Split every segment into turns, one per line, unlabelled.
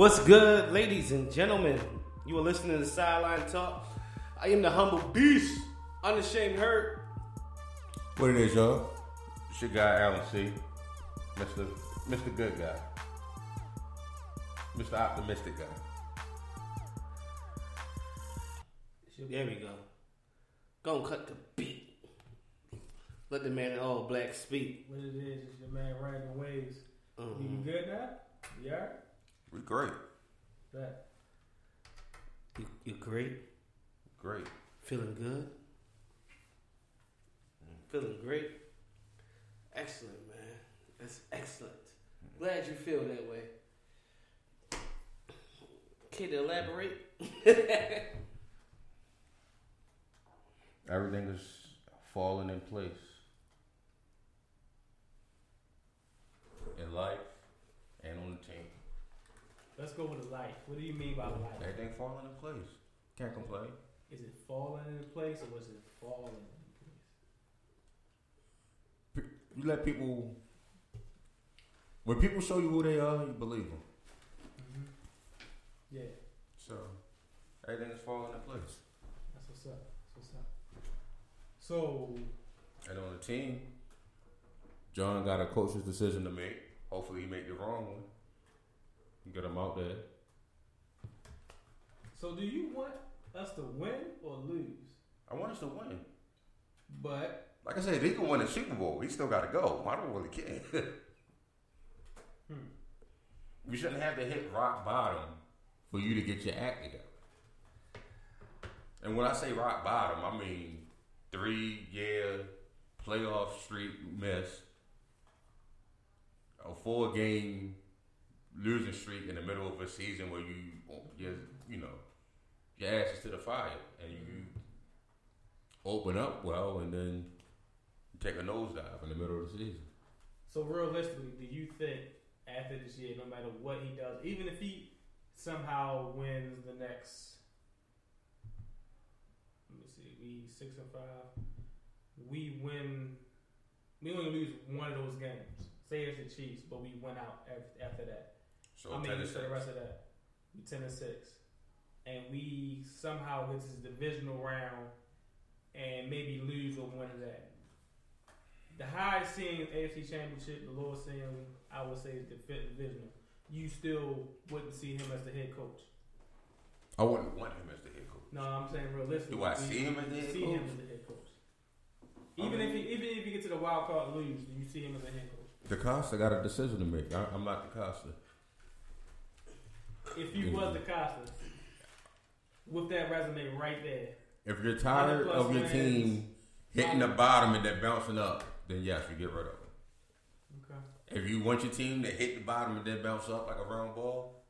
What's good, ladies and gentlemen? You are listening to the Sideline Talk. I am the humble beast, unashamed hurt.
What it is, y'all?
It's your guy, Alan C. Mr. Mr. Good Guy. Mr. Optimistic Guy. There we go. Go and cut the beat. Let the man in all black speak.
What it is is your man Random Waves.
Mhm.
You good now? You alright?
We great.
That.
You, you great?
Great.
Feeling good? Feeling great? Excellent, man. That's excellent. Glad you feel that way. Can you elaborate?
Everything is falling in place. In life and on the team.
Let's go with the life. What do you mean by life?
Everything falling in place. Can't complain.
Is it falling into place or was it falling into place?
You let people. When people show you who they are, you believe them. Mm-hmm.
Yeah,
So, everything is falling in place.
that's what's up. That's what's up. So,
And on the team, John got a coach's decision to make. Hopefully, he made the wrong one. Get him out there.
so do you want us to win or lose?
I want us to win.
But
Like I said, if he can win the Super Bowl. He still got to go. I don't really care. Hmm. We shouldn't have to hit rock bottom for you to get your act together. And when I say rock bottom, I mean three year playoff streak miss, a four game losing streak in the middle of a season where you, you, you know, your ass is to the fire and you open up well and then take a nosedive in the middle of the season.
so realistically, do you think after this year, no matter what he does, even if he somehow wins the next let me see, we six and five. We win. We only lose one of those games. Say it's the Chiefs, but we win out after that.
So
I mean,
10 to
for the rest of that, we ten and six, and we somehow get to the divisional round, and maybe lose or win that. The highest seeing AFC Championship, the lowest seeing, I would say, is the fifth divisional. You still wouldn't see him as the head coach.
I wouldn't want him as the head coach.
No, I'm saying realistically.
Do I see him as the head
see him
coach?
as the head coach. Even if he, even if you get to the wild card lose, do you see him as a head coach?
DeCosta got a decision to make. I, I'm not DeCosta.
If you was the Costa, with that resume right there,
If you're tired of your
wins.
team hitting the bottom and then bouncing up, then yes, you get rid of them.
okay.
If you want your team to hit the bottom and then bounce up like a round ball,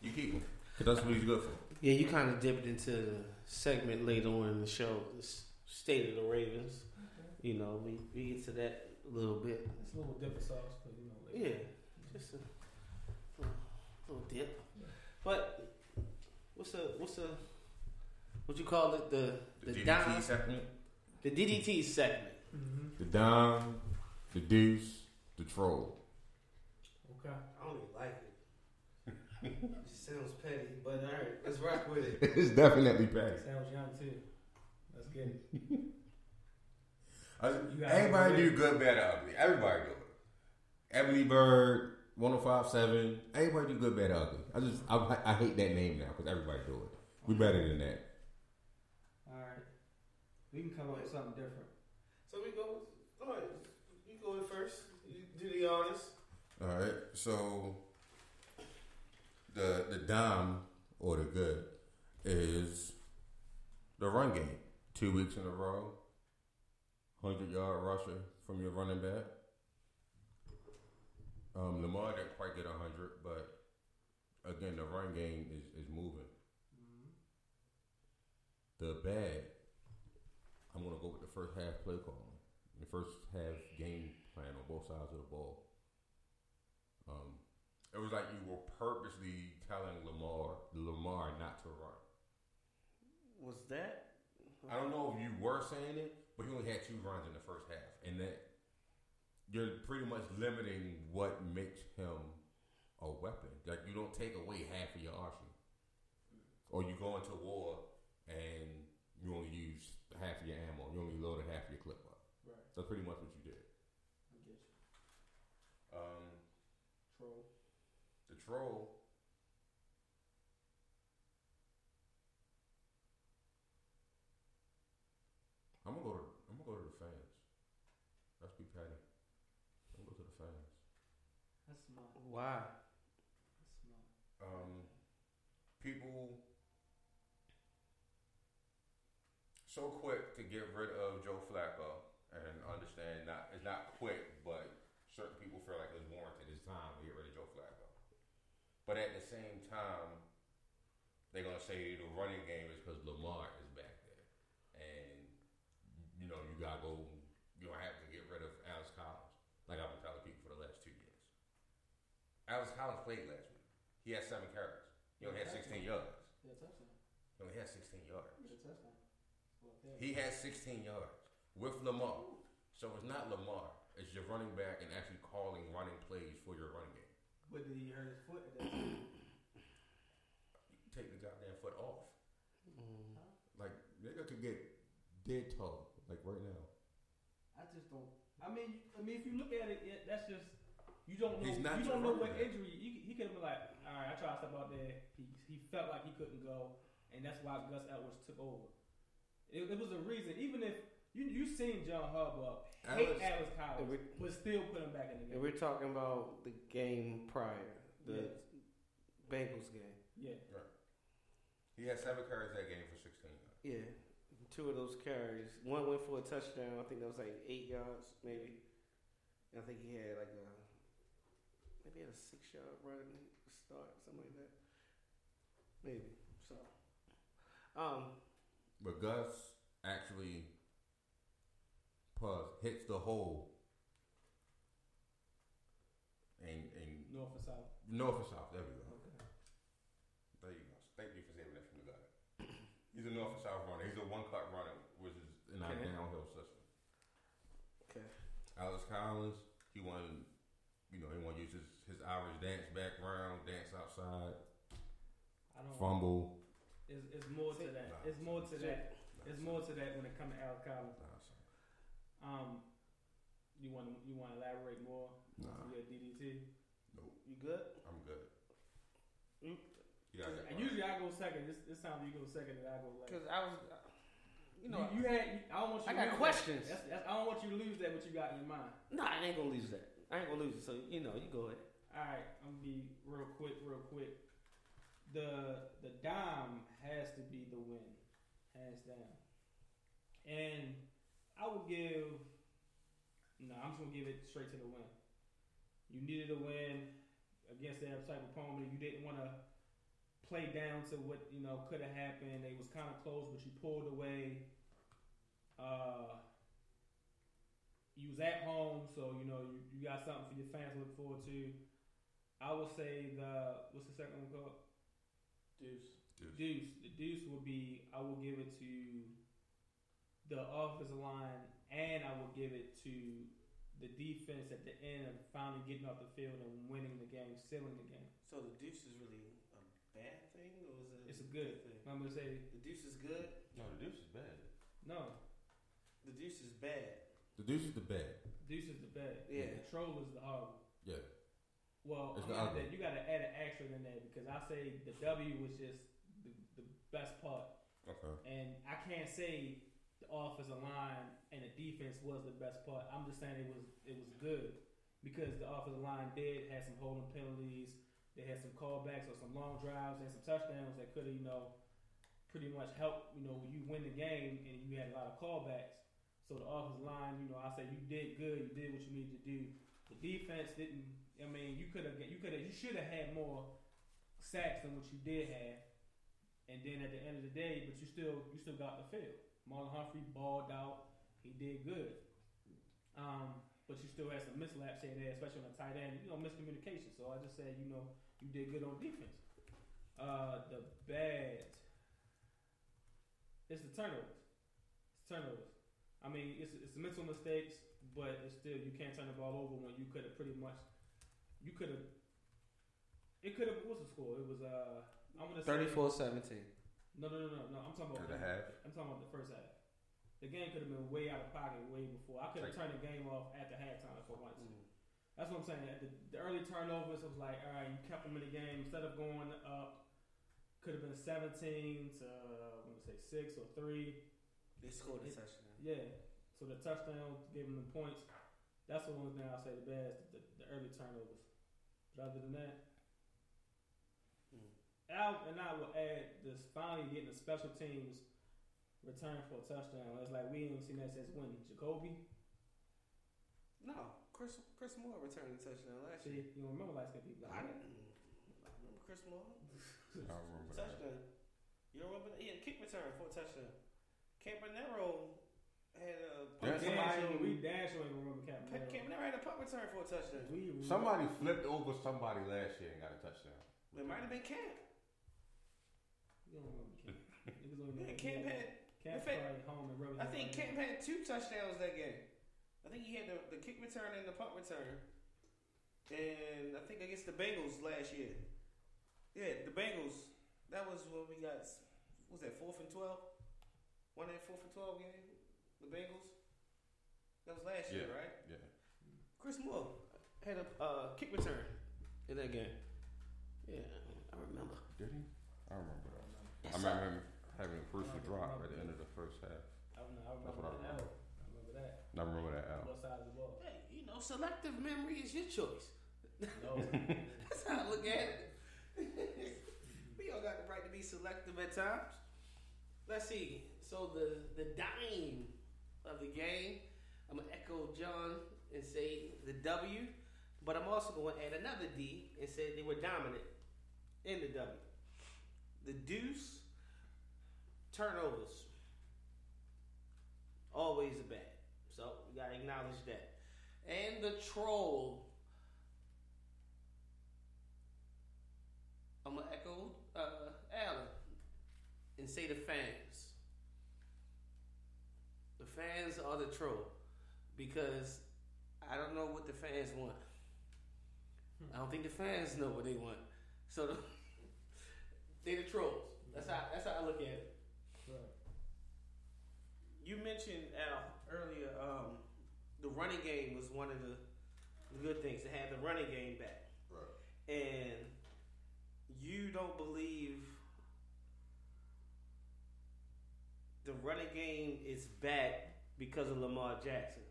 you keep him. Because that's what he's good for.
Yeah, you kind of dipped into the segment later on in the show, the state of the Ravens. You know, we, we get to that a little bit.
It's a little different sauce, but you know. Like,
Yeah, just a little, little dip. But what's a what's a what you call it the
The,
the,
DDT
dime
segment,
the DDT segment.
hmm
the dime, the deuce, the troll.
Okay.
I don't even like it. it just sounds petty, but all right, let's rock with it.
it's definitely petty.
Sounds young too. Let's get it.
I- everybody
do
do good, bad, or ugly. Everybody do it. Ebony Bird, 1057. Everybody do good, bad, ugly. I just, I, I hate that name now because everybody do it. We better than that.
All right. We can come up with something different.
So we go. All right, you go in first. You do the honest.
All right, so the the dime or the good is the run game. Two weeks in a row, hundred yard rusher from your running back. Um, Lamar didn't quite get hundred, but again, the run game is is moving. The bad, I'm gonna go with the first half play calling, the first half game plan on both sides of the ball. Um, it was like you were purposely telling Lamar Lamar not to run.
Was that?
I don't know if you were saying it, but he only had two runs in the first half, and that you're pretty much limiting what makes him a weapon. Like you don't take away half of your arsenal, or you go into war and you only use half of your ammo. You only loaded half of your clip up.
Right.
That's pretty much what you did.
I get you.
Um,
Troll.
the troll. I'm gonna go to I'm gonna go to the fans. Let's be petty. I'm gonna go to the fans.
That's smart.
Why?
Um, people so quick to get rid of Joe Flacco and understand not it's not quick, but certain people feel like it's warranted. It's time to get rid of Joe Flacco. But at the same time, they're gonna say the running game is because Lamar is back there, and you know you gotta go. You don't have to get rid of Alex Collins, like I've been telling people for the last two years. Alex Collins played last week. He had seven carries. He only had 16 yards.
Yeah, touchdown.
He only had 16 yards.
Yeah, touchdown.
He had 16 yards with Lamar. So it's not Lamar. It's your running back and actually calling running plays for your running game.
But did he hurt his foot at that time?
You take the goddamn foot off.
Mm.
Like, nigga could get dead tall, like right now.
I just don't. I mean, I mean, if you look at it, it that's just you don't know.
He's not
you don't know what injury. You, he could have been like, all right, I tried to step out there. He he felt like he couldn't go, and that's why Gus Edwards took over. It, it was a reason. Even if you you seen John Harbaugh hate
Alex-
Alex Collins,
we-
but still put him back in the
And
game.
we're talking about the game prior, the
Yeah.
Bengals game.
Yeah, Right.
He had seven carries that game for 16 yards.
Yeah, two of those carries. One went for a touchdown. I think that was like eight yards, maybe. And I think he had like a maybe had a six yard run to start, something like that. Maybe. So, um,
But Gus actually pause hits the hole and and
north and south.
north and south. There we go.
Okay.
There you go. Thank you for saving that from the gutter. He's a north and south runner. He's a one cut runner, which is in our
Okay.
downhill system.
okay.
Alex Collins, he wanted, you know, he want to use his, his Irish dance background, dance outside,
I don't.
fumble.
It's, it's more to that. It's more to that. It's more to that when it comes to Alex Collins.
Nah.
Um, you want to you want to elaborate more?
Nah.
on your DDT.
You good?
I'm good.
Mm.
You gotta
And usually I go second. This this time you go second, and I go last.
Because I was, you know,
you, you had. You, I don't want you.
I
to
got
lose
questions.
That. That's, that's, I don't want you to lose that. What you got in your mind.
nah, I ain't gonna lose that. I ain't gonna lose it. So you know, you go ahead.
All right, I'm gonna be real quick, real quick. The the dime has to be the win, hands down. And I would give. No, I'm just gonna give it straight to the win. You needed a win against that type of opponent. You didn't want to play down to what you know could have happened. They was kind of close, but you pulled away. Uh, you was at home, so you know you, you got something for your fans to look forward to. I would say the what's the second one called? Deuce.
Deuce.
Deuce. The deuce would be I will give it to the offensive line, and I will give it to the defense at the end of finally getting off the field and winning the game, sealing the game.
So the deuce is really a bad thing, or is it?
It's a good
thing.
I'm gonna say
The deuce is good.
No, the deuce is bad.
no.
The deuce is bad.
The deuce is the bad.
Deuce is the bad.
Yeah.
The troll is the horrible.
Yeah.
Well,
It's
I'm
the
gonna
ugly.
add- you got to add an extra in there because I say the W was just the, the best part,
Okay.
and I can't say the offensive line and the defense was the best part. I'm just saying it was it was good because the offensive line did have some holding penalties. They had some callbacks or some long drives and some touchdowns that could have, you know, pretty much helped, you know, you win the game and you had a lot of callbacks. So the offensive line, you know, I say you did good, you did what you needed to do. The defense didn't. I mean, you could have, you could have, you should have had more sacks than what you did have. And then at the end of the day, but you still, you still got the field. Marlon Humphrey balled out. He did good. Um, but you still had some mislaps here there, especially on the tight end. You know, miscommunication. So I just said, you know, you did good on defense. Uh, the bad. It's the turnovers. It's turnovers. I mean, it's it's mental mistakes, but it's still you can't turn the ball over when you could have pretty much. You could have. It could have. What's the score? It was uh. I'm gonna say
34-17.
No, no, no, no, no. I'm talking about.
The half.
I'm talking about the first half. The game could have been way out of pocket way before. I could have turned the game off at the halftime if I for once. That's what I'm saying. The, the early turnovers, was like, all right, you kept them in the game instead of going up. Could have been 17 to uh, I'm gonna say six or three.
They scored a touchdown.
Yeah. So the touchdown gave them the points. That's the one thing I'll say the best: the, the early turnovers. But other than that. Al and I will add this finally getting the special teams return for a touchdown. It's like we ain't seen that since when? Jacoby?
No, Chris Chris Moore returned a touchdown last year.
You don't remember last skinned people.
I didn't. I remember Chris Moore
I remember that.
touchdown. You don't remember that? He had a kick return for a touchdown. Campanaro had a
Yeah,
We
punt
damn
somebody.
sure, we damn sure ain't remember Captain.
Ca- Campanaro had a punt return for a touchdown.
We remember-
Somebody flipped over somebody last year and got a touchdown.
It might have been Camp.
You don't remember Camp. Niggas don't
Yeah, Camp
Camp.
had.
Camp
in fact,
probably home and rubbing
I think
hands.
Camp had two touchdowns that game. I think he had the, the kick return and the punt return. And I think against the Bengals last year. Yeah, the Bengals. That was when we got. What was that fourth and twelve? One that fourth and twelve game. The Bengals. That was last year, right?
Yeah.
Chris Moore had a uh, kick return in that game. Yeah, I remember.
Did he? I remember that. I remember him having a crucial drop at the end of the first half.
I don't know. I
That's
remember
what I
that.
remember.
I remember that.
I remember that out.
What side of the ball?
Hey, you know, selective memory is your choice.
No.
That's how I look at it. we all got the right to be selective at times. Let's see. So the the dime of the game, I'm gonna echo John and say the W, but I'm also going to add another D and say they were dominant in the W. The deuce, turnovers, always a bad. So we gotta acknowledge that. And the troll. I'm gonna echo uh, Alan and say the fans. The fans are the troll because I don't know what the fans want. I don't think the fans know what they want. So the, they the trolls. That's how that's how I look at it.
Right.
You mentioned Al earlier. Um, the running game was one of the, the good things to have the running game back,
Right.
and you don't believe the running game is back because of Lamar Jackson.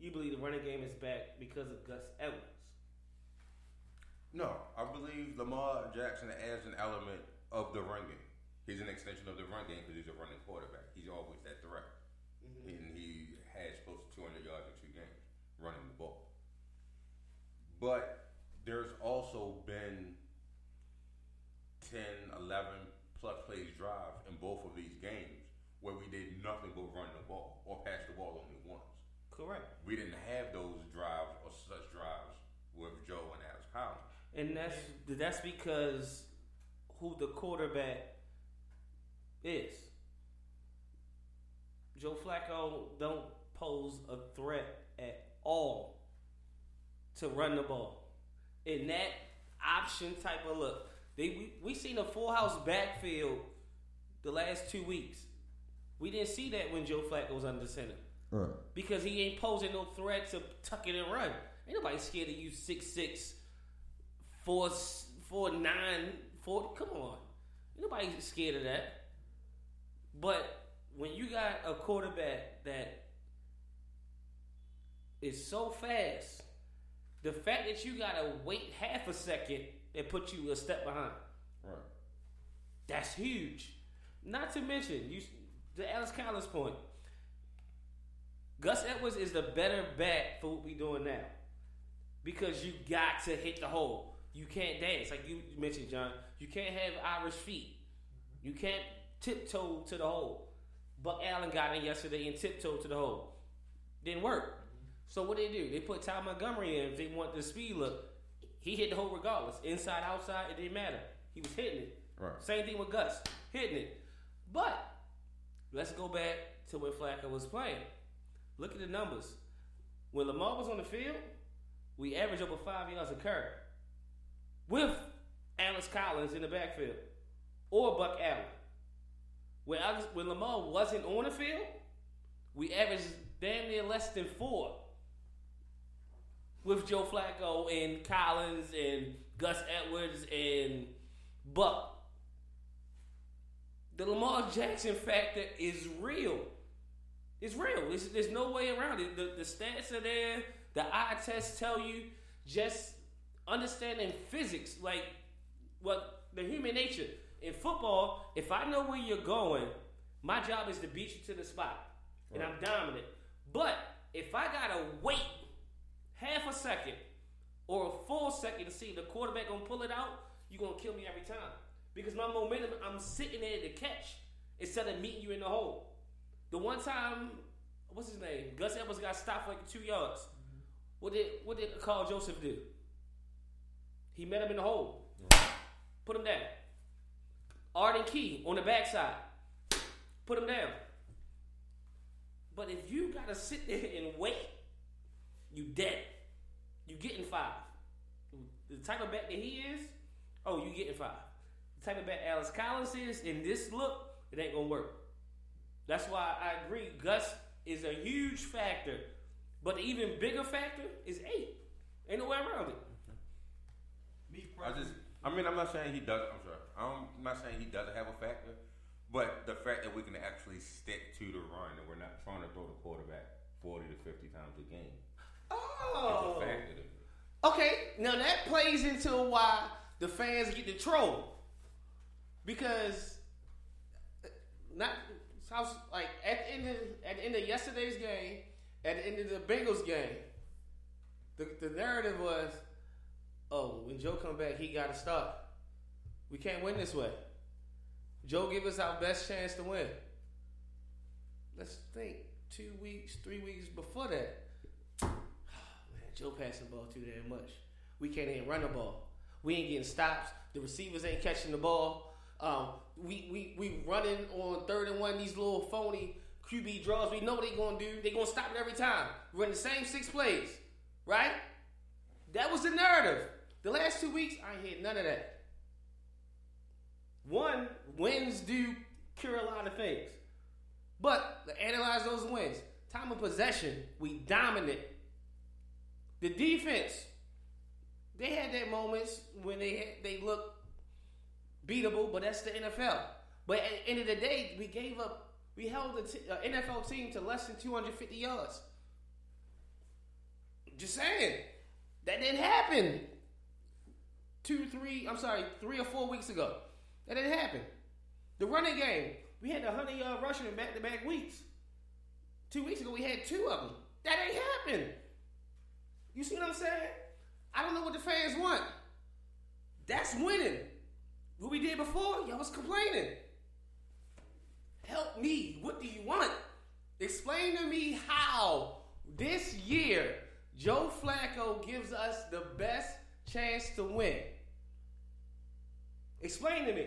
You believe the running game is back because of Gus Edwards.
No, I believe Lamar Jackson adds an element of the run game. He's an extension of the run game because he's a running quarterback. He's always that threat. Mm-hmm. And he has close to 200 yards in two games running the ball. But there's also been 10, 11 plus plays drive in both of these games where we did nothing but run the ball or pass the ball only once.
Correct.
We didn't have those drives or such drives with Joe and Alex Collins.
And that's that's because who the quarterback is. Joe Flacco don't pose a threat at all to run the ball. In that option type of look, they we, we seen a full house backfield the last two weeks. We didn't see that when Joe Flacco was under center
Right.
because he ain't posing no threat to tuck it and run. Ain't nobody scared of you six six, four four nine, four. Come on, ain't nobody scared of that. But when you got a quarterback that is so fast The fact that you gotta wait half a second and put you a step behind.
Right.
That's huge. Not to mention, you the Alex Collins point. Gus Edwards is the better bet for what we're doing now. Because you got to hit the hole. You can't dance. Like you mentioned, John. You can't have Irish feet. You can't tiptoe to the hole. Buck Allen got in yesterday and tiptoed to the hole. Didn't work. So what did they do? They put Ty Montgomery in if they want the speed look. He hit the hole regardless. Inside, outside, it didn't matter. He was hitting it.
Right.
Same thing with Gus, hitting it. But let's go back to when Flacco was playing. Look at the numbers. When Lamar was on the field, we averaged over five yards a carry with Alex Collins in the backfield or Buck Allen. When, Alex, when Lamar wasn't on the field, we averaged damn near less than four with Joe Flacco and Collins and Gus Edwards and Buck. The Lamar Jackson factor is real. It's real. It's, there's no way around it. The, the stats are there. The eye tests tell you. Just understanding physics, like what the human nature in football. If I know where you're going, my job is to beat you to the spot, and I'm dominant. But if I gotta wait half a second or a full second to see the quarterback gonna pull it out, you're gonna kill me every time. Because my momentum, I'm sitting there to catch instead of meeting you in the hole. The one time, what's his name? Gus Edwards got stopped like two yards. What did what did Karl Joseph do? He met him in the hole. Put him down. Arden Key on the backside. Put him down. But if you gotta sit there and wait, you dead. You getting five. The type of back that he is, oh, you getting five. The type of bat Alex Collins is, in this look, it ain't gonna work. That's why I agree. Gus is a huge factor, but the even bigger factor is eight. Ain't no way around it.
Me
I just, I mean, I'm not saying he does. I'm sorry. I'm not saying he doesn't have a factor, but the fact that we can actually stick to the run and we're not trying to throw the quarterback 40 to 50 times a game
Oh.
is a factor. to.
Okay, now that plays into why the fans get the troll. Because not like at the end of at the end of yesterday's game, at the end of the Bengals game, the, the narrative was, oh, when Joe come back, he got to start. We can't win this way. Joe give us our best chance to win. Let's think two weeks, three weeks before that. Man, Joe passing the ball too damn much. We can't even run the ball. We ain't getting stops. The receivers ain't catching the ball. Um, we we we running on third and one. These little phony QB draws. We know what they gonna do. They gonna stop it every time. Run the same six plays, right? That was the narrative. The last two weeks, I ain't heard none of that. One, wins do cure a lot of things. But analyze those wins. Time of possession, we dominant. The defense, they had their moments when they had, they look beatable, but that's the NFL. But at the end of the day, we gave up. We held the t- uh, NFL team to less than 250 yards. Just saying, that didn't happen. Two, three. I'm sorry, three or four weeks ago. That didn't happen. The running game, we had a hundred yard rushing in back to back weeks. Two weeks ago, we had two of them. That ain't happened. You see what I'm saying? I don't know what the fans want. That's winning. What we did before, y'all was complaining. Help me. What do you want? Explain to me how this year Joe Flacco gives us the best chance to win. Explain to me.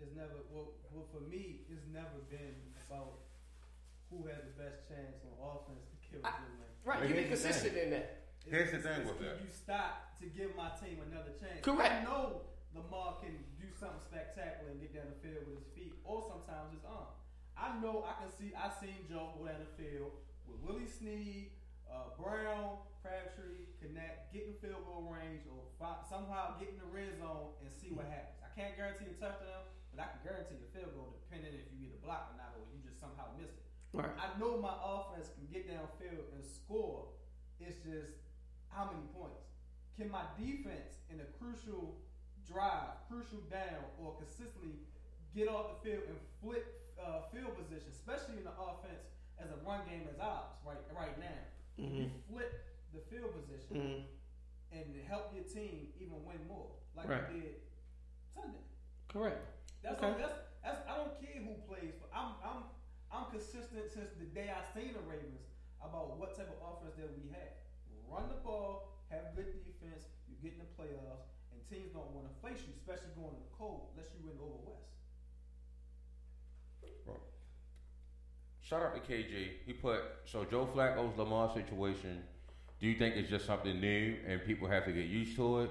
it's never well, well for me. It's never been about who has the best chance on offense to kill
I-
the win.
Right, you be
here's
consistent in that.
It's-
Here's the thing with that.
You stop to give my team another chance.
Correct.
I know Lamar can do something spectacular and get down the field with his feet, or sometimes his arm. I know I can see. I seen Joe go down the field with Willie Snead, uh, Brown, Crabtree, connect, get in field goal range, or fi- somehow get in the red zone and see what happens. I can't guarantee a touchdown, but I can guarantee a field goal depending if you get a block or not, or you just somehow miss it.
Right.
I know my offense can get downfield and score. It's just how many points.
can my defense in a crucial drive, crucial down, or consistently get off the field and flip uh, field position, especially in the offense as a run game as ours right right now. You flip the field position
Mhm.
and help your team even win more, like
Right.
we did Sunday.
Correct.
That's
Okay.
that's, that's I don't care who plays, but I'm I'm I'm consistent since the day I seen the Ravens about what type of offense that we have. Run the ball, have good defense, you get in the playoffs, teams don't want to face you, especially going in the cold, unless you win over West.
Shout out to KJ. He put so Joe Flacco's Lamar situation. Do you think it's just something new and people have to get used to it?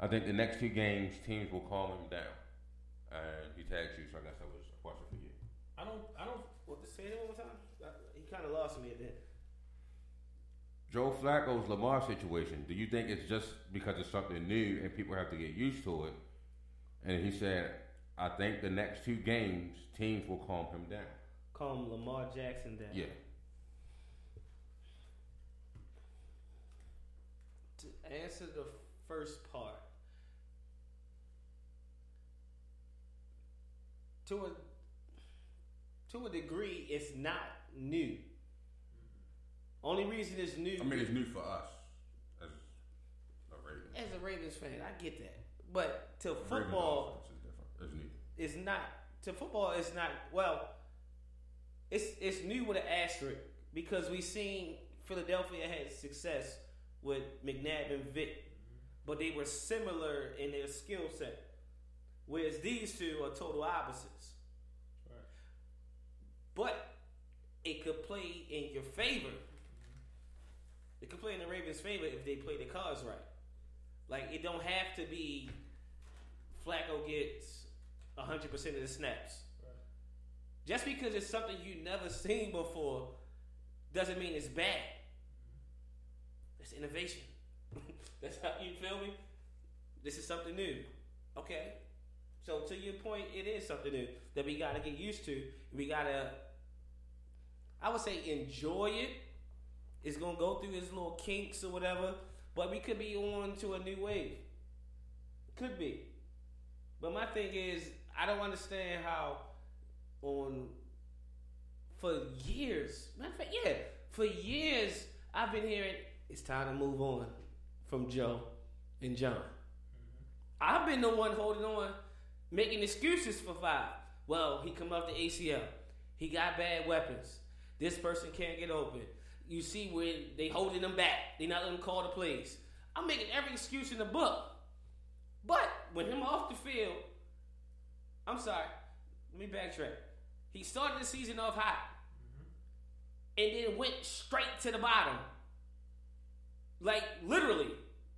I think the next two games teams will calm him down. And he tags you, so I guess that was a question for you.
I don't. I don't.
What to say it one more time? I- He kind of lost me at that.
Joe Flacco's Lamar situation. Do you think it's just because it's something new and people have to get used to it? And he said, I think the next two games teams will calm him down.
Calm Lamar Jackson down.
Yeah.
To answer the first part, to a to a degree, it's not new. Only reason it's new.
I mean, it's new for us as a Ravens.
as a Ravens fan, I get that, but to football,
is different. It's new.
it's not. To football, it's not. Well, it's it's new with an asterisk because we've seen Philadelphia had success with McNabb and Vick, but they were similar in their skill set. Whereas these two are total opposites.
Right.
But it could play in your favor. It could play in the Ravens' favor if they play the cards right. Like it don't have to be Flacco gets hundred percent of the snaps.
Right.
Just because it's something you never seen before doesn't mean it's bad. That's innovation. That's how you feel me. This is something new. Okay. So to your point, it is something new that we gotta get used to. We gotta I would say enjoy it. It's gonna go through its little kinks or whatever, but we could be on to a new wave. Could be. But my thing is, I don't understand how on for years, matter of fact, yeah, for years I've been hearing it's time to move on from Joe and John. Mm-hmm. I've been the one holding on, making excuses for five. Well, he come off the ACL. He got bad weapons. This person can't get open. You see where they holding him back. They not letting him call the plays. I'm making every excuse in the book. But when him off the field, I'm sorry. Let me backtrack. He started the season off hot, and then went straight to the bottom. Like literally,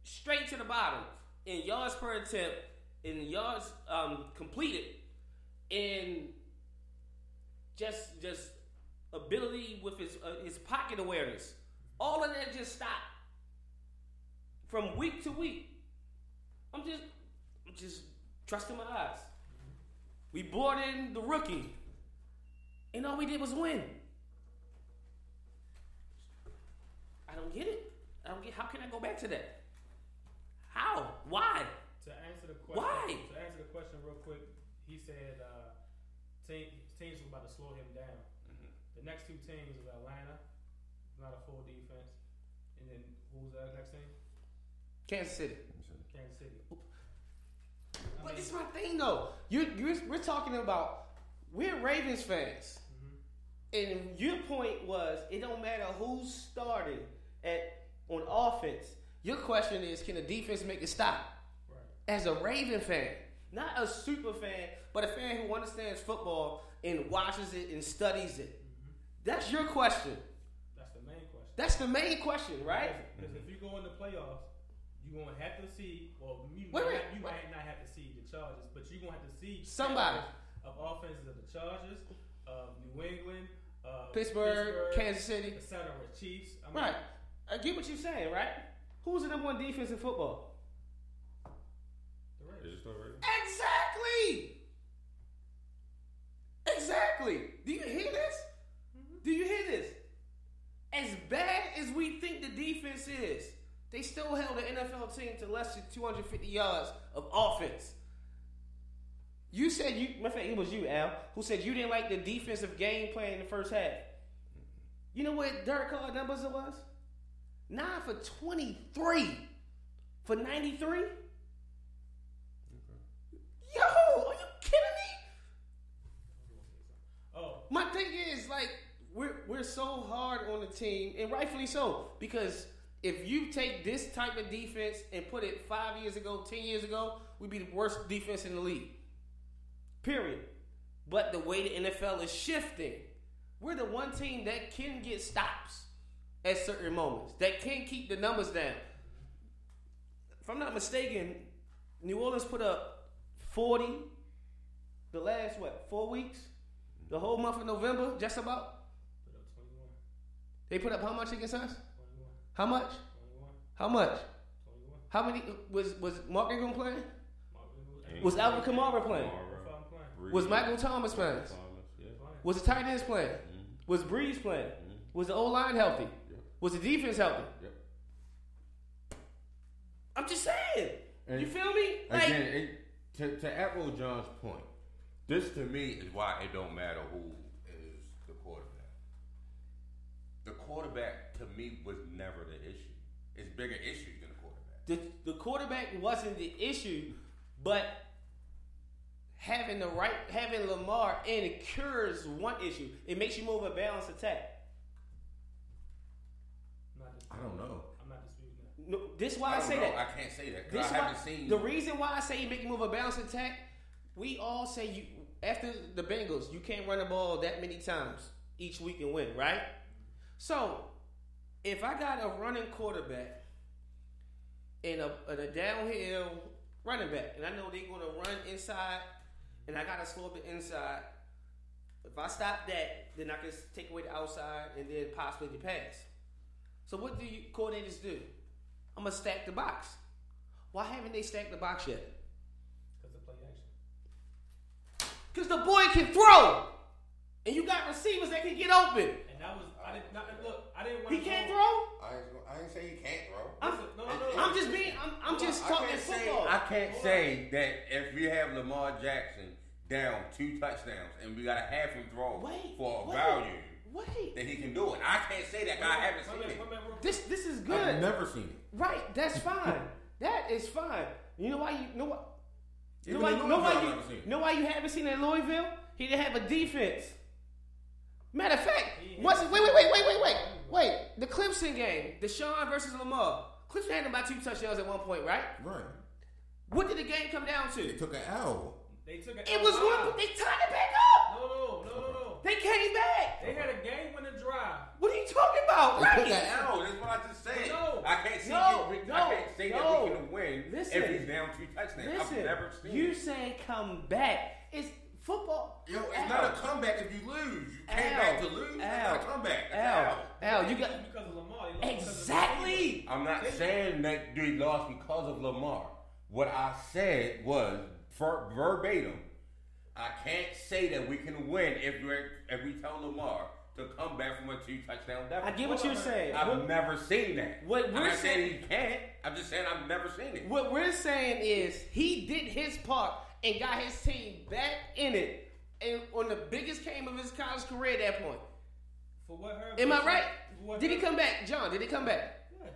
straight to the bottom in yards per attempt, in yards um, completed, in just just ability with his uh, his pocket awareness. All of that just stopped from week to week. I'm just I'm just trusting my eyes. We brought in the rookie, and all we did was win. I don't get it. I don't get. How can I go back to that? How? Why?
To answer the question,
Why?
To answer the question real quick, he said uh, team, teams were about to slow him. The next two teams is Atlanta, not a full defense, and then who's the next team?
Kansas City.
Kansas City. I
But
mean,
it's my thing though. You you we're talking about we're Ravens fans, mm-hmm. and your point was it don't matter who's starting at on offense. Your question is, can the defense make a stop?
right.
As a Raven fan, not a super fan, but a fan who understands football and watches it and studies it. That's your question.
That's the main question.
That's the main question, right?
Because if you go in the playoffs, you're gonna have to see. Well, you,
Wait,
might,
wait,
you
wait.
might not have to see the Chargers, but you're gonna have to see
Somebody.
of offenses of the Chargers, of New England, uh,
Pittsburgh, Kansas City.
etc. Chiefs. I mean,
Right. I get what you're saying, right? Who's the number one defense in football?
the Ravens.
Is it still Ravens?
Exactly. Exactly. Do you hear this? Do you hear this? As bad as we think the defense is, they still held the NFL team to less than 250 yards of offense. You said you, my fact, it was you, Al, who said you didn't like the defensive game plan in the first half. You know what Derek Carr numbers it was? Nine for 23 for 93. Yo, are you kidding me?
Oh,
My thing is like we're we're so hard on the team, and rightfully so, because if you take this type of defense and put it five years ago, ten years ago, we'd be the worst defense in the league. Period. But the way the NFL is shifting, we're the one team that can get stops at certain moments, that can keep the numbers down. If I'm not mistaken, New Orleans put up 40 the last what four weeks, the whole month of November, just about.
put up 21.
They put up how much against us?
21.
How much?
21.
How much?
21.
How many was was Mark Ingram playing?
Mark,
Was Alvin Kamara playing?
Playing.
Was Michael Thomas playing?
Thomas, yeah.
Was the tight ends playing? Was Brees playing? Was the O line healthy? Was the defense healthy?
Yep.
I'm just saying.
And
you feel me? Like,
Again, it, to, to Echo John's point, this to me is why it don't matter who is the quarterback. The quarterback to me was never the issue. It's bigger issues than the quarterback.
the, the quarterback wasn't the issue, but having the right having Lamar in it cures one issue. It makes you move a balanced attack.
I'm not
I
disputing
don't know.
I'm not disputing that.
No, this is why I,
don't
say
know.
that.
I can't say that
This
because I
why,
haven't seen
the reason why I say you make you move a balanced attack. We all say you after the Bengals, you can't run the ball that many times each week and win, right? So if I got a running quarterback and a, and a downhill running back, and I know they're going to run inside, and I got to slow up the inside. If I stop that, then I can take away the outside and then possibly the pass. So what do you coordinators do? I'm gonna stack the box. Why haven't they stacked the box yet?
Because of play action.
Because the boy can throw, and you got receivers that can get open.
And that was, I didn't, not, look, I didn't want
He
to
can't
go,
throw.
I ain't, I ain't say he can't throw.
I'm,
no, no, no.
I'm just being. I'm, I'm just talking
can't say
football.
I can't
Hold
say that if we have Lamar Jackson down two touchdowns and we got to have him throw
Wait,
for a
wait,
value
Wait,
that he can do it. I can't say that 'cause I haven't seen
minute,
it.
wait a minute, real quick.
this this is
I've
good.
never seen it.
Right, that's fine. that is fine. You know why you know what? You know why, you know why you
I've never seen it.
know why you haven't seen it in Louisville? He didn't have a defense. Matter of fact, what's
had-
wait wait wait wait wait wait wait the Clemson game, Deshaun versus Lamar. Clemson had about two touchdowns at one point, right?
Right.
What did the game come down to?
They took an L.
They took an L.
It was one. They tied it back up.
No, no, no, no, no.
They came back.
They had a game winning drive.
What are you talking about?
They
Right.
took an L. That's what I just said.
No.
I can't see.
No,
it,
no,
I can't say
no.
that we can win
Listen.
if he's down two touchdowns.
Listen,
I've never seen
you
it.
saying come back. It's football.
Yo, it's
Al,
not a comeback if you lose. You came
Al,
back to lose. It's
Al,
not a comeback. That's
Al,
Al.
Al, you got
because of Lamar. They lost because of the
exactly.
I'm not saying that they lost because of Lamar. What I said was ver- verbatim. I can't say that we can win if we if we tell Lamar to come back from a two touchdown deficit.
I get what you're saying.
I've
What,
never seen that.
What
I'm
we're
not saying
saying-
he can't. I'm just saying I've never seen it.
what we're saying is he did his part and got his team back in it, and on the biggest game of his college career at that point.
For what Herb
Am I right?
said- for what
Did he come back, John? Did he come back?
Yeah.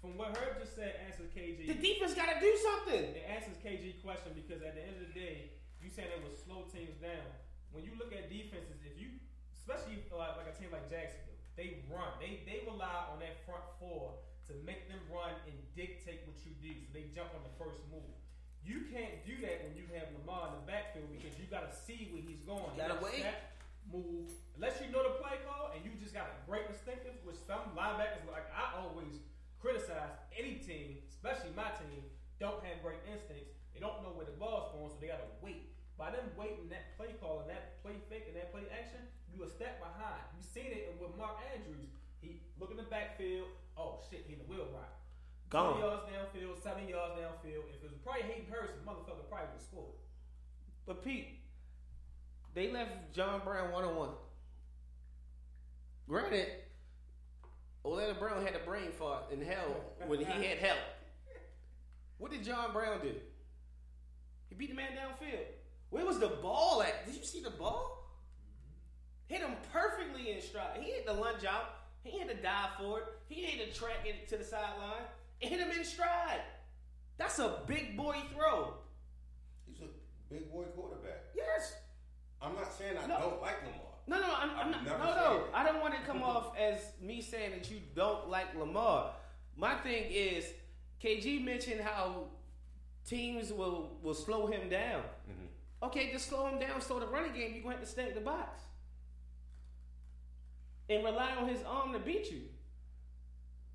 From what Herb just said, answers KG.
The defense got to do something.
It answers KG question because at the end of the day, you said it was slow teams down. When you look at defenses, if you, especially like, like a team like Jacksonville, they run. They they rely on that front four to make them run and dictate what you do. So they jump on the first move. You can't do that when you have Lamar in the backfield because you got to see where he's going.
You gotta wait.
step, move. Unless you know the play call and you just got a great instinctive, which some linebackers like I always criticize any team, especially my team, don't have great instincts. They don't know where the ball's going, so they gotta wait. By them waiting that play call and that play fake and that play action, you a step behind. You seen it with Mark Andrews. He look in the backfield. Oh shit, he in the wheel route.
Gone.
20 yards downfield, 70 yards downfield. If it was probably Hayden Hurst, the motherfucker probably would have scored.
But Pete, they left John Brown one on one. Granted, Orlando Brown had a brain fart in hell when he had help. What did John Brown do? He beat the man downfield. Where was the ball at? Did you see the ball? Hit him perfectly in stride. He had the lunge out. He had to dive for it. He had to track it to the sideline hit him in stride. That's a big boy throw.
He's a big boy quarterback.
Yes.
I'm not saying I
No.
don't like Lamar.
No, no, I'm, I'm not. No, no. I don't want to come off as me saying that you don't like Lamar. My thing is, KG mentioned how teams will will slow him down.
Mm-hmm.
Okay, just slow him down. So the running game, you're going to have to stay in the box and rely on his arm to beat you.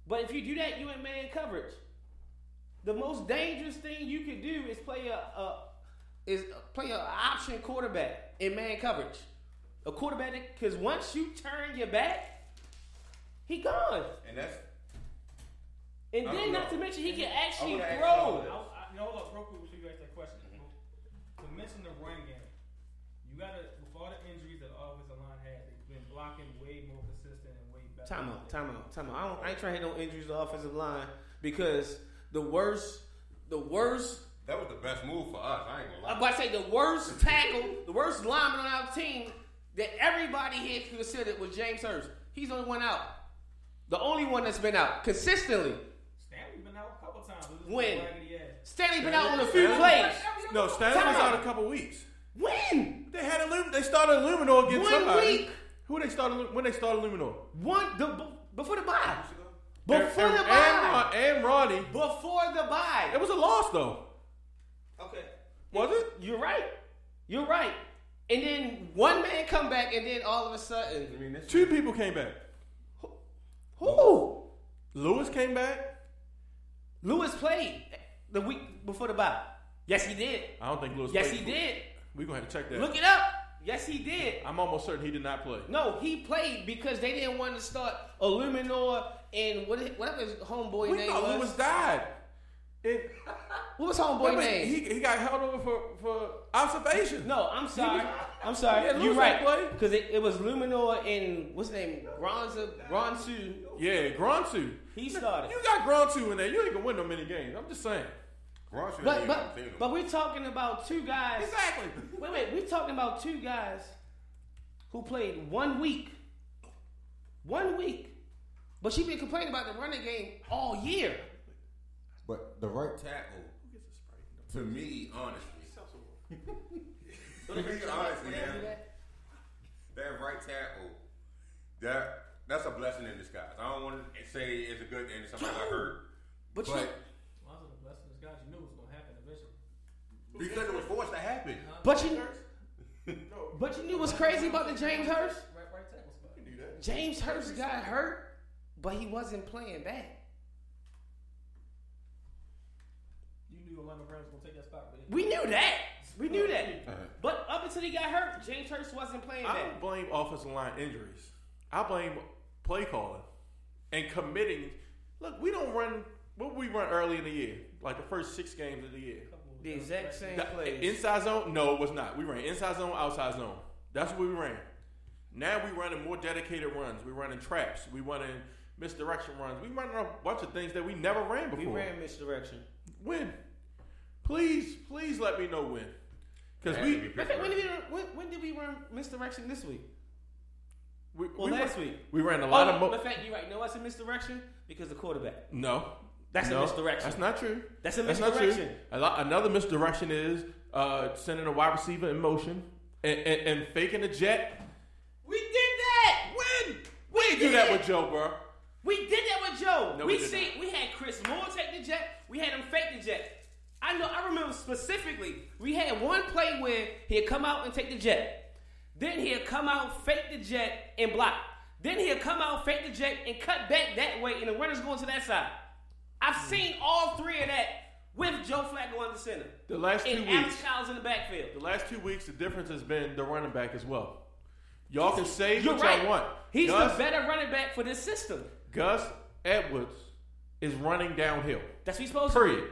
But if you do that, you in man coverage. The most dangerous thing you can do is play a, a is play an option quarterback in man coverage. A quarterback because once you turn your back, he gone.
And that's
And then
don't know.
to mention he can
I
actually
wanna
throw.
y'all
I. I, you know, hold up, real quick before you ask that question. To mention the run game, you gotta with all the injuries that the offensive line had, they've been blocking way more consistent and way better.
Time out, time out, time out. I, don't, I ain't trying to hit no injuries to the offensive line because the worst, the worst
that was the best move for us. I ain't gonna
I'm about to say the worst tackle, the worst lineman on our team that everybody here considered was James Hurst. He's the only one out. The only one that's been out consistently.
Stanley's been out a couple times. with his
When?
raggedy ass.
Stanley been out on a few
Stanley?
plays.
No, Stanley
Time
was
out.
out a couple weeks.
When?
They had Illum- They started Eluemunor against
One
somebody.
week.
Who they started? When they started Eluemunor?
One the before the bye. Before
and,
the
and,
bye.
and, and Ronnie.
Before the bye.
It was a loss though.
Okay.
Was it?
You're right. You're right. And then one man come back, and then all of a sudden,
I mean, this
Two people came back.
who?
Lewis came back.
Lewis played the week before the bye. Yes, he did.
I don't think Lewis.
Yes,
played
he
for-
did.
We're gonna have to check that.
Look it up. Yes, he did.
I'm almost certain he did not play.
No, he played because they didn't want to start Eluemunor and what, whatever his homeboy
we
name
thought
was.
Lewis died. It,
What was homeboy name?
he, he got held over for, for observation.
no, I'm sorry. I'm sorry.
Yeah,
You're right. Because it, it was Eluemunor and what's his name? Gronza, Gronsu.
Yeah, Gronsu.
He started.
You got Gronsu in there. You ain't gonna win no many games. I'm just saying.
Ron
But but but we're talking about two guys.
Exactly.
Wait, wait. We're talking about two guys who played one week. One week. But she been complaining about the running game all year.
But the right tackle, to me, honestly, to me, honestly, man, that right tackle, that that's a blessing in disguise. I don't want to say it's a good thing that somebody got hurt,
But,
but
you,
Lots of the blessing of God, you knew it was gonna happen eventually.
Because it was forced to happen. Uh-huh.
but you, but you knew what's crazy about the James Hurst?
Right, right tackle spot.
James Hurst got hurt, but he wasn't playing bad.
You knew Orlando Brown was gonna take that spot, but
We knew that. We knew that. Uh-huh. But up until he got hurt, James Hurst wasn't playing
I
bad.
don't blame offensive line injuries. I blame play calling and committing. Look, we don't run what we run early in the year, like the first six games of the year.
The exact same
The- eh,
plays.
inside zone? No, it was not. We ran inside zone, outside zone. That's what we ran. Now we running more dedicated runs. We running traps. We running misdirection runs. We running a bunch of things that we never ran before.
we ran misdirection.
When? Please, please let me know when. Because
It had to
we,
be
Matter when did we run, when, when did we run misdirection this week?
we,
Well,
we
last
ran,
week.
we ran a lot
oh,
of. Mo-
matter of fact, you're right. You know what's a misdirection? Because the quarterback.
no,
That's a misdirection.
That's not true.
That's a
That's not true.
misdirection.
Another misdirection is uh, sending a wide receiver in motion and, and, and faking a jet.
We did that.
When? We didn't do that with Joe, bro.
We did that with Joe.
No,
we
we
see we had Chris Moore take the jet. We had him fake the jet. I know. I remember specifically. We had one play where he'd come out and take the jet. Then he'd come out, fake the jet, and block. Then he'd come out, fake the jet, and cut back that way, and the runner's going to that side. I've seen all three of that with Joe Flacco under center.
The last two
and Alex
weeks,
Collins in the backfield.
the last two weeks, the difference has been the running back as well. Y'all can say what
right.
y'all want.
He's
Gus,
the better running back for this system.
Gus Edwards is running downhill.
That's what he's supposed to
Period.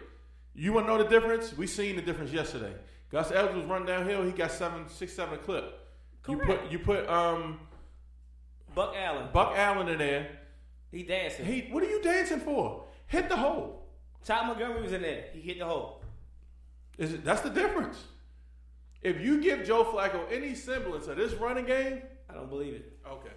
You want to know the difference? We seen the difference yesterday. Gus Edwards was running downhill. He got seven, six, seven a clip. You put you put um.
Buck Allen.
Buck Allen in there.
He dancing.
He, what are you dancing for? Hit the hole.
Ty Montgomery was in there. He hit the hole.
Is it, that's the difference. If you give Joe Flacco any semblance of this running game,
I don't believe it.
okay.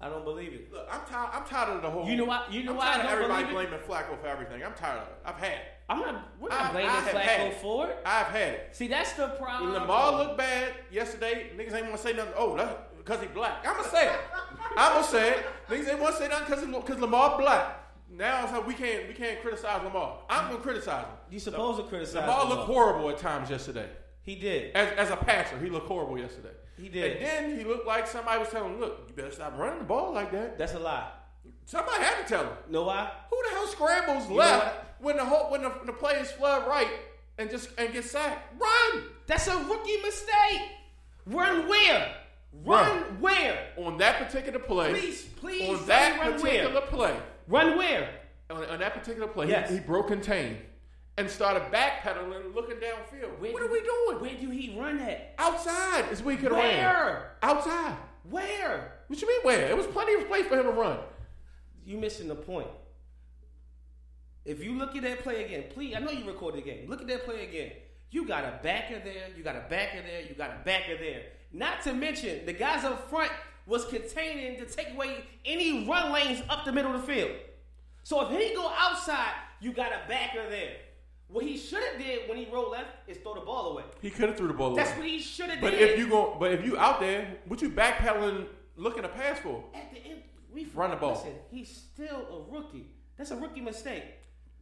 I don't believe it.
Look, I'm tired. I'm tired of the whole.
You know why- you know
I'm
why I
tired of
don't
everybody
believe it?
blaming Flacco for everything. I'm tired of it. I've had it.
I'm not. We're not
I-
blaming
I
Flacco for it.
I've had it.
See, that's the problem.
When Lamar looked bad yesterday, niggas ain't want to say nothing. Oh, that's because he black. I'm gonna say it. I'm gonna say it. Niggas ain't want to say nothing because because Lamar black. Now it's like we can't we can't criticize Lamar. I'm gonna criticize him.
You supposed to criticize
Lamar
Lamar.
looked horrible at times yesterday.
He did.
As, as a passer, he looked horrible yesterday.
He did.
And then he looked like somebody was telling him, "Look, you better stop running the ball like that."
That's a lie.
Somebody had to tell him.
Know why?
Who the hell scrambles
know
left when the whole when the, the players flood right and just and get sacked? Run
That's a rookie mistake. Run where? Run,
Run.
where?
on that particular play.
Please, please,
on that particular
where?
play.
Run where?
On, on that particular play,
Yes.
he, he broke contain and started backpedaling, looking downfield.
Where
what
do-
are we doing?
Where do he run at?
Outside is where he could have ran.
Where?
Outside.
Where?
What you mean where? It was plenty of place for him to run.
You missing the point. If you look at that play again, please, I know you recorded the game. Look at that play again. You got a backer there, you got a backer there, you got a backer there. Not to mention, the guys up front was containing to take away any run lanes up the middle of the field. So if he go outside, you got a backer there. What he should have did when he rolled left is throw the ball away.
He could have threw the ball
That's
away.
That's what he should have
But
did.
if you go, but if you out there, what you backpedaling, looking to pass for?
at the end, we
Run the ball.
Listen, he's still a rookie. That's a rookie mistake.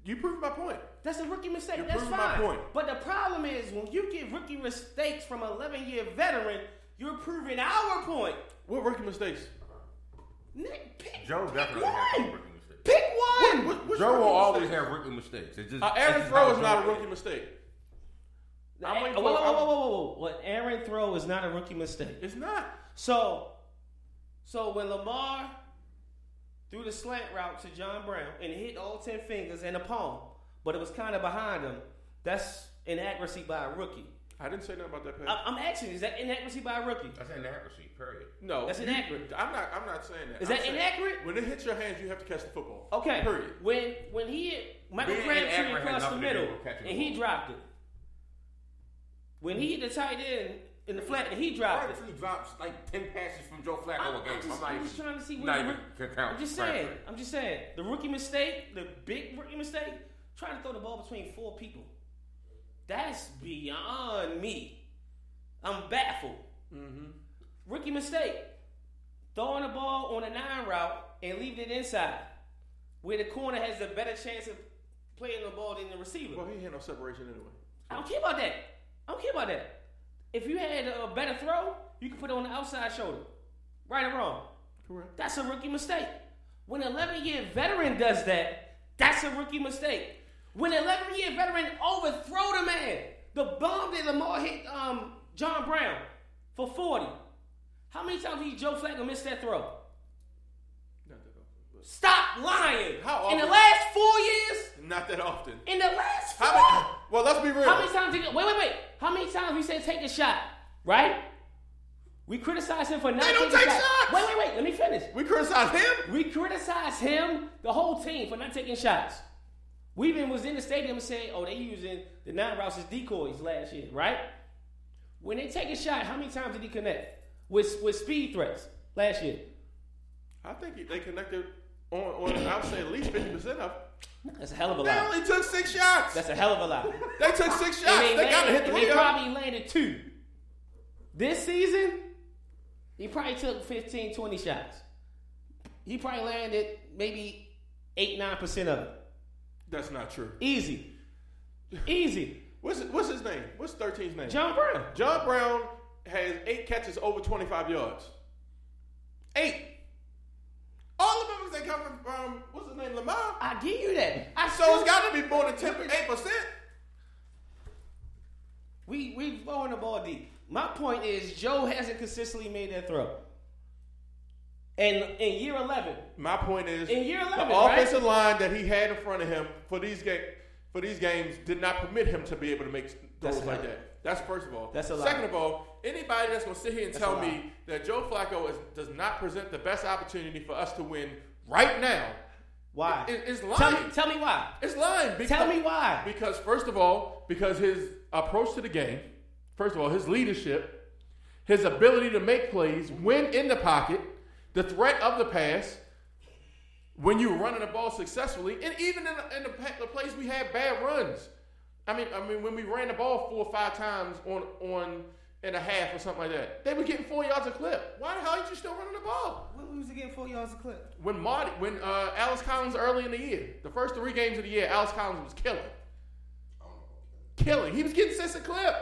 You proved my point.
That's a rookie mistake.
You're
That's fine.
my point.
But the problem is when you get rookie mistakes from an 11 year veteran, you're proving our point.
What rookie mistakes?
Nick, pick,
Joe
pick
definitely
one.
has rookie mistakes.
Pick one.
What, what,
Joe will always
mistakes?
have rookie mistakes. It's just
Uh, Aaron
just
Throw
how
is not a rookie mistake.
Whoa,
I'm waiting
whoa,
for-
whoa,
I'm-
whoa, whoa, whoa. What Aaron throw is not a rookie mistake.
It's not.
So, so when Lamar threw the slant route to John Brown and hit all ten fingers and a palm, but it was kind of behind him, that's inaccuracy by a rookie.
I didn't say nothing about that pass.
I- I'm asking, is that inaccuracy by a rookie?
That's inaccuracy. Period.
no,
That's
you-
inaccurate.
I'm not. I'm not saying that.
Is
I'm
that
saying
inaccurate?
When it hits your hands, you have to catch the football.
Okay.
Period.
When when he hit Michael
Being
Crabtree
inaccurate
across the
nothing to do
middle and
the
he dropped it. When he hit the tight end in the flat and he dropped it.
Crabtree drops like ten passes from Joe Flacco
I'm,
a
I'm
game.
just,
I'm not
I'm just trying to see
not
where
even
the,
can count
I'm just saying.
Crabtree.
I'm just saying. The rookie mistake, the big rookie mistake, trying to throw the ball between four people. That's beyond me. I'm baffled.
Mm-hmm.
Rookie mistake. Throwing the ball on a nine route and leaving it inside. Where the corner has a better chance of playing the ball than the receiver.
Well, he had no separation anyway.
I don't care about that. I don't care about that. If you had a better throw, you could put it on the outside shoulder. Right or wrong.
Correct.
That's a rookie mistake. When an 11 year veteran does that, that's a rookie mistake. When an 11 year veteran overthrow the man, the bomb that Lamar hit um, John Brown for 40. How many times did Joe Flacco miss that throw?
Not that often.
Stop lying.
How
In the last four years,
Not that often.
in the last four,
How many? Well, let's be real.
How many times did wait, wait, wait? How many times we said take a shot, right? We criticize him for not
They don't
taking
take
shots.
shots.
Wait, wait, wait. Let me finish.
we criticize him.
We criticize him, the whole team, for not taking shots. We even was in the stadium and said, "Oh, they using the nine routes as decoys last year, right?" When they take a shot, how many times did he connect with with speed threats last year?
I think he- they connected on. on I would say at least fifty percent of.
That's a hell of a
They
lot.
They only took six shots.
That's a hell of a lot.
they took six shots.
And
They, got to hit three
they probably landed two. This season, he probably took 15, 20 shots. He probably landed maybe 8, 9% of it.
That's not true.
Easy. Easy.
What's what's his name? What's 13's name?
John Brown.
John Brown has eight catches over 25 yards. Eight. All the members they come from, um, what's his name, Lamar?
I give you that. I
So
still-
it's got to be more than 10, 8%.
we we throwing the ball deep. My point is Joe hasn't consistently made that throw. And in year 11,
My point is,
In year 11,
the
right?
offensive line that he had in front of him for these game for these games did not permit him to be able to make
That's
throws
a
like that. That's first of all.
That's a lie.
Second of all, anybody that's going to sit here and
That's
tell me that Joe Flacco is, does not present the best opportunity for us to win right now,
Why?
it- it's
tell
lying.
me, tell me why.
It's lying. Because,
Tell me why.
Because first of all, because his approach to the game, first of all, his leadership, his ability to make plays, win in the pocket, the threat of the pass, when you're running the ball successfully, and even in the, in the, the plays we had bad runs. I mean, I mean, when we ran the ball four or five times on on in a half or something like that, they were getting four yards a clip. Why the hell are you still running the ball?
What was he getting four yards a clip?
When Marty, when uh, Alex Collins early in the year, the first three games of the year, Alex Collins was killing, killing. He was getting six a clip.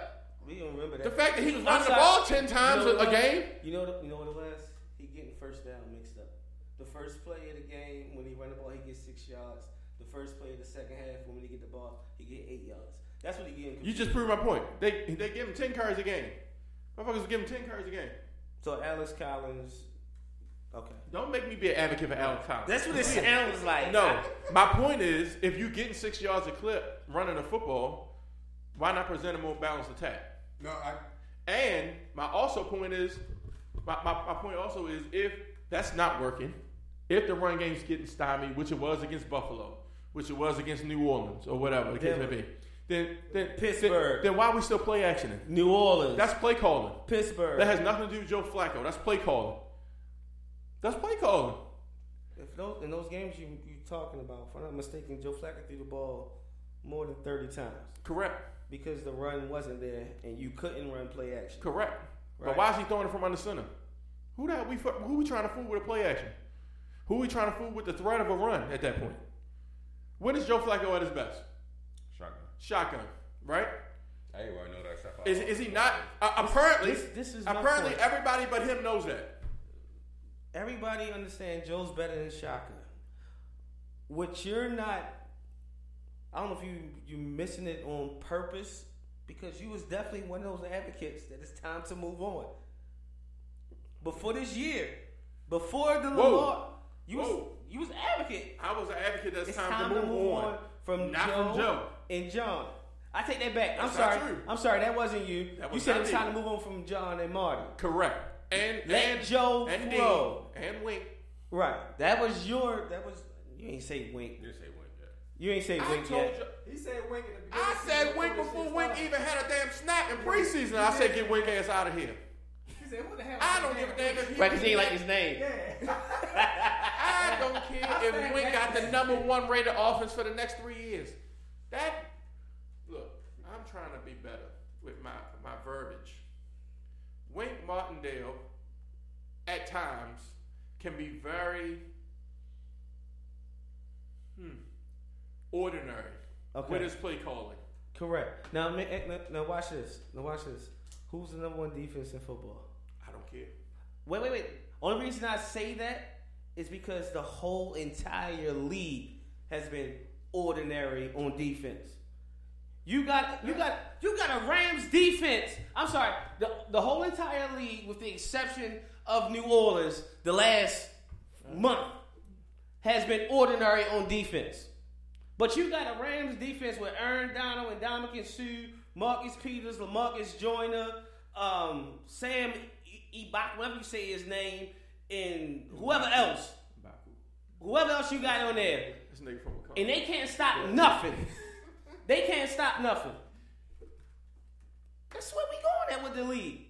We don't remember that.
The fact that he was running the ball ten times
You know
a, a game.
You know, the, you know what it was? He getting first down mixed up. The first play of the game, when he run the ball, he gets six yards. The first play of the second half, when he get the ball, he get eight yards. That's what he getting.
You just proved my point. They they give him ten carries a game. Motherfuckers give him ten carries a game.
so Alex Collins. Okay.
Don't make me be an advocate for Alex Collins.
That's what it sounds like.
No, my point is, if you getting six yards a clip running a football, why not present a more balanced attack?
No, I.
And my also point is, my, my, my point also is, if that's not working, if the run game's getting stymied, which it was against Buffalo, which it was against New Orleans or whatever the case may be, then then
Pittsburgh.
then, then why we still play actioning?
New Orleans.
That's play calling.
Pittsburgh.
That has nothing to do with Joe Flacco. That's play calling. That's play calling.
If those, in those games you you talking about, if I'm not mistaken, Joe Flacco threw the ball more than thirty times
Correct.
because the run wasn't there and you couldn't run play action.
Correct. But why is he throwing it from under center? Who hell we who we trying to fool with a play action? Who we trying to fool with the threat of a run at that point? When is Joe Flacco at his best?
Shotgun.
Shotgun, right?
Everybody know that stuff.
Is, is he not? Uh, apparently,
this- this is
apparently everybody but him knows that.
Everybody understands Joe's better than Shaka. What you're not, I don't know if you you missing it on purpose because you was definitely one of those advocates that it's time to move on. Before this year, before the
Whoa.
Lamar, you was you was advocate.
I was an advocate that's
It's
time, to move, on.
from
Not
Joe
from Joe.
and John. I take that back. I'm sorry.
true.
I'm sorry. That wasn't you.
That
you said
not
it was time to move on from John and Marty.
Correct. And
Let
and
Joe
and
flow.
Dean and Wink.
Right. That was your. That was. You ain't say wink.
You say wink.
You ain't say
I
wink
told
yet.
you.
He said wink at the beginning.
I said
season
Wink before
shit
Wink even had a damn snap in preseason. I said get Wink ass out of here.
He said, "What the hell?"
I don't give a damn if he
Right, because he ain't like his name.
Yeah.
I don't care if Wink got the number one rated offense for the next three years. That look, I'm trying to be better with my my verbiage. Wink Martindale at times can be very hmm, ordinary
Okay.
with his play calling.
Correct. Now, eh, now, now watch this. Now watch this. Who's the number one defense in football? Wait, wait, wait. Only reason I say that is because the whole entire league has been ordinary on defense. You got, you got, you got a Rams defense. I'm sorry, the the whole entire league, with the exception of New Orleans, the last month has been ordinary on defense. But you got a Rams defense with Aaron Donald and Ndamukong Suh, Marcus Peters, Lamarcus Joyner, um, Sam Ibaka, whatever you say his name, and whoever else, whoever else you got on there,
This nigga from a
and they can't stop nothing. They can't stop nothing. That's where we going at with the league.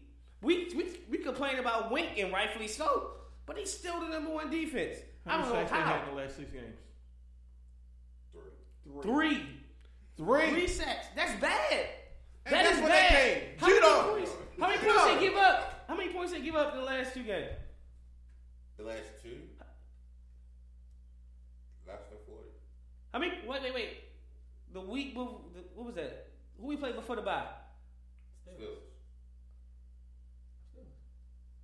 We we, we complain about Wink and rightfully so, but he's still the number one defense. I
How
don't
many
know
sacks they
how.
had in the last six games?
Three.
Three.
Three sacks. That's bad.
And
That
guess
is
where
bad.
they came?
How many points? How many points they give up? How many points did they give up in the last two games?
The last two. Last than forty.
I mean, wait, wait, wait. The week, before, the, what was that? Who we played before the bye?
Still.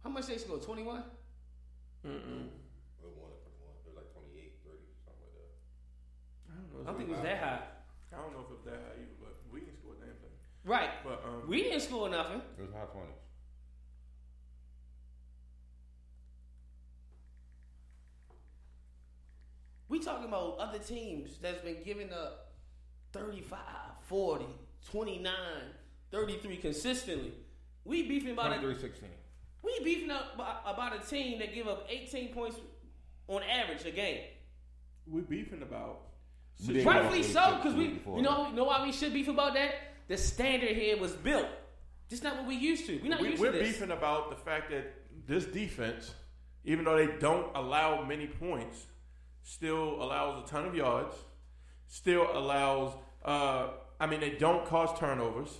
How much they scored? Twenty one.
Mm-mm.
It was one of. One. It was like 28, 30, something like that.
I don't know.
I don't think it was that high.
I don't know if it was that high either, but we didn't score a damn thing.
Right.
But um,
We didn't score nothing.
It was high twenties.
We talking about other teams that's been giving up 35, 40, 29, 33 consistently. We beefing about a,
23 16.
we beefing up about, about a team that give up 18 points on average a game.
We beefing about.
Rightfully so, because we, you know, you know why we should beef about that. The standard here was built. Just not what we used to. We're not
We,
used
we're
to this.
beefing about the fact that this defense, even though they don't allow many points, still allows a ton of yards. Still allows. Uh, I mean, they don't cause turnovers,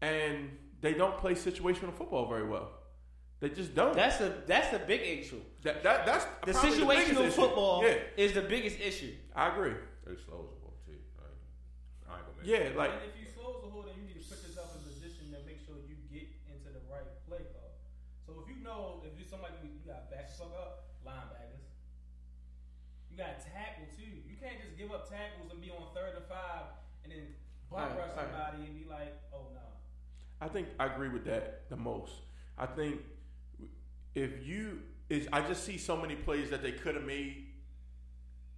and they don't play situational football very well. They just don't.
That's the that's the big issue.
that, that that's
The situational
issue.
football
Yeah,
is the biggest issue.
I agree.
They slow as well too. I ain't, I ain't gonna make
Yeah, like
and if you slow as a whole, then you need to put yourself in a position to make sure you get into the right play call. So if you know if you somebody you got back fuck up linebackers, you got tackle too. You can't just give up tackles and be on third and five and then butt
Right,
rush
right.
somebody and be like, oh no.
I think I agree with that the most. I think if you is I just see so many plays that they could have made.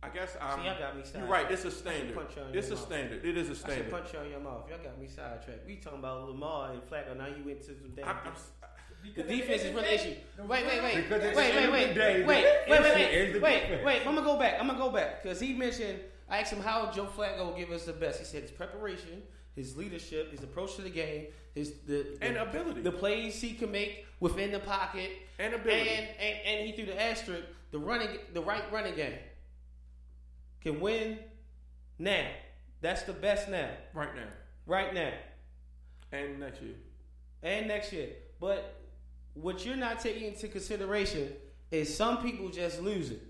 I guess I'm.
See, y'all got me
you're right. It's a
I should
standard.
punch you on
It's
your
a
mouth.
standard. It is a
I should
standard.
punch you on your mouth. Y'all got me sidetracked. We talking about Lamar and Flacco. Now you went to some damn.
I'm, I'm,
the defense is really the issue. Wait, wait, wait, wait, wait, wait, wait, wait, wait, wait, wait, wait, wait. I'm gonna go back. I'm gonna go back because he mentioned. I asked him how Joe Flacco will give us the best. He said his preparation, his leadership, his approach to the game, his the, the
And ability.
the plays he can make within the pocket,
And ability.
and and, and he threw the asterisk, the running, the right running game can win now. That's the best now,
right now
right now
and next year.
and next year. But what you're not taking into consideration is some people just lose it.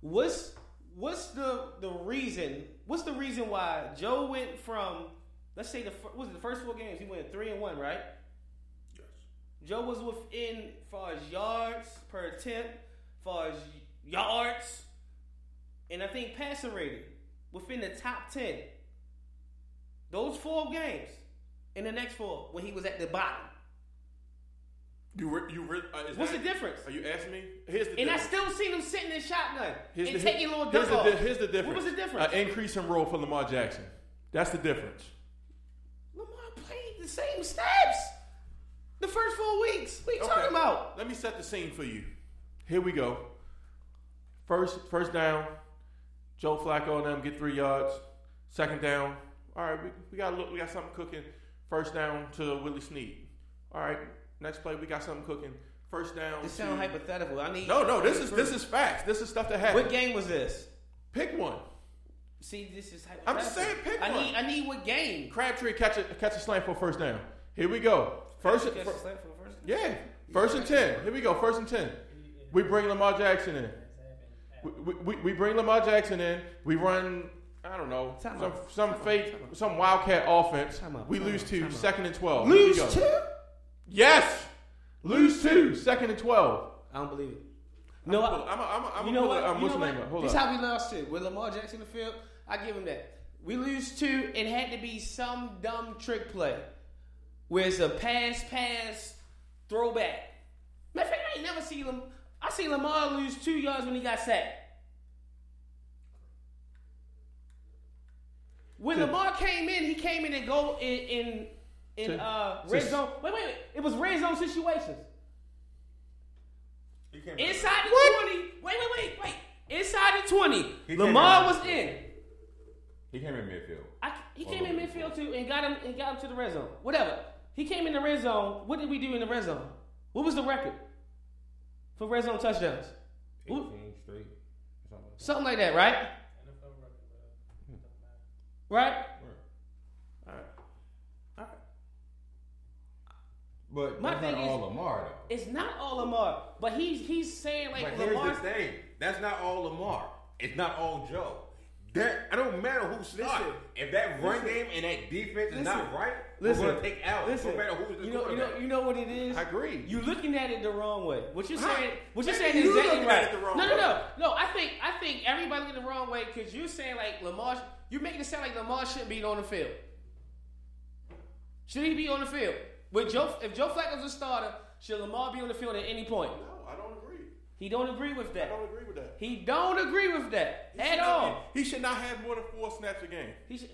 What's what's the the reason? What's the reason why Joe went from let's say the was it the first four games he went three and one, right?
Yes.
Joe was within far as yards per attempt, far as yards, and I think passing rating within the top ten. Those four games, in the next four when he was at the bottom.
You re, you re, uh,
What's
that-
the difference?
Are you asking me? Here's the
And I still seen him sitting in shotgun
Here's
and
the-
taking little
here's the, di- here's the difference.
What was the difference?
An increase in role for Lamar Jackson. That's the difference.
Lamar played the same steps the first four weeks. What are you talking about?
Let me set the scene for you. Here we go. First, first down. Joe Flacco and them get three yards. Second down. All right, we, we got a look. We got something cooking. First down to Willie Snead. All right, next play we got something cooking. First down.
This
to-
sound hypothetical. I need
No, no. This is this is facts. This is stuff that happened.
what game was this?
Pick one.
See, this is hypothetical.
I'm just saying, pick
I
one.
need I need what game?
Crabtree catch a catch a slant for a first down. Here we go. First,
Catch the
fir-
slant for the first-
yeah, first and ten. Here we go. First and ten. We bring Lamar Jackson in. We, we, we- we bring Lamar Jackson in. We run. I don't know
Time
some
out.
some
Time
fake
Time
some wildcat offense.
Time.
We
Time
lose
out.
two.
Time.
Second and twelve.
Lose
go.
two?
Yes. Lose two. Second and twelve.
I don't believe it. No,
I'm
I,
gonna, I'm gonna, I'm
you know
pull it.
what? You know what?
Hold
this
up.
how we lost to with Lamar Jackson in the field. I give him that. We lose two. It had to be some dumb trick play, where it's a pass, pass, throwback. Matter of fact, I ain't never seen him. I seen Lamar lose two yards when he got sacked. When Lamar came in, he came in and go in in, in
To-
uh,
to-
red zone. Wait, wait, wait. It was red zone situations. Inside the twenty. Wait, wait, wait, wait. Inside the twenty.
He
Lamar was
in.
in.
He came in midfield.
I, he came in midfield too and got him and got him to the red zone. Whatever. He came in the red zone. What did we do in the red zone? What was the record for red zone touchdowns?
18 straight. Something like that.
Something like that, right?
NFL record, but it doesn't matter.
Right.
All right. All right.
But
My
that's not
thing is-
all Lamar though.
It's not all Lamar, but he's he's saying like
But here's
Lamar's.
the thing. That's not all Lamar. It's not all Joe. That I don't matter who starts.
Listen.
If that run
Listen.
game and that defense is not right,
Listen.
we're gonna take out.
Listen.
No matter who's the
you know, you know,
quarterback.
you know what it is.
I agree.
You're looking at it the wrong way. What you're
Huh?
saying, what you're saying is exactly right.
at it the wrong
no, no, no, no. I think I think everybody looking the wrong way because you're saying like Lamar. You're making it sound like Lamar shouldn't be on the field. Should he be on the field? With Joe, if Joe Flacco's a starter, should Lamar be on the field at any point?
No, I don't agree.
He don't agree with that.
I don't agree with that.
He don't agree with that
He
at
should not-
all.
He should not have more than four snaps a game.
He should,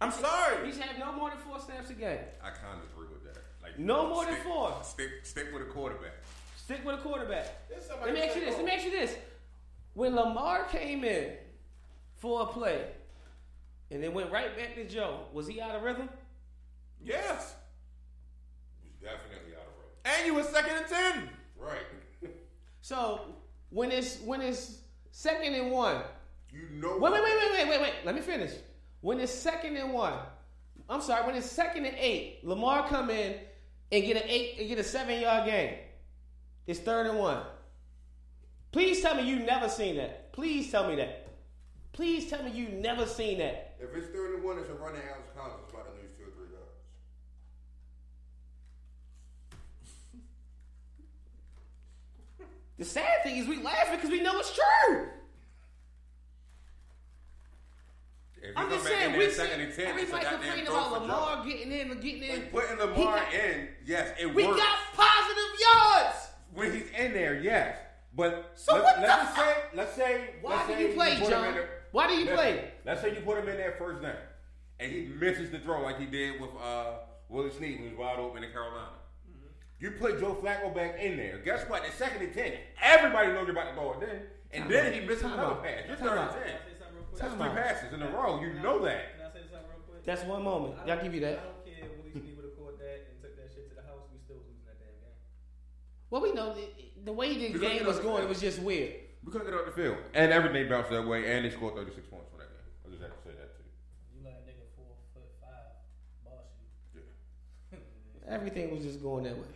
I'm sorry.
he should have no more than four snaps a game.
I kind of agree with that. Like
No more than four.
Stick, stick with a quarterback.
Stick with a quarterback. Let me ask you this. Let me ask you this. when Lamar came in for a play and then went right back to Joe, was he out of rhythm?
Yes.
He's definitely out of road.
And you was second and ten.
Right.
So when it's when it's second and one,
You know.
wait, wait, wait, wait, wait, wait, wait. Let me finish. When it's second and one, I'm sorry. When it's second and eight, Lamar come in and get an eight and get a seven yard gain. It's third and one. Please tell me you never seen that. Please tell me that. Please tell me you never seen that.
If it's third and one, it's a running to Alex Collins. It's about to lose two or three yards.
The sad thing is we laugh because we know it's true.
If you
I'm just saying, we
second
see everybody complaining about Lamar
Joe.
getting in and getting in.
Like putting Lamar
got-
in, yes, it
We
works.
got positive yards.
when he's in there, yes. But
So
let's
the
say, let's say,
Why
let's
do
say
you play,
him
John?
there-
Why do you play?
Let's say you put him in there first down, and he misses the throw like he did with uh, Willie Snead, who was wide open in Carolina. You put Joe Flacco back in there. Guess what? The second and ten. Everybody knows you're about to throw it then, and
Time
then
out.
he misses
Time
another
out.
pass. You're third
out.
and ten.
Can I say something real quick?
That's
Time
three passes in a row. You
Can I-
know that.
Can I say something real quick?
That's one moment.
I
Y'all give you that.
I don't care if Willie Snead would have caught that and took that shit to the house. We still losing that damn game.
Well, we know the, the way the
Because
game was going, it was just weird.
We couldn't get off the field, and everything bounced that way, and they scored 36 points for that game. I just had to say that too.
You let a nigga four foot five boss you.
Everything was just going that way.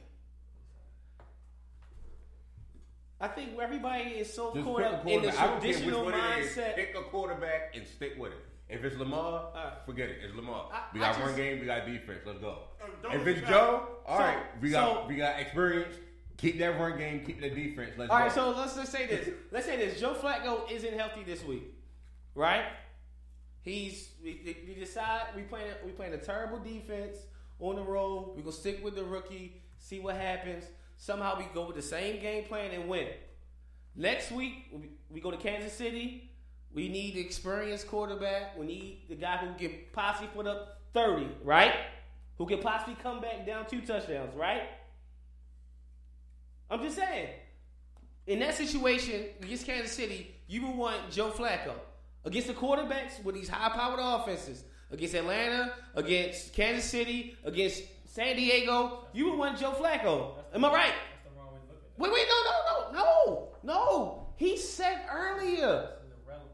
I think everybody is so
Just
caught up in the
quarterback. I don't care which
traditional
one it is.
mindset.
Pick a quarterback and stick with it. If it's Lamar,
Uh,
forget it. It's Lamar.
I-
we got
just-
one game. We got defense. Let's go.
don't
if it's
forget-
Joe, all
So-
right. We got
so-
we got experience. Keep that run game. Keep the defense. Let's
All
go.
right, so let's just say this. Let's say this. Joe Flacco isn't healthy this week, right? He's we, we decide we playing we playing a terrible defense on the road. We gonna stick with the rookie, see what happens. Somehow we go with the same game plan and win. Next week we, go to Kansas City. We need the experienced quarterback. We need the guy who can possibly put up thirty, right? Who can possibly come back down two touchdowns, right? I'm just saying. In that situation against Kansas City, you would want Joe Flacco against the quarterbacks with these high-powered offenses. Against Atlanta, against Kansas City, against San Diego, you would want Joe Flacco. Am I right?
That's the wrong way to look at it.
Wait, wait, no, no, no, no, no. He said earlier.
This is irrelevant,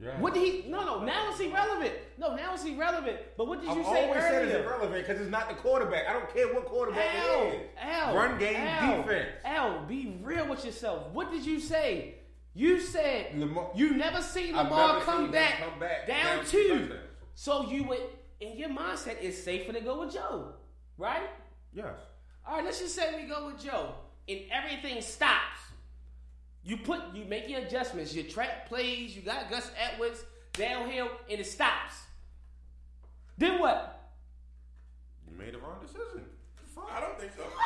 right?
What did he? No, no. Now it's irrelevant. No, now it's irrelevant. But what did you
I've
say
always said it's irrelevant because it's not the quarterback. I don't care what quarterback
Al,
it is.
Al,
Run game,
Al,
defense.
Al, be real with yourself. What did you say? You said
Lamar-
you never seen Lamar
never
come,
seen
back
come back
down,
down two
two. So you would, in your mindset, it's safer to go with Joe, right?
Yes.
All right, let's just say we go with Joe, and everything stops. You put, you make your adjustments, your track plays, you got Gus Edwards downhill, and it stops. Then what?
You made the wrong decision.
I don't think so.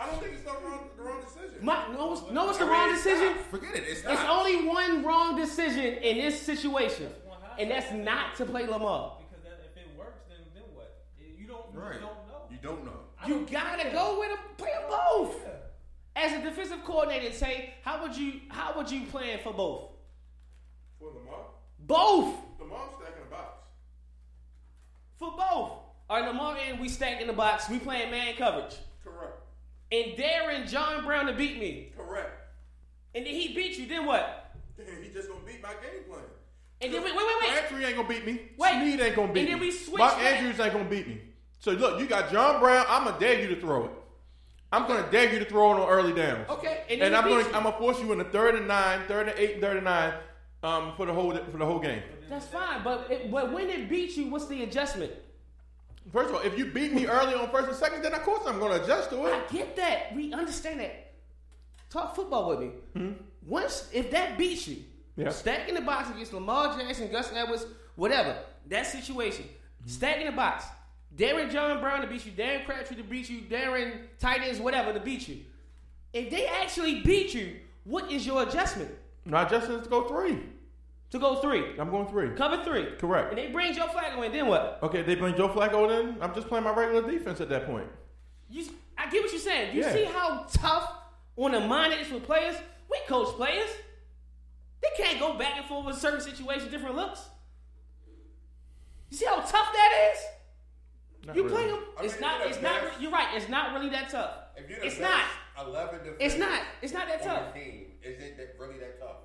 I don't think it's the wrong, the wrong decision.
My, no, it's- no, it's the
I mean,
wrong
it's
decision.
not. Forget it. It's,
It's only one wrong decision in this situation, and that's not to play Lamar.
Because that, if it works, then then what? You don't
right.
you don't know.
You don't know.
I
You gotta
care.
go with them, play them both.
Yeah.
As a defensive coordinator, say how would you how would you plan for both?
For Lamar,
Both
Lamar's stacking the box.
for both. All right, Lamar and we stacked in the box. We playing man coverage,
Correct.
and daring John Brown to beat me,
Correct.
and then he beat you. Then what?
He just gonna beat my game plan.
And then wait, wait, wait, wait.
Crabtree ain't gonna beat me.
Wait.
Snead ain't gonna beat
And then
me.
we switch
Mark. Andrews ain't gonna beat me. So look, you got John Brown. I'm gonna dare you to throw it. I'm gonna dare you to throw it on early downs.
Okay, and
And, I'm gonna
you.
I'm gonna force you in the third and nine, third and eight, and third and nine, um, for the whole for the whole game.
That's fine, but it, but when it beats you, what's the adjustment?
First of all, if you beat me early on first and second, then of course I'm gonna adjust to it.
I get that. We understand that. Talk football with me. Once if that beats you,
Yeah.
stack in the box against Lamar Jackson, Gus Edwards, whatever that situation, stack in the box. Darren John Brown to beat you, Darren Crabtree to beat you, Darren Titans, whatever to beat you. If they actually beat you, what is your adjustment
My adjustment is to go three.
to go three,
I'm going three.
cover three,
Correct.
And they bring Joe Flacco in, then what?
Okay, they bring Joe Flacco in. I'm just playing my regular defense at that point.
You, I get what you're saying. Do you
Yeah.
see how tough on the mind it is for players. We coach players. They can't go back and forth with certain situations, different looks. You see how tough that is?
Not
you
really.
play them.
I
It's
mean,
not.
you're the
It's not.
best.
You're right. It's not really that tough.
If you're the
It's
best
not.
11 defenders
It's not. It's not that tough.
team, is it that, really that tough?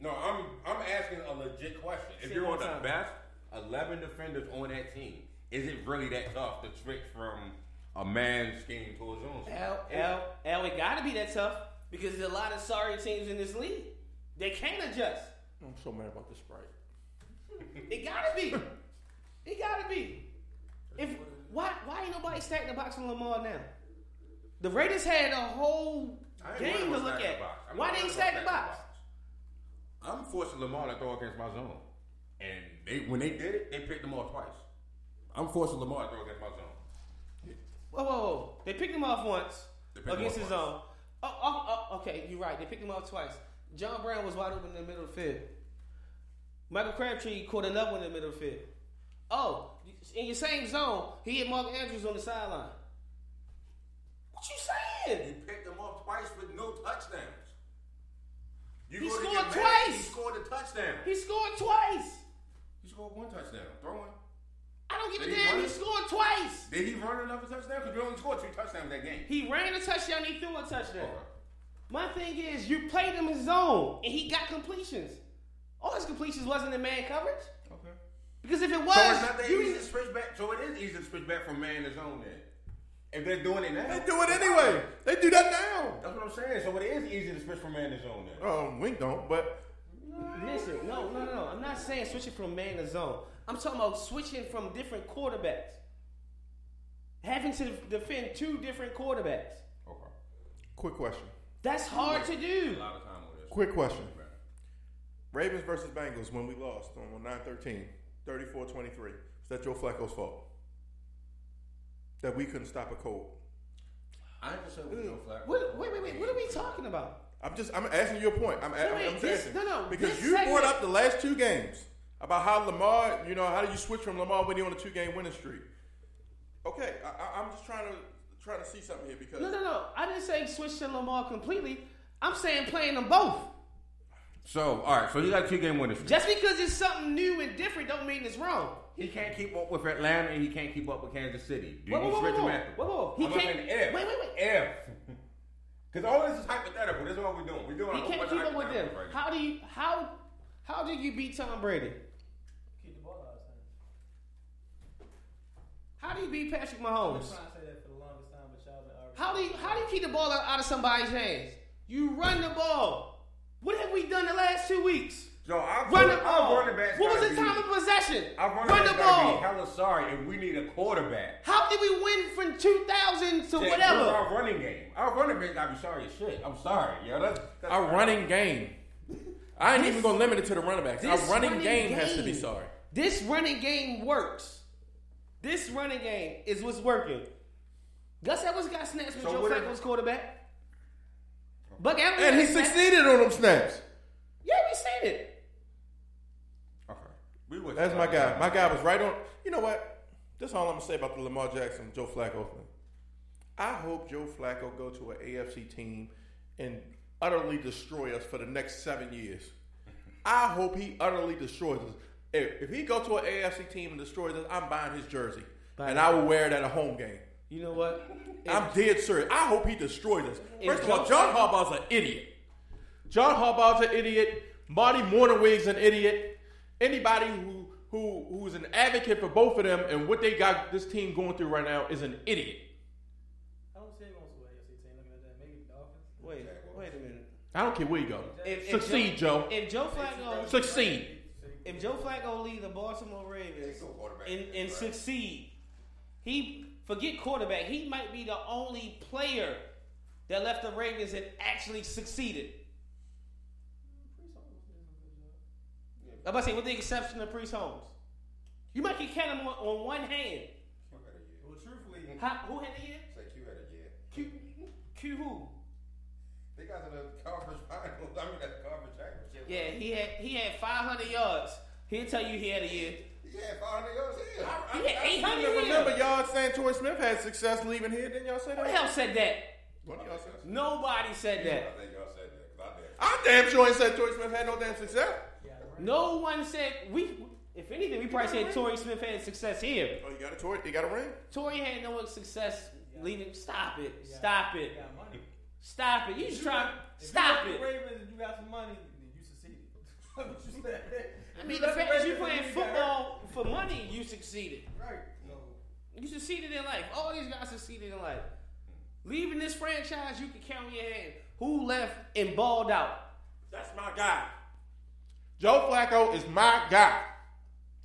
No, I'm I'm asking a legit question. If
Say
you're
it
on
one
the
time.
best 11 defenders on that team, is it really that tough to switch from a man scheme to a zone scheme?
L, L, L, it gotta be that tough because there's a lot of sorry teams in this league. They can't adjust.
I'm so mad about the Sprite.
It gotta be. It gotta be. If why why ain't nobody stacking the box on Lamar now? The Raiders had a whole game to look at.
the box.
Why they ain't
worried
stack the box?
I'm forcing Lamar to throw against my zone. And they when they did it, they picked them off twice. I'm forcing Lamar to throw against my zone.
Whoa, whoa, whoa! They picked him off once
They picked him
against his zone. Oh, oh, oh, okay, you're right. They picked him off twice. John Brown was wide open in the middle of the field. Michael Crabtree caught another one in the middle of the field. Oh, in your same zone, he hit Mark Andrews on the sideline. What you saying?
He picked him off twice with no touchdowns. You
He scored
get mad,
twice.
He scored a touchdown.
He scored twice.
He scored one touchdown. Throwing.
I don't give a
Did he
damn. He
run?
scored twice.
Did he run another touchdown? Because we only scored two touchdowns that game.
He ran a touchdown. He threw a touchdown.
Okay.
My thing is, you played him in zone, and he got completions. All his completions wasn't in man coverage.
Okay.
Because if it was,
So it's not that
you-
easy to switch back. So it is easy to switch back from man to zone then. If they're doing it now.
They do it anyway. They do that now.
That's what I'm saying. So it is easy to switch from man to zone then.
Um, we don't, but
Listen, no, no, no, no. I'm not saying switching from man to zone. I'm talking about switching from different quarterbacks. Having to defend two different quarterbacks.
Okay.
quick question.
That's hard to do.
A
do.
lot of time on this.
Quick question. Ravens versus Bengals when we lost on 9-13, 34-23. Is that Joe Flacco's fault? That we couldn't stop a cold.
I ain't just saying with Joe Flacco.
What, wait, wait, wait. What are we talking about?
I'm just I'm asking you a point. I'm,
wait,
I'm just
this-
asking.
no, no,
because
this
you brought up the last two games about how Lamar, you know, how do you switch from Lamar when you're on a two game winning streak? Okay, I, I, I'm just trying to trying to see something here because
No, no, no. I didn't say switch to Lamar completely. I'm saying playing them both.
So, all right. So you got a two game winning streak.
Just because it's something new and different don't mean it's wrong.
He can't keep up with Atlanta and he can't keep up with Kansas City. Do
Whoa,
you
whoa, whoa,
switch him
whoa.
after?
Whoa, whoa. He
I'm
can't-
saying if.
wait, wait, wait.
If. Because all this is hypothetical. This is what we're doing. We're doing
He
a
can't keep
of
up with them.
hypotheticals right.
How do you how how did you beat Tom Brady?
Keep the ball out of his hands.
How do you beat Patrick
I've
Mahomes?
trying to say that for the longest time, but y'all been arguing.
How do you how do you keep the ball out, out of somebody's hands? You run the ball. What have we done the last two weeks?
So I've
Run the
I've
ball.
running backs
What was the
be-
time of possession?
I've running
Run the
gotta
ball.
Be hella sorry if we need a quarterback.
How did we win from 2000 to
to
whatever?
Our running game. Our running back gotta be sorry as shit. I'm sorry, yo. That's, that's
our running game. I ain't even gonna limit it to the running backs. Our
This
running, game, has to be sorry.
This running game works. This running game is what's working. Gus Edwards got snaps with
So
Joe
what if-
Flacco's quarterback. Buck Allen
And he
got snaps.
succeeded on them snaps.
Yeah, we said it.
Okay. We was
That's my guy. My guy was right on. You know what? That's all I'm gonna say about the Lamar Jackson, Joe Flacco thing. I hope Joe Flacco go to an AFC team and utterly destroy us for the next seven years. I hope he utterly destroys us. If, if he go to an AFC team and destroys us, I'm buying his jersey, and I will wear it at a home game.
You know what?
I'm dead serious. I hope he destroys us. First of all, John
Flacco-
Harbaugh's an idiot. John Harbaugh's an idiot. Marty Mornhinweg's an idiot. Anybody who who who's an advocate for both of them and what they got this team going through right now is an idiot.
I don't see him going to AFC team. Looking at that, maybe the Dolphins.
Wait, wait a minute.
I don't care where you go.
If, if
Succeed, Joe.
If Joe Flacco,
Succeed.
if Joe Flacco lead the Baltimore Ravens and, and succeed, he forget quarterback. He might be the only player that left the Ravens and actually succeeded. I'm about to say, with the exception of Priest Holmes, you might can count him on, on one hand.
Well, truthfully,
How, who had a year?
Say Q had a year.
Q, Q who?
They got to the conference finals. I mean, that conference championship.
Yeah, he had he had 500 yards. He'll tell you he had a year.
Yeah, 500 yards here.
He had 800
You
yards.
remember y'all saying Torrey Smith had success leaving here? Didn't y'all say that?
Who the
that?
hell said that?
One of y'all said that.
Nobody said
I
that.
think y'all said that. I did.
I'm damn sure ain't said Torrey Smith had no damn success.
No one said we. If anything, we probably said Torrey Smith had success here.
Oh, you got a Torrey? You got a ring?
Torrey had no success leading. Stop it! Stop it!
Money.
Stop it! You just try.
If
Stop
you
it!
got the Ravens and you got some money, then you succeeded. That's what you said.
I mean, the fact that you're playing football for money, you succeeded.
Right. So,
You succeeded in life. All these guys succeeded in life. Leaving this franchise, you can count on your hand who left and balled out.
That's my guy. Joe Flacco is my guy.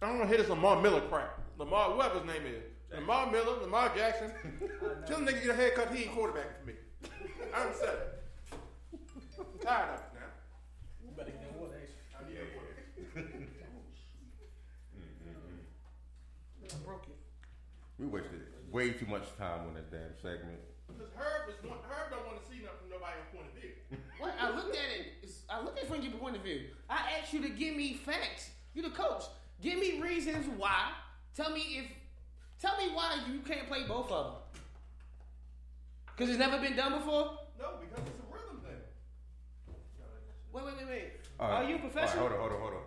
I don't want to hit this Lamar Miller crap. Lamar, whoever his name is. Lamar Miller, Lamar Jackson. Tell the nigga get a haircut, he ain't quarterbacking for me. I'm set. I'm tired of it now.
you better get that water extra.
I broke it.
We wasted way too much time on that damn segment.
Because Herb, is one, Herb don't want to see nothing from nobody's point of view.
What? I looked at it. it's- I looked at it from your point of view. I asked you to give me facts. You the coach. Give me reasons why. Tell me if. Tell me why you can't play both of them. Because it's never been done before.
No, because it's a rhythm thing.
Wait, wait, wait, wait.
All
Are
right.
you a
All right,
professional?
hold on, hold on, hold on.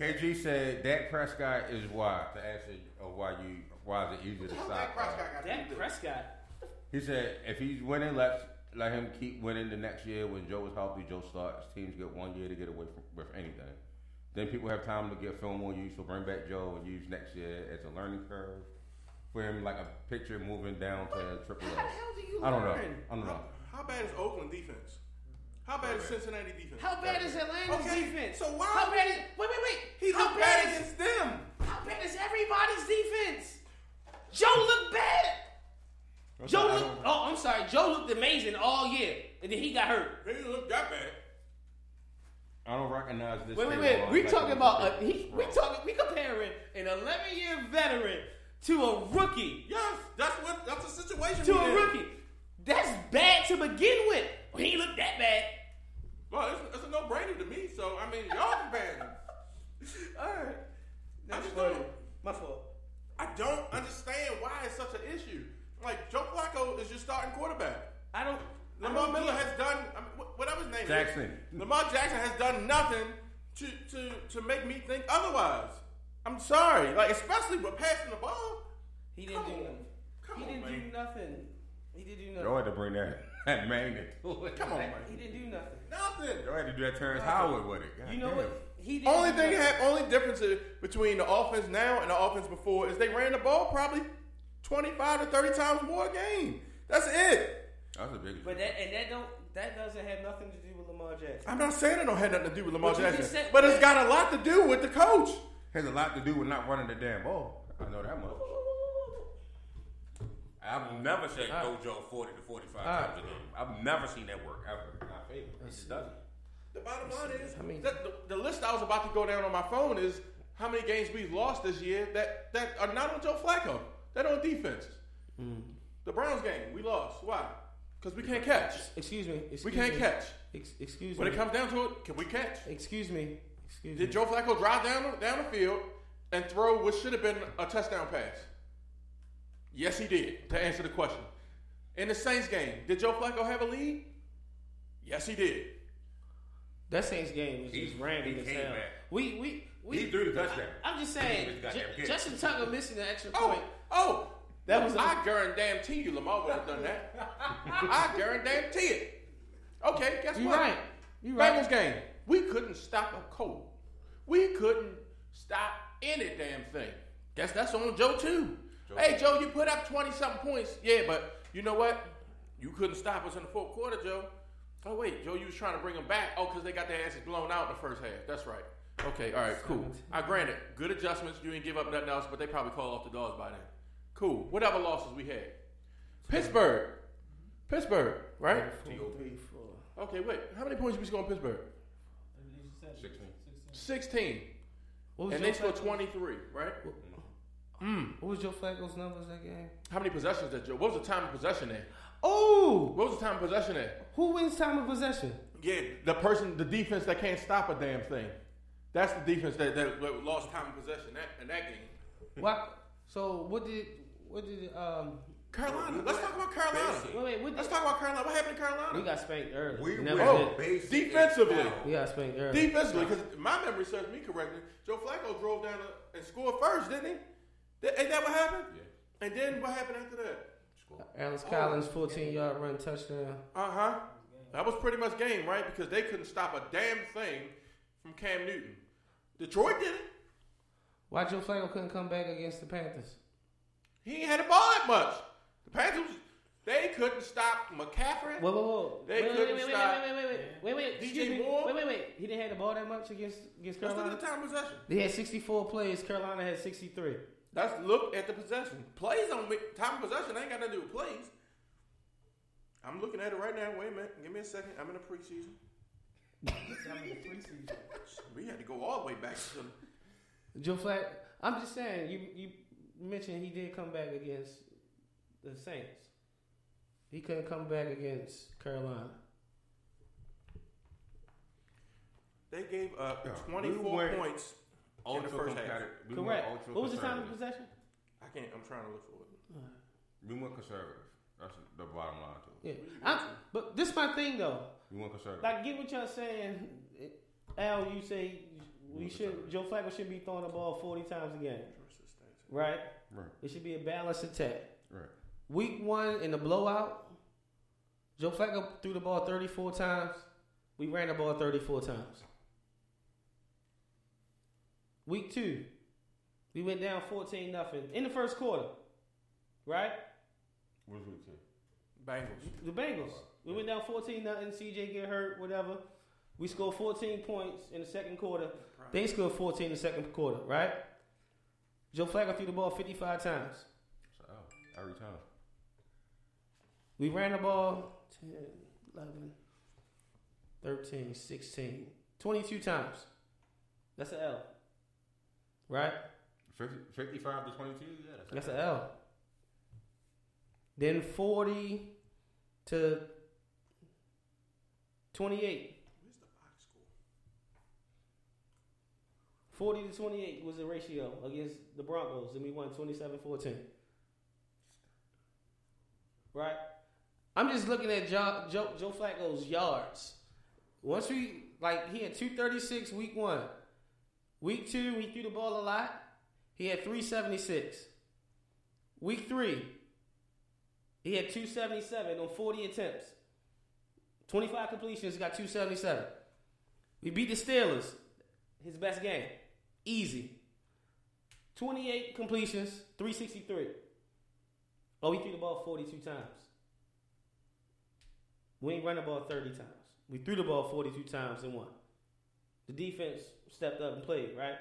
KG said Dak Prescott is why. The answer of why you why is it easier to stop?
Dak Prescott uh, got
Dak Prescott.
He said if he's winning, let let him keep winning the next year. When Joe is healthy, Joe starts. Teams get one year to get away from with anything. Then people have time to get film on use. So bring back Joe and use next year as a learning curve for him, like a picture moving down to triple
How the
A.
hell do you
I don't know. I don't know.
How bad is Oakland defense? How bad is Cincinnati defense?
How bad is Atlanta's
Okay,
defense?
so why-
How bad is? Wait, wait, wait.
He
how
looked
bad
bad
is?
against them.
How bad is everybody's defense? Joe looked bad. Joe looked. Oh, I'm sorry. Joe looked amazing all year, and then he got hurt.
He didn't look that bad.
I don't recognize this.
Wait, wait,
thing
wait. We
like
talking about a, he, we talking we comparing an 11 year veteran to a rookie
Yes, that's what. That's a situation.
to a
in.
rookie. That's bad to begin with. He ain't look that bad.
Well, it's, it's a no-brainer to me. So I mean, y'all comparing. them.
All right.
I
That's
just
funny.
don't.
My fault.
I don't understand why it's such an issue. Like Joe Flacco is your starting quarterback.
I don't. I
Lamar
don't
Miller
get-
has done I mean, whatever his name
Jackson.
is. Lamar Jackson has done nothing to, to, to make me think otherwise. I'm sorry, like especially with passing the ball.
He didn't
Come
do
on.
nothing.
Come
He
on,
didn't
man.
do nothing. He didn't do nothing.
Joe had to bring that that magnet to it.
Come on, man.
He didn't do nothing.
Nothing.
Joe had to do that Terrence Howard with it. God
You know
damn.
what? He didn't
Only thing
nothing.
have only difference between the offense now and the offense before is they ran the ball probably 25 to 30 times more a game. That's it.
That's a big.
But that and that don't that doesn't have nothing to do with Lamar Jackson.
I'm not saying it don't have nothing to do with Lamar
But
Jackson,
said-
but it's got a lot to do with the coach.
has a lot to do with not running the damn ball. I know that much. I've never said ah. go Joe 40 to 45 ah. times a game. I've never seen that work ever. in my favor. It just doesn't.
The bottom line is,
I mean-
the, the, the list I was about to go down on my phone is how many games we've lost this year that, that are not on Joe Flacco. That on defense.
Hmm.
The Browns game, we lost. Why? Because we can't catch.
Excuse me. Excuse
We can't
me.
catch.
Ex- excuse
When
me.
When it comes down to it, can we catch?
excuse me. Excuse
Did
me.
Joe Flacco drive down down the field and throw what should have been a touchdown pass? Yes, he did. To answer the question, in the Saints game, did Joe Flacco have a lead? Yes, he did.
That Saints game was
He-
just random
he
as hell.
back.
We we we.
He threw the touchdown.
I, am just saying.
was goddamn
Ju-
kid.
Justin Tucker missing the extra
Oh,
point.
oh,
That was
I guarantee you, Lamar would have done that. I guarantee it. Okay, guess
You
what?
right. You right.
Bengals game. We couldn't stop a cold. We couldn't stop any damn thing. Guess that's on Joe too. hey Joe, you put up twenty something points. Yeah, but you know what? You couldn't stop us in the fourth quarter, Joe. Oh wait, Joe, you was trying to bring them back. Oh, because they got their asses blown out in the first half. That's right. Okay, all right, cool. I granted, good adjustments. You didn't give up nothing else, but they probably called off the dogs by then. Cool. Whatever losses we had? Pittsburgh. Pittsburgh, right? Okay, wait. How many points did we score in Pittsburgh?
16.
16.
What was
And they scored 23, right?
What mm. was Joe Flacco's numbers that game?
How many possessions did Joe? What was the time of possession there?
Oh,
What was the time of possession at?
who wins time of possession?
Yeah, the person, the defense that can't stop a damn thing. That's the defense that, that, that lost time of possession that, in that game.
What? So what did what did um
Carolina. Let's talk about Carolina.
Wait, wait, what
Let's talk about Carolina. What happened in Carolina?
We got spanked early.
We
Never
went
Oh,
did.
defensively.
We got spanked early.
Defensively, because my memory serves me correctly, Joe Flacco drove down and scored first, didn't he? That- Ain't that what happened?
Yeah.
And then what happened after that?
Score.
Alex Collins, 14 yard run touchdown.
Uh huh. That was pretty much game, right? Because they couldn't stop a damn thing from Cam Newton. Detroit did it.
Why Joe Flacco couldn't come back against the Panthers?
He ain't had a ball that much. The Panthers, they couldn't stop McCaffrey.
Whoa, whoa, whoa.
They
wait, wait,
couldn't
wait, wait,
stop
wait, wait, wait, wait, wait, wait,
DJ
excuse me.
Moore.
Wait, wait, wait. He didn't have the ball that much against against
Let's look
Carolina.
at the time of possession.
They had 64 plays. Carolina had 63.
Let's look at the possession. Plays on time of possession ain't got nothing to do with plays. I'm looking at it right now. Wait a minute. Give me a second. I'm in the preseason. We had to go all the way back to
Joe Flack. I'm just saying. You you mentioned he did come back against the Saints. He couldn't come back against Carolina.
They gave up
Yeah,
24
we
points Oh, in the
Ultra
first half.
We
Correct.
ultra
What was the time of
conservative.
possession?
I can't. I'm trying to look for it.
We went conservative. That's the bottom line to it.
Yeah. I'm, but this is my thing though.
We went conservative.
Like, get what y'all saying. Al, you say we should. Joe Flacco should be throwing the ball 40 times a game, right?
right,
It should be a balanced attack.
right.
Week one in the blowout, Joe Flacco threw the ball 34 times. We ran the ball 34 times. Week two, we went down 14 nothing in the first quarter, right?
What was week two?
Bengals.
The Bengals. We went down 14 nothing. CJ get hurt, whatever. We scored 14 points in the second quarter. They scored 14 in the second quarter, right? Joe Flacco threw the ball 55 times.
So, oh, every time.
We ran the ball 10, 11, 13, 16, 22 times. That's an L. Right?
50, 55 to 22? Yeah,
That's an L. Then 40 to 28. Where's the box score? 40 to 28 was the ratio against the Broncos, and we won 27 14. Right? I'm just looking at Joe, Joe, Joe Flacco's yards. Once we, like, he had 236 week one. Week two, he threw the ball a lot. He had 376. Week three, he had 277 on 40 attempts. 25 completions, got 277. We beat the Steelers, his best game. Easy. 28 completions, 363. Oh, he threw the ball 42 times. We ain't run the ball 30 times. We threw the ball 42 times and won. The defense stepped up and played, right?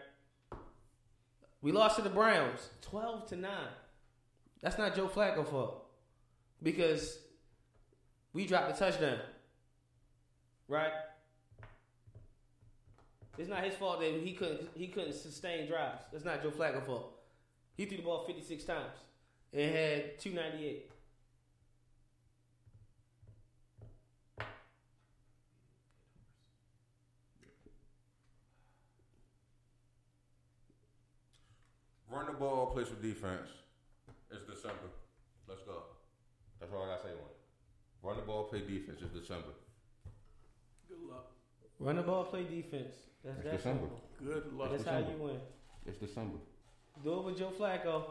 We lost to the Browns 12 to 9. That's not Joe Flacco fault. Because we dropped a touchdown. Right? It's not his fault that he couldn't he couldn't sustain drives. That's not Joe Flacco fault. He threw the ball 56 times and had 298.
Run the ball, play some defense. It's December. Let's go. That's all I gotta say on it. Run the ball, play defense. It's December.
Good luck.
Run the ball, play defense. That's
It's
that
December.
simple.
Good luck.
That's how
December.
you win.
It's December.
Do it with Joe Flacco.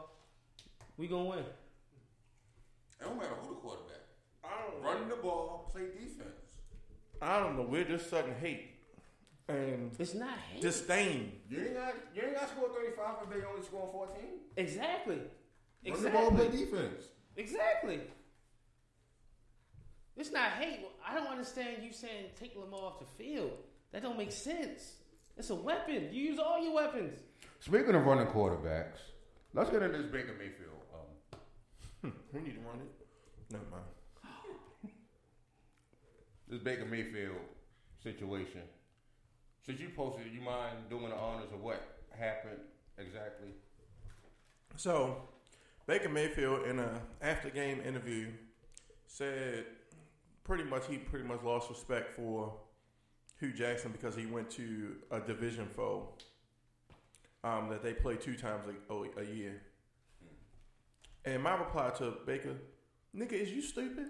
We gonna win.
It don't matter who the quarterback.
I don't,
Run the ball, play defense.
I don't know. We're just sudden hate and
It's not hate.
disdain.
You ain't got you ain't got to score 35 if they only score 14.
exactly.
Run the ball, play
Exactly.
defense.
Exactly. It's not hate. I don't understand you saying take Lamar off the field. That don't make sense. It's a weapon. You use all your weapons.
Speaking of running quarterbacks, let's get into this Baker Mayfield. Um,
We need to run it. Never mind.
this Baker Mayfield situation. Since you posted, you mind doing the honors of what happened exactly?
So, Baker Mayfield in a after game interview said pretty much he pretty much lost respect for Hue Jackson because he went to a division foe um, that they play two times a, a, year. And my reply to Baker Nigga, is you stupid?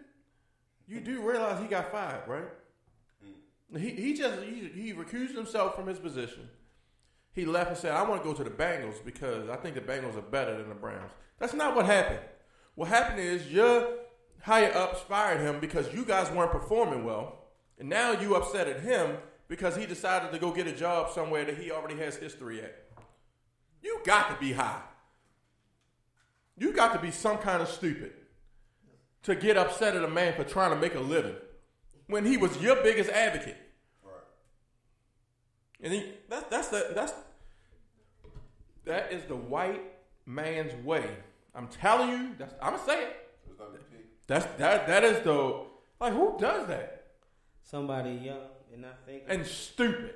You do realize he got fired, right? He he just he, he recused himself from his position. He left and said, "I want to go to the Bengals because I think the Bengals are better than the Browns." That's not what happened. What happened is your higher ups fired him because you guys weren't performing well, and now you upset at him because he decided to go get a job somewhere that he already has history at. You got to be high. You got to be some kind of stupid to get upset at a man for trying to make a living when he was your biggest advocate. Right. And he, that, that's the that's that is the white man's way. I'm telling you, that's I'm gonna say it. That's that that is the like who does that
Somebody young and not thinking
and stupid.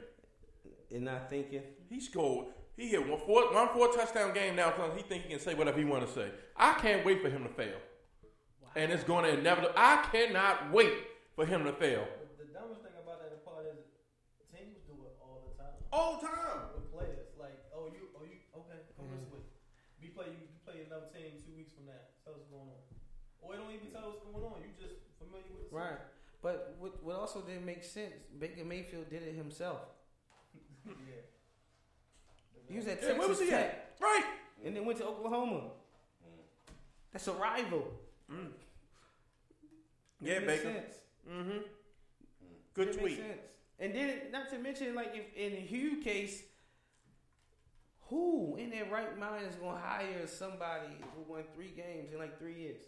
and not thinking.
He scored. He hit one four one four touchdown game now. Because he think he can say whatever he want to say. I can't wait for him to fail, and it's going to inevitably. I cannot wait for him to fail.
The dumbest thing about that part is teams do it all the time.
All the time.
With players, like, oh you, oh you, okay, come this mm-hmm. way. We play you, you play another team two weeks from now. Tell us what's going on. Or it don't even tell us what's going on. You just familiar with the
Right. But what, what also didn't make sense, Baker Mayfield did it himself.
yeah.
He was at
Yeah, where was
Texas
he
Tech
at? Right.
and then went to Oklahoma. Mm. That's a rival. Mm. Yeah,
Baker.
sense.
Mm-hmm. Good
It makes
tweet.
sense. And then, not to mention, like if in the Hue case, who in their right mind is going to hire somebody who won three games in like three years?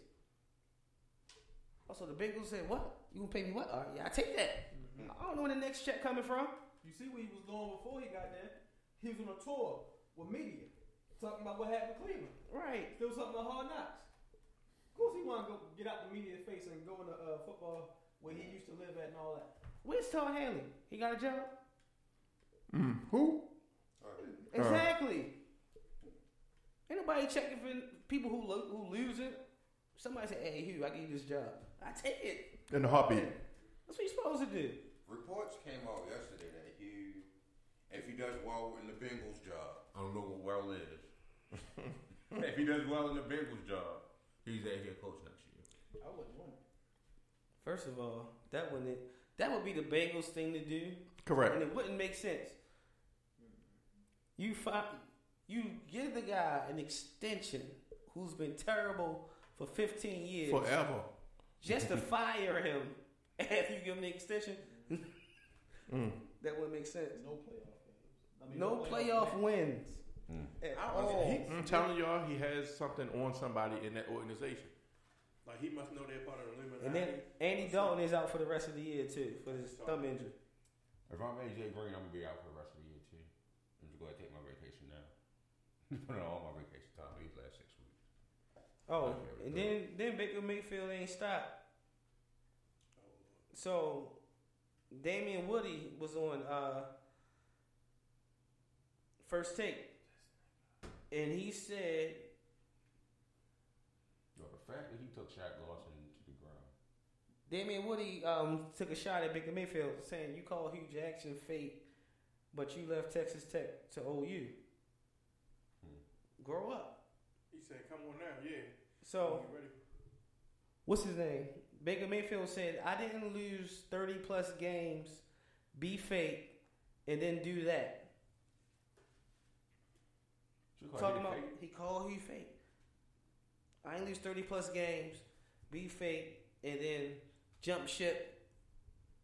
Also, the Bengals said, "What? You gonna pay me what? All right, yeah, I take that. I don't know where the next check coming from.
You see where he was going before he got there? He was on a tour with media, talking about what happened in Cleveland.
Right?
Still something about hard knocks. Of course, he want to go get out the media face and go into uh, football where he used to live at and all that.
Where's Todd Haley? He got a job?
Mm. Who?
Exactly. Ain't nobody checking for people who lo- who lose it. Somebody say, "Hey, Hue, I give you this job. I take it."
In the heartbeat.
That's what you're supposed to do.
Reports came out yesterday that he, if he does well in the Bengals job, I don't know what well is. if he does well in the Bengals job, he's that head coach next year.
I wouldn't want it.
First of all, that wouldn't that would be the Bengals thing to do,
Correct.
and it wouldn't make sense. You fi- you give the guy an extension who's been terrible for 15 years,
Forever.
just to fire him after you give him the extension.
Mm.
That wouldn't make sense.
No playoff games. I mean,
No playoff wins at
I
all.
he, I'm telling y'all, he has something on somebody in that organization. Like he must know they're part of the Illuminati.
And then Andy Dalton is out for the rest of the year too for his thumb injury.
If I'm AJ Green, I'm gonna be out for the rest of the year too. I'm just gonna take my vacation now. Put on all my vacation time these last six weeks.
Oh, and then then Baker Mayfield ain't stopped. So Damien Woody was on uh, first take, and he said
Yo, the fact that he took Shaq Lawson to the ground.
Damien Woody um, took a shot at Baker Mayfield, saying you call Hue Jackson fake, but you left Texas Tech to OU. Grow up.
he said, "Come on now, yeah."
So
ready?
what's his name? Baker Mayfield said, I didn't lose 30 plus games, be fake, and then do that.
Call
Talking about,
fake.
he called you fake. I ain't lose 30 plus games, be fake, and then jump ship.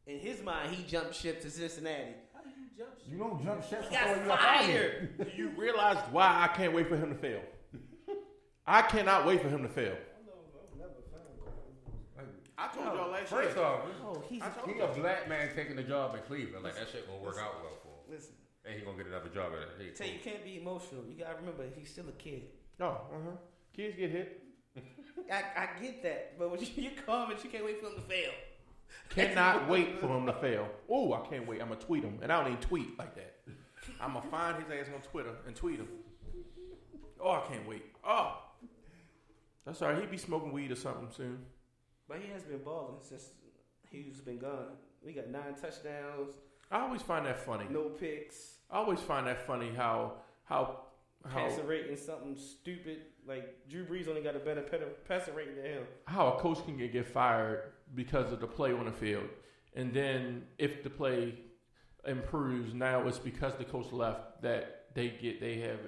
In his mind, he jumped ship to Cincinnati.
How did you jump ship?
You don't jump ship
He got fired.
Do you realize why I can't wait for him to fail? I cannot wait for him to fail.
I know, I've never found
I told y'all last
First
year.
off,
Oh, he's
I told
he a black man taking a job in Cleveland. Like that shit gonna work out well for him.
listen.
And he gonna get another job at a head
Tell you, you can't be emotional. You gotta remember, he's still a kid.
No, uh huh. Kids get hit.
I, I get that, but when you, you come and you can't wait for him to fail.
Cannot wait for him to fail. Oh, I can't wait. I'm gonna tweet him, and I don't even tweet like that. I'm gonna find his ass on Twitter and tweet him. Oh, I can't wait. Oh, that's all right. He'd be smoking weed or something soon.
But he has been balling since he's been gone. We got nine touchdowns,
I always find that funny.
no picks,
I always find that funny how how how
passer rating something stupid Like Drew Brees only got a better passer rating than him.
how a coach can get, get fired because of the play on the field, and then if the play improves, now it's because the coach left that they get they have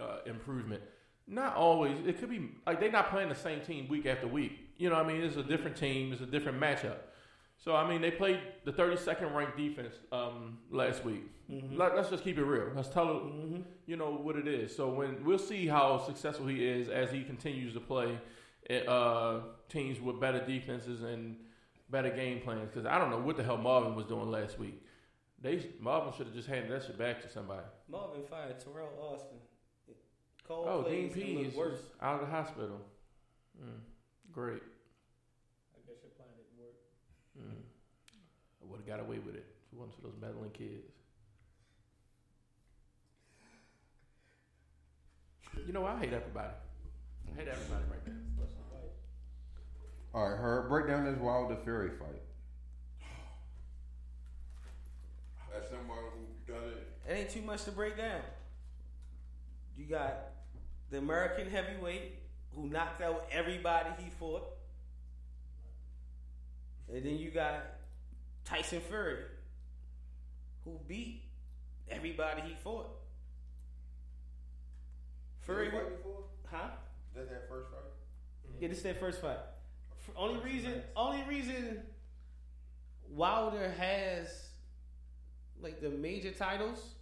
uh, improvement. Not always. It could be like they're not playing the same team week after week. You know, what I mean, it's a different team. It's a different matchup. So I mean, they played the 32nd ranked defense um, last week. Let, us just keep it real. Let's tell it, you know what it is. So when we'll see how successful he is as he continues to play uh, teams with better defenses and better game plans. Because I don't know what the hell Marvin was doing last week. They Marvin should have just handed that shit back to somebody.
Marvin fired Teryl Austin. Cole
Oh, Dean
plays and
P is
worse.
out of the hospital. Mm, great.
I guess your plan didn't work.
Mm. I would have got away with it if it wasn't for those meddling kids. You know, I hate everybody. I hate everybody right now.
All right, her break down this Wilder Fury fight.
As someone who done it,
It ain't too much to break down. You got the American heavyweight who knocked out everybody he fought. And then you got Tyson Fury who beat everybody he fought. Fury,
fight before?
huh?
That's that first fight.
Yeah, this is their first fight. Only reason, only reason Wilder has like the major titles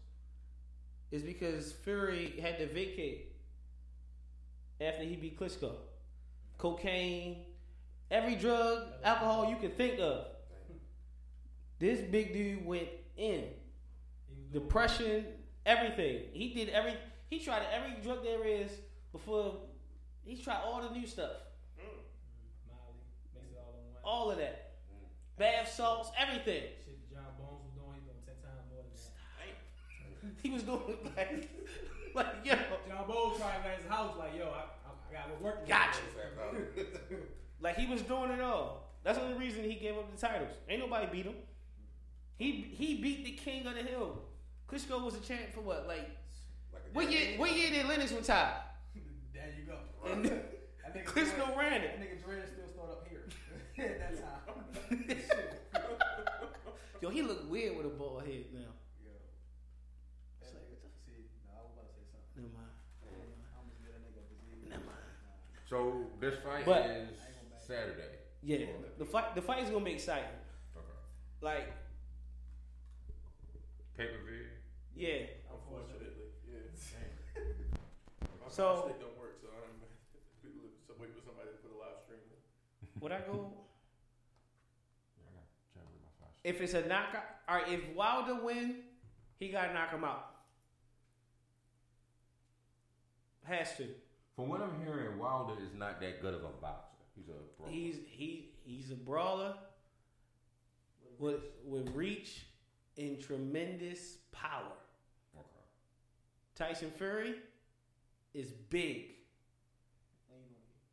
is because Fury had to vacate after he beat Klitschko. Cocaine, every drug, alcohol you can think of. This big dude went in.
He was
Depression, everything. He did every. He tried every drug there is before. He tried all the new stuff.
It all in one.
All of that. Bath salts, everything.
Shit John Bones was doing, he's doing ten times more than that.
He was doing like, like yo,
John Bones tried at his house like, yo, I, I, I got to work.
Got you. like he was doing it all. That's the only reason he gave up the titles. Ain't nobody beat him. He he beat the king of the hill. Klitschko was a champ for what? Like what year? What year did Lennox retire?
There you go.
And
That nigga
Klitschko
Durant-
ran
That
it.
nigga Durant still start up here at that time.
Yo, he look weird with a bald head now.
Yeah.
It's like,
See, no, I was about to say something.
Never.
I almost get that nigga a.
Never mind.
so this fight
But-
is Saturday.
Yeah, the fight the fight is gonna be exciting.
Okay.
Like,
Pay per view.
yeah,
Unfortunately, yeah. My
So-
stick don't work, so I'm people so wait for somebody to put a live stream. in.
would I go? If it's a knockout, all right. If Wilder win, he gotta knock him out. Has to.
From what I'm hearing, Wilder is not that good of a boxer. He's a bro.
He's he he's a brawler with with reach and tremendous power.
Okay.
Tyson Fury is big,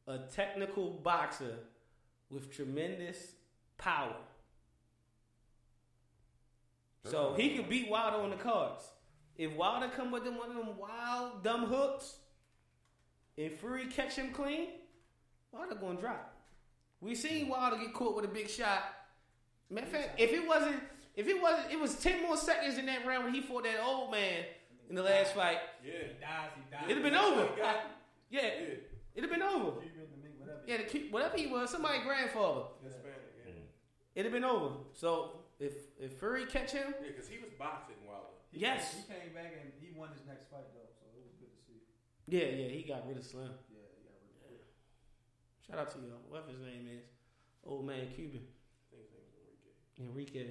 a technical boxer with tremendous power. So he could beat Wilder on the cards. If Wilder come with them one of them wild dumb hooks, and Fury catch him clean, Wilder gonna drop. We seen Wilder get caught with a big shot. Matter of fact, if it wasn't, if it wasn't, it was ten more seconds in that round when he fought that old man in the last fight.
Yeah.
He dies, he dies.
It'd have been over. Yeah,
Yeah.
it'd have been over.
Cuban, the mink, whatever.
Yeah, the, kid- whatever he was, somebody grandfather.
Hispanic, yeah. Mm.
It'd have been over. So if if Fury catch him,
Yeah, because he was boxing Wilder.
He
Yes.
Came, he came back and he won his next fight though, so it was good to see.
yeah, yeah, he got rid of Slim.
Yeah, he got rid of it.
Shout out to y'all, whatever his name is, old man Cuban,
I think his name was Enrique.
Enrique,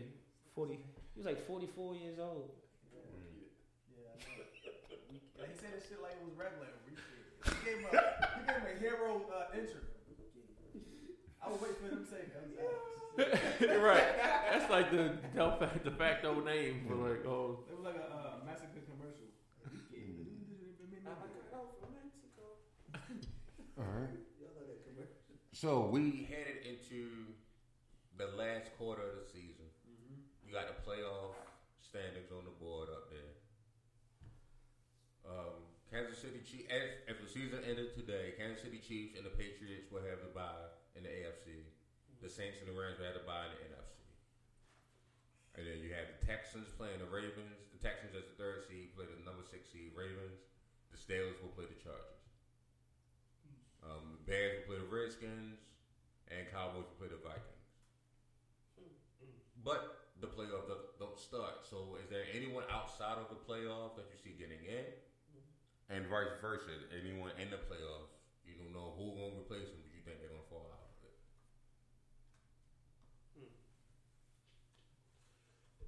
forty. He was like forty four years old.
Yeah, I know. Like, he said this shit like it was regular. He gave him a, he gave him a hero uh, intro. I was waiting for him to say that.
right. That's like the de facto- de facto name for like oh
It was like a uh, massacre commercial.
All right. So we
We headed into the last quarter of the season. Got the playoff standings on the board up there. Um, Kansas City Chiefs. If, if the season ended today, Kansas City Chiefs and the Patriots will have the bye in the AFC. The Saints and the Rams will have the bye in the NFC. And then you have the Texans playing the Ravens. The Texans as the third seed play the number six seed Ravens. The Steelers will play the Chargers. Um, the Bears will play the Redskins, and Cowboys will play the Vikings. But the playoff don't, don't start. So, is there anyone outside of the playoff that you see getting in? And vice versa, anyone in the playoffs, you don't know who going to replace them, but you think they're going to fall out of it.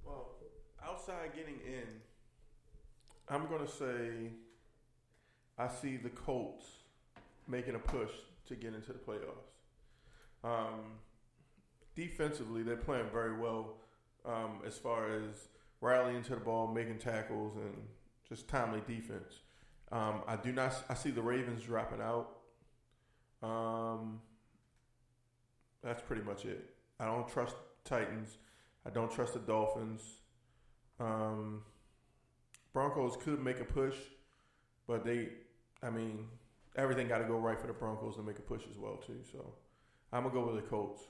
Well, outside getting in, I'm going to say I see the Colts making a push to get into the playoffs. Um, defensively, they're playing very well um, as far as rallying to the ball, making tackles, and just timely defense. Um, I do not. I see the Ravens dropping out. Um, that's pretty much it. I don't trust Titans. I don't trust the Dolphins. Um, Broncos could make a push, but they, I mean, everything got to go right for the Broncos to make a push as well too. So I'm gonna go with the Colts.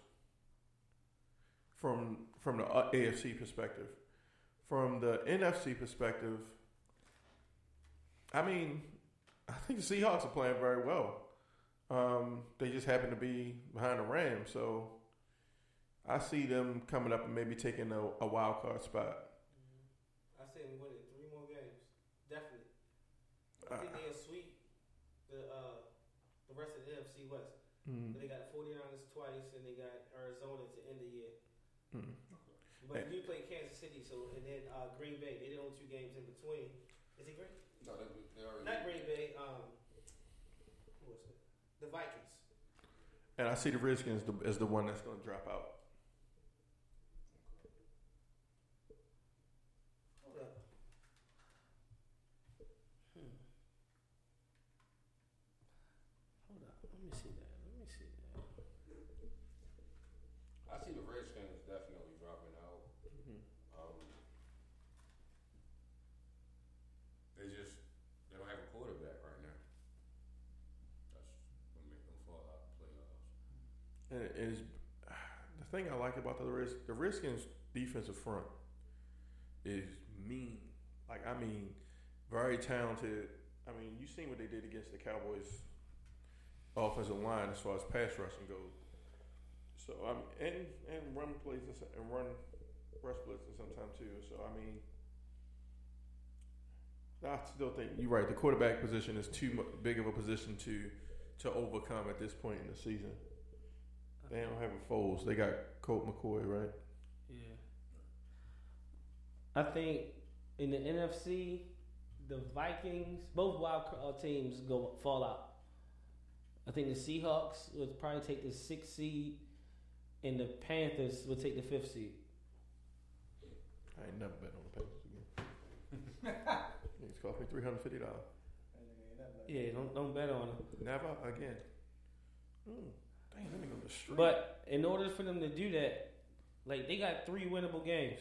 From from the uh, AFC perspective, from the NFC perspective, I mean, I think the Seahawks are playing very well. Um, they just happen to be behind the Rams, so I see them coming up and maybe taking a, a wild card spot.
I say them winning three more games. Definitely. I
Uh,
think they'll sweep the uh, the rest of the NFC West.
Mm,
They got the 49ers twice, and they got Arizona to end the year.
mm.
But
Hey.
you play Kansas City, so and then uh, Green Bay. They did only two games in between. Is it Green?
No, they, they already.
Not Green Bay. Um, who was it? The Vikings.
And I see the Redskins the, as the one that's going to drop out.
Hold up. Hmm. Hold up. Let me see that. Let me see that.
I see the Redskins definitely dropping out.
Mm-hmm.
Um, they just they don't have a quarterback right now. That's what make them fall out of playoffs.
And it is the thing I like about the Reds, the Redskins defensive front is mean. Like I mean, very talented. I mean, you seen what they did against the Cowboys offensive line as far as pass rushing goes. So I mean, and and run plays and and run rush blitzes sometimes too. So I mean, I still think you're right. The quarterback position is too big of a position to to overcome at this point in the season. They don't have a Foles. They got Colt McCoy, right?
Yeah. I think in the NFC, the Vikings, both wild ca- uh, teams go fall out. I think the Seahawks would probably take the sixth seed, and the Panthers would take the fifth seed.
I ain't never bet on the Panthers again. It's cost me three hundred fifty dollars.
Yeah, don't don't bet on them.
Never again. Mm. Damn, let me go to the street.
But in order for them to do that, like they got three winnable games.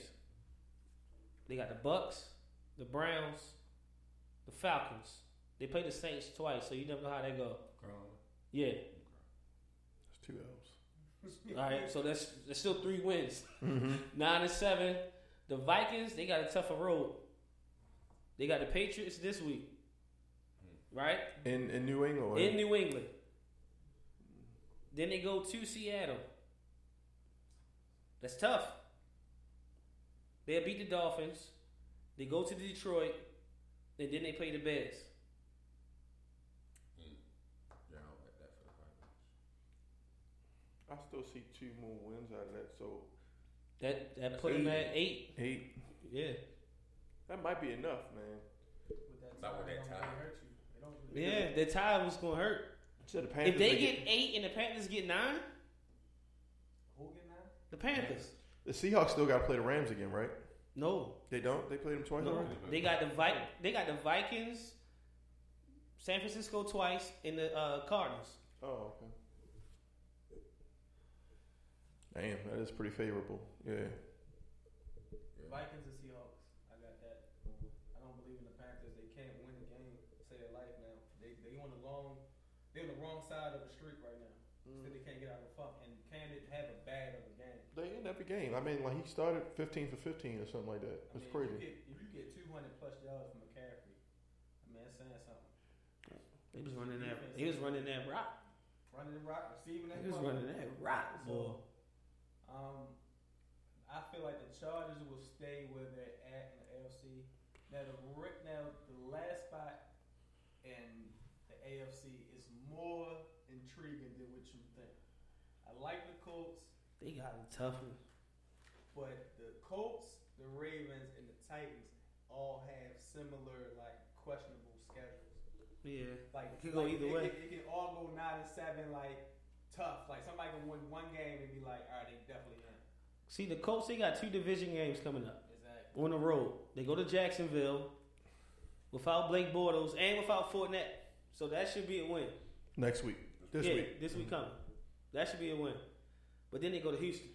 They got the Bucks, the Browns, the Falcons. They play the Saints twice, so you never know how they go. Yeah.
It's two L's.
All right. So that's that's still three wins.
Mm-hmm.
Nine and seven. The Vikings they got a tougher road. They got the Patriots this week, right
In in New England.
in New England. Then they go to Seattle. That's tough. They'll beat the Dolphins. They go to Detroit, and then they play the Bears.
Yeah, I don't bet that for the Vikings.
I still see two more wins out of that. So
That that put them at eight.
eight.
Yeah.
That might be enough, man.
With that
Not with
tie,
that
it don't
tie.
really hurt you. It don't really
Yeah, the tie was gonna hurt.
So the Panthers.
If they get eight and the Panthers get nine,
Who get nine?
the Panthers.
the Seahawks still got to play the Rams again, right?
No,
They don't. They played them twice
no.
already.
They got the Vi- They got the Vikings, San Francisco twice, and the uh, Cardinals.
Oh, okay. Damn, that is pretty favorable. Yeah.
Vikings and Seahawks. I got that. I don't believe in the Panthers. They can't win a game. Say it like they're on the wrong side of the street right now. So they can't get out of the funk. And Cam didn't have a bad of a game.
They in every game. I mean, like he started 15 for 15 or something like that.
I
It's
mean,
crazy.
If you, get, if you get 200 plus yards from McCaffrey, I mean, that's saying something.
He was running that. He was running that rock.
Running the rock, receiving that.
He was
ball.
running that rock, boy.
So, um, I feel like the Chargers will stay where they're at in the AFC. Now the ri- now the last spot in the AFC is more intriguing than what you think. I like the Colts,
They got a tough one.
But the Colts, the Ravens, and the Titans all have similar like questionable schedules.
Yeah.
Like
It could go either
it,
way.
It, it can all go nine and seven, like tough. Like somebody can win one game and be like, all right, they definitely in.
See, the Colts, they got two division games coming up
Exactly.
on the road. They go to Jacksonville without Blake Bortles and without Fournette. So that should be a win.
Next week. This
yeah,
week.
This week mm-hmm. coming. That should be a win. But then they go to Houston.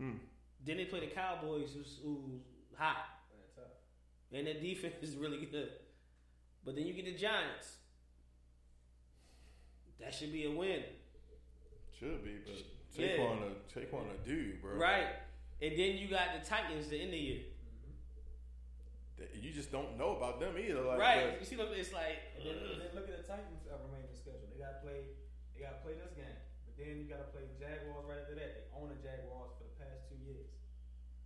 Hmm.
Then they play the Cowboys, who's, who's hot.
Man, tough.
And their defense is really good. But then you get the Giants. That should be a win.
Should be, but
Yeah.
Saquon a Saquon a dude, bro.
Right. And then you got the Titans to end the year.
You just don't know about them either. Like,
right. You see, look, it's like.
And then, and then look at the Titans' remaining schedule. They got to play. They got to play this game, but then you got to play Jaguars right after that. They own the Jaguars for the past two years,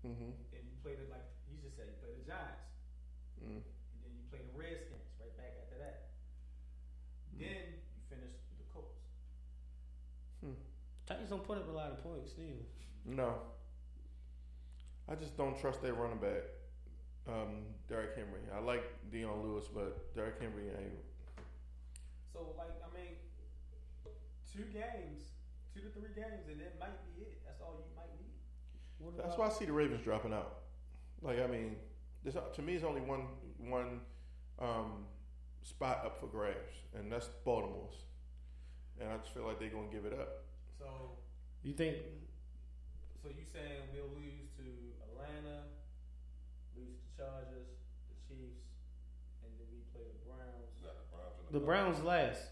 hmm
and you play the like you just said. You play the Giants,
Mm.
and then you play the Redskins right back after that. Then you finish with the Colts.
Titans don't put up a lot of points, neither.
No. I just don't trust their running back, um, Derrick Henry. I like Dion Lewis, but Derrick Henry ain't.
So like I mean, two games, two to three games, and it might be it. That's all you might need.
What
That's why I see the Ravens dropping out. Like I mean, there's to me, it's only one one um, spot up for grabs, and that's Baltimore's. And I just feel like they're gonna give it up.
So
You think
So you saying we'll lose to Atlanta, lose to Chargers, the Chiefs, and then we play the Browns.
You the Browns and
the Browns last?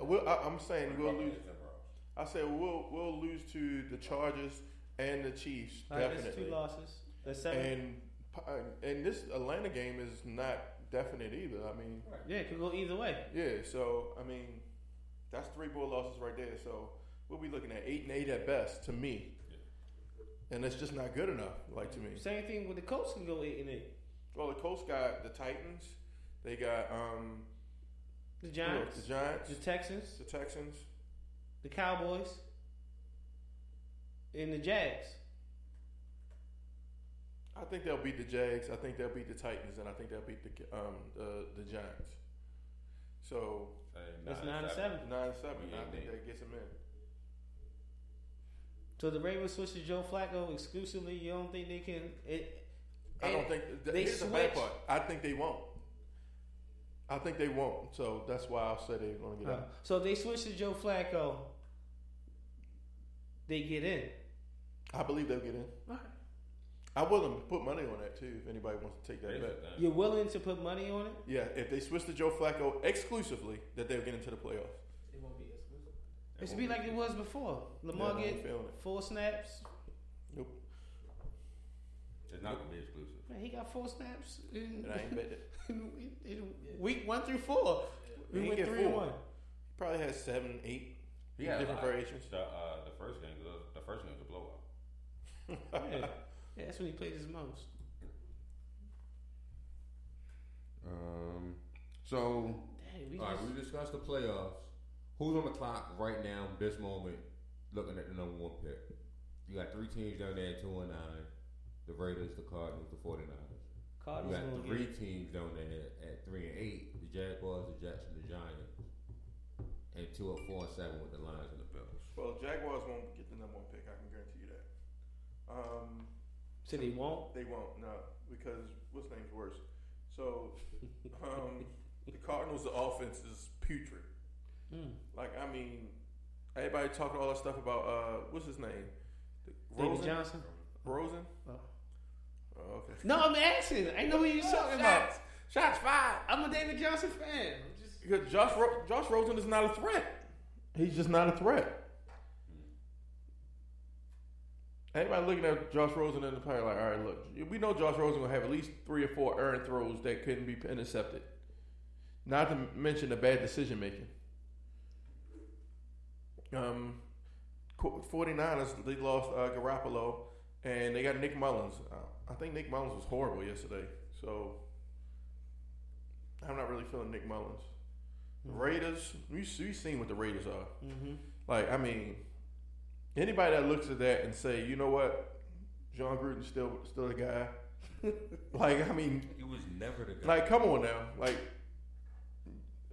Uh, we'll, I, I'm saying we'll lose.
Buccaneers and Browns.
I said we'll we'll lose to the Chargers and the Chiefs
All right,
definitely.
two losses. That's seven.
And and this Atlanta game is not definite either. I mean,
yeah, it could go either way.
yeah. So I mean, that's three more losses right there. So we'll be looking at eight and eight at best to me, and it's just not good enough. Like to me.
Same thing with the Colts can go eight and eight.
Well, the Colts got the Titans. They got um
The
who else?
Giants,
the Giants,
the Texans,
the Texans.
the Cowboys, and the Jags.
I think they'll beat the Jags. I think they'll beat the Titans, and I think they'll beat the um the the Giants. So
Hey,
That's nine and seven.
nine and seven.
Yeah,
I think
they-
that gets them in.
So the Ravens switch to Joe Flacco exclusively. You don't think they can? It,
I don't think th-
they
here's the bad
switch.
part. I think they won't. I think they won't. So that's why I'll say they're going to get
Uh,
out.
so if they switch to Joe Flacco, they get in.
I believe they'll get in.
Alright.
I'm willing to put money on that too. If anybody wants to take that bet.
You're willing to put money on it?
Yeah, if they switch to Joe Flacco exclusively, that they'll get into the playoffs.
It won't be exclusive.
It should be like it was before. Lamar
Yeah,
get
it.
four snaps.
Nope.
It's not gonna be exclusive.
Man, he got four snaps in,
I ain't bet it.
in, in week one through four.
He
We
ain't
went
get
three and
four.
one.
He probably has seven, eight
He had a
different
lot.
variations.
The, uh, the first game, the, the first game was a blowout.
Yeah. yeah, that's when he played his most.
Um, so,
Dang, we
all right,
just,
we discussed the playoffs. Who's on the clock right now, this moment, looking at the number one pick? You got three teams down there at two and nine. The Raiders, the Cardinals, the 49ers. You got three
get
teams down there at three and eight. The Jaguars, the Jets, and the Giants. And two at four and seven with the Lions and the Bills.
Well, the Jaguars won't get the number one pick. I can guarantee you that. Um,
so they won't.
they won't, no, because what's name's worse. So, um, the Cardinals' the offense is putrid.
Hmm.
Like, I mean, everybody talking all that stuff about uh, what's his name? Rosen?
Johnson.
Rosen.
Oh.
Oh, okay.
No, I'm asking. I know who you're talking about.
Shots fired.
I'm a David Johnson fan. I'm just
because Josh Ro- Josh Rosen is not a threat. He's just not a threat. Anybody looking at Josh Rosen in the play like, all right, look, we know Josh Rosen will have at least three or four errant throws that couldn't be intercepted. Not to mention the bad decision making. Um, Co- 49ers, they lost uh, Garoppolo, and they got Nick Mullens. Uh, I think Nick Mullens was horrible yesterday, so I'm not really feeling Nick Mullens. The Raiders, we, have seen what the Raiders are.
Mm-hmm.
Like, I mean, anybody that looks at that and say, you know what, Jon Gruden's still still the guy. like, I mean,
He was never the guy.
like, come on now, like,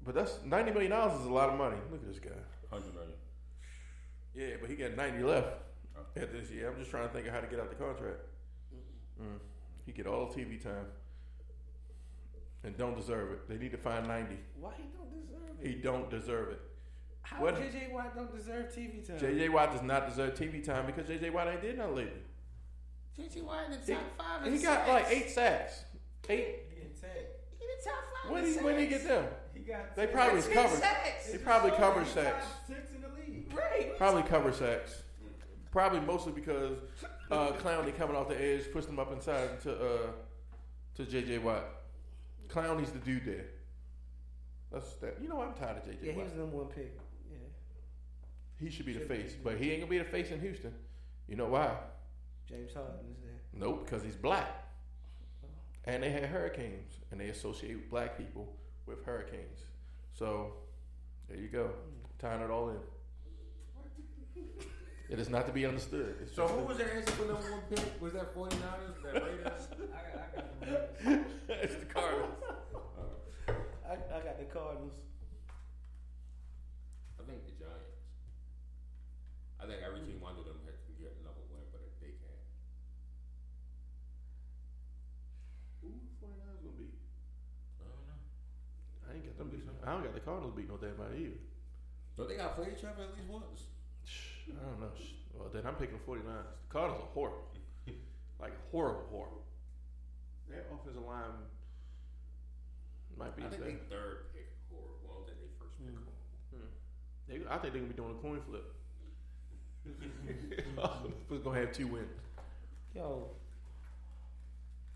but that's ninety million dollars is a lot of money. Look at this guy.
hundred million.
Yeah, but he got ninety left at this year. I'm just trying to think of how to get out the contract. Mm. He get all TV time and don't deserve it. They need to find ninety.
Why he don't deserve it?
He don't deserve it.
How
what-
JJ Watt don't deserve TV time?
JJ Watt does not deserve TV time because JJ Watt ain't did nothing lately.
JJ Watt in the
He,
top five.
he got
sacks.
like eight sacks. Eight.
He didn't.
He in the top five.
When
in
did he, when did he get them?
He got.
They probably was covered.
sacks.
He probably
He's
covered sacks.
Six in the league.
Right.
Probably cover sacks. Probably mostly because uh, Clowney coming off the edge pushed him up inside to uh, to JJ Watt. Clowney's the dude there. That's that. You know I'm tired of JJ
Yeah, he was the number one pick. Yeah.
He should be the
Should be,
face,
should
but he ain't gonna be the face in Houston. You know why?
James Harden is there.
Nope, because he's black. And they had hurricanes, and they associate black people with hurricanes. So there you go, hmm. tying it all in. It is not to be understood. It's
So who was the answer for number one pick? Was that 49ers? That Raiders?
I got, I got the Raiders.
it's the Cardinals.
I, I got the Cardinals.
I think the Giants. I think every team under them to get another win, but they can't.
Who the 49ers gonna beat?
I don't know.
I ain't got them beat. I don't got the Cardinals beat no damn body either.
Don't they got to play each other at least once?
I don't know. Well, then I'm picking 49ers. The Cardinals are horrible. like horrible, horrible. Their offensive line might be
I think
the
they third pick horrible. I don't think they first pick hmm. horrible. Hmm.
They, I think they're gonna be doing a coin flip. We're gonna have two wins.
Yo,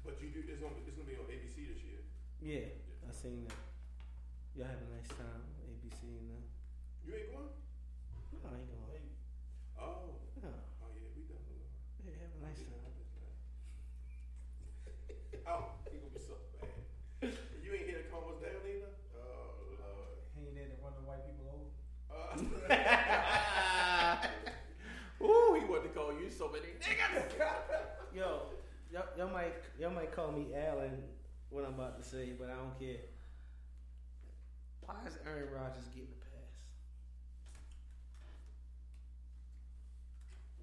But you do. It's gonna, it's gonna be on ABC this year.
yeah, I seen that. Y'all have a nice time, ABC and them.
You ain't going?
No, I ain't going.
Oh.
No,
Oh yeah, we definitely.
yeah, have a nice time.
Oh, he gonna be so bad. You ain't hear the calm down either. Oh lord.
He ain't there to run the white people over.
Ooh, he wanted to call you so many niggas.
Yo, y'all, y'all might y'all might call me Allen what I'm about to say, but I don't care. Why is Aaron Rodgers getting a pass?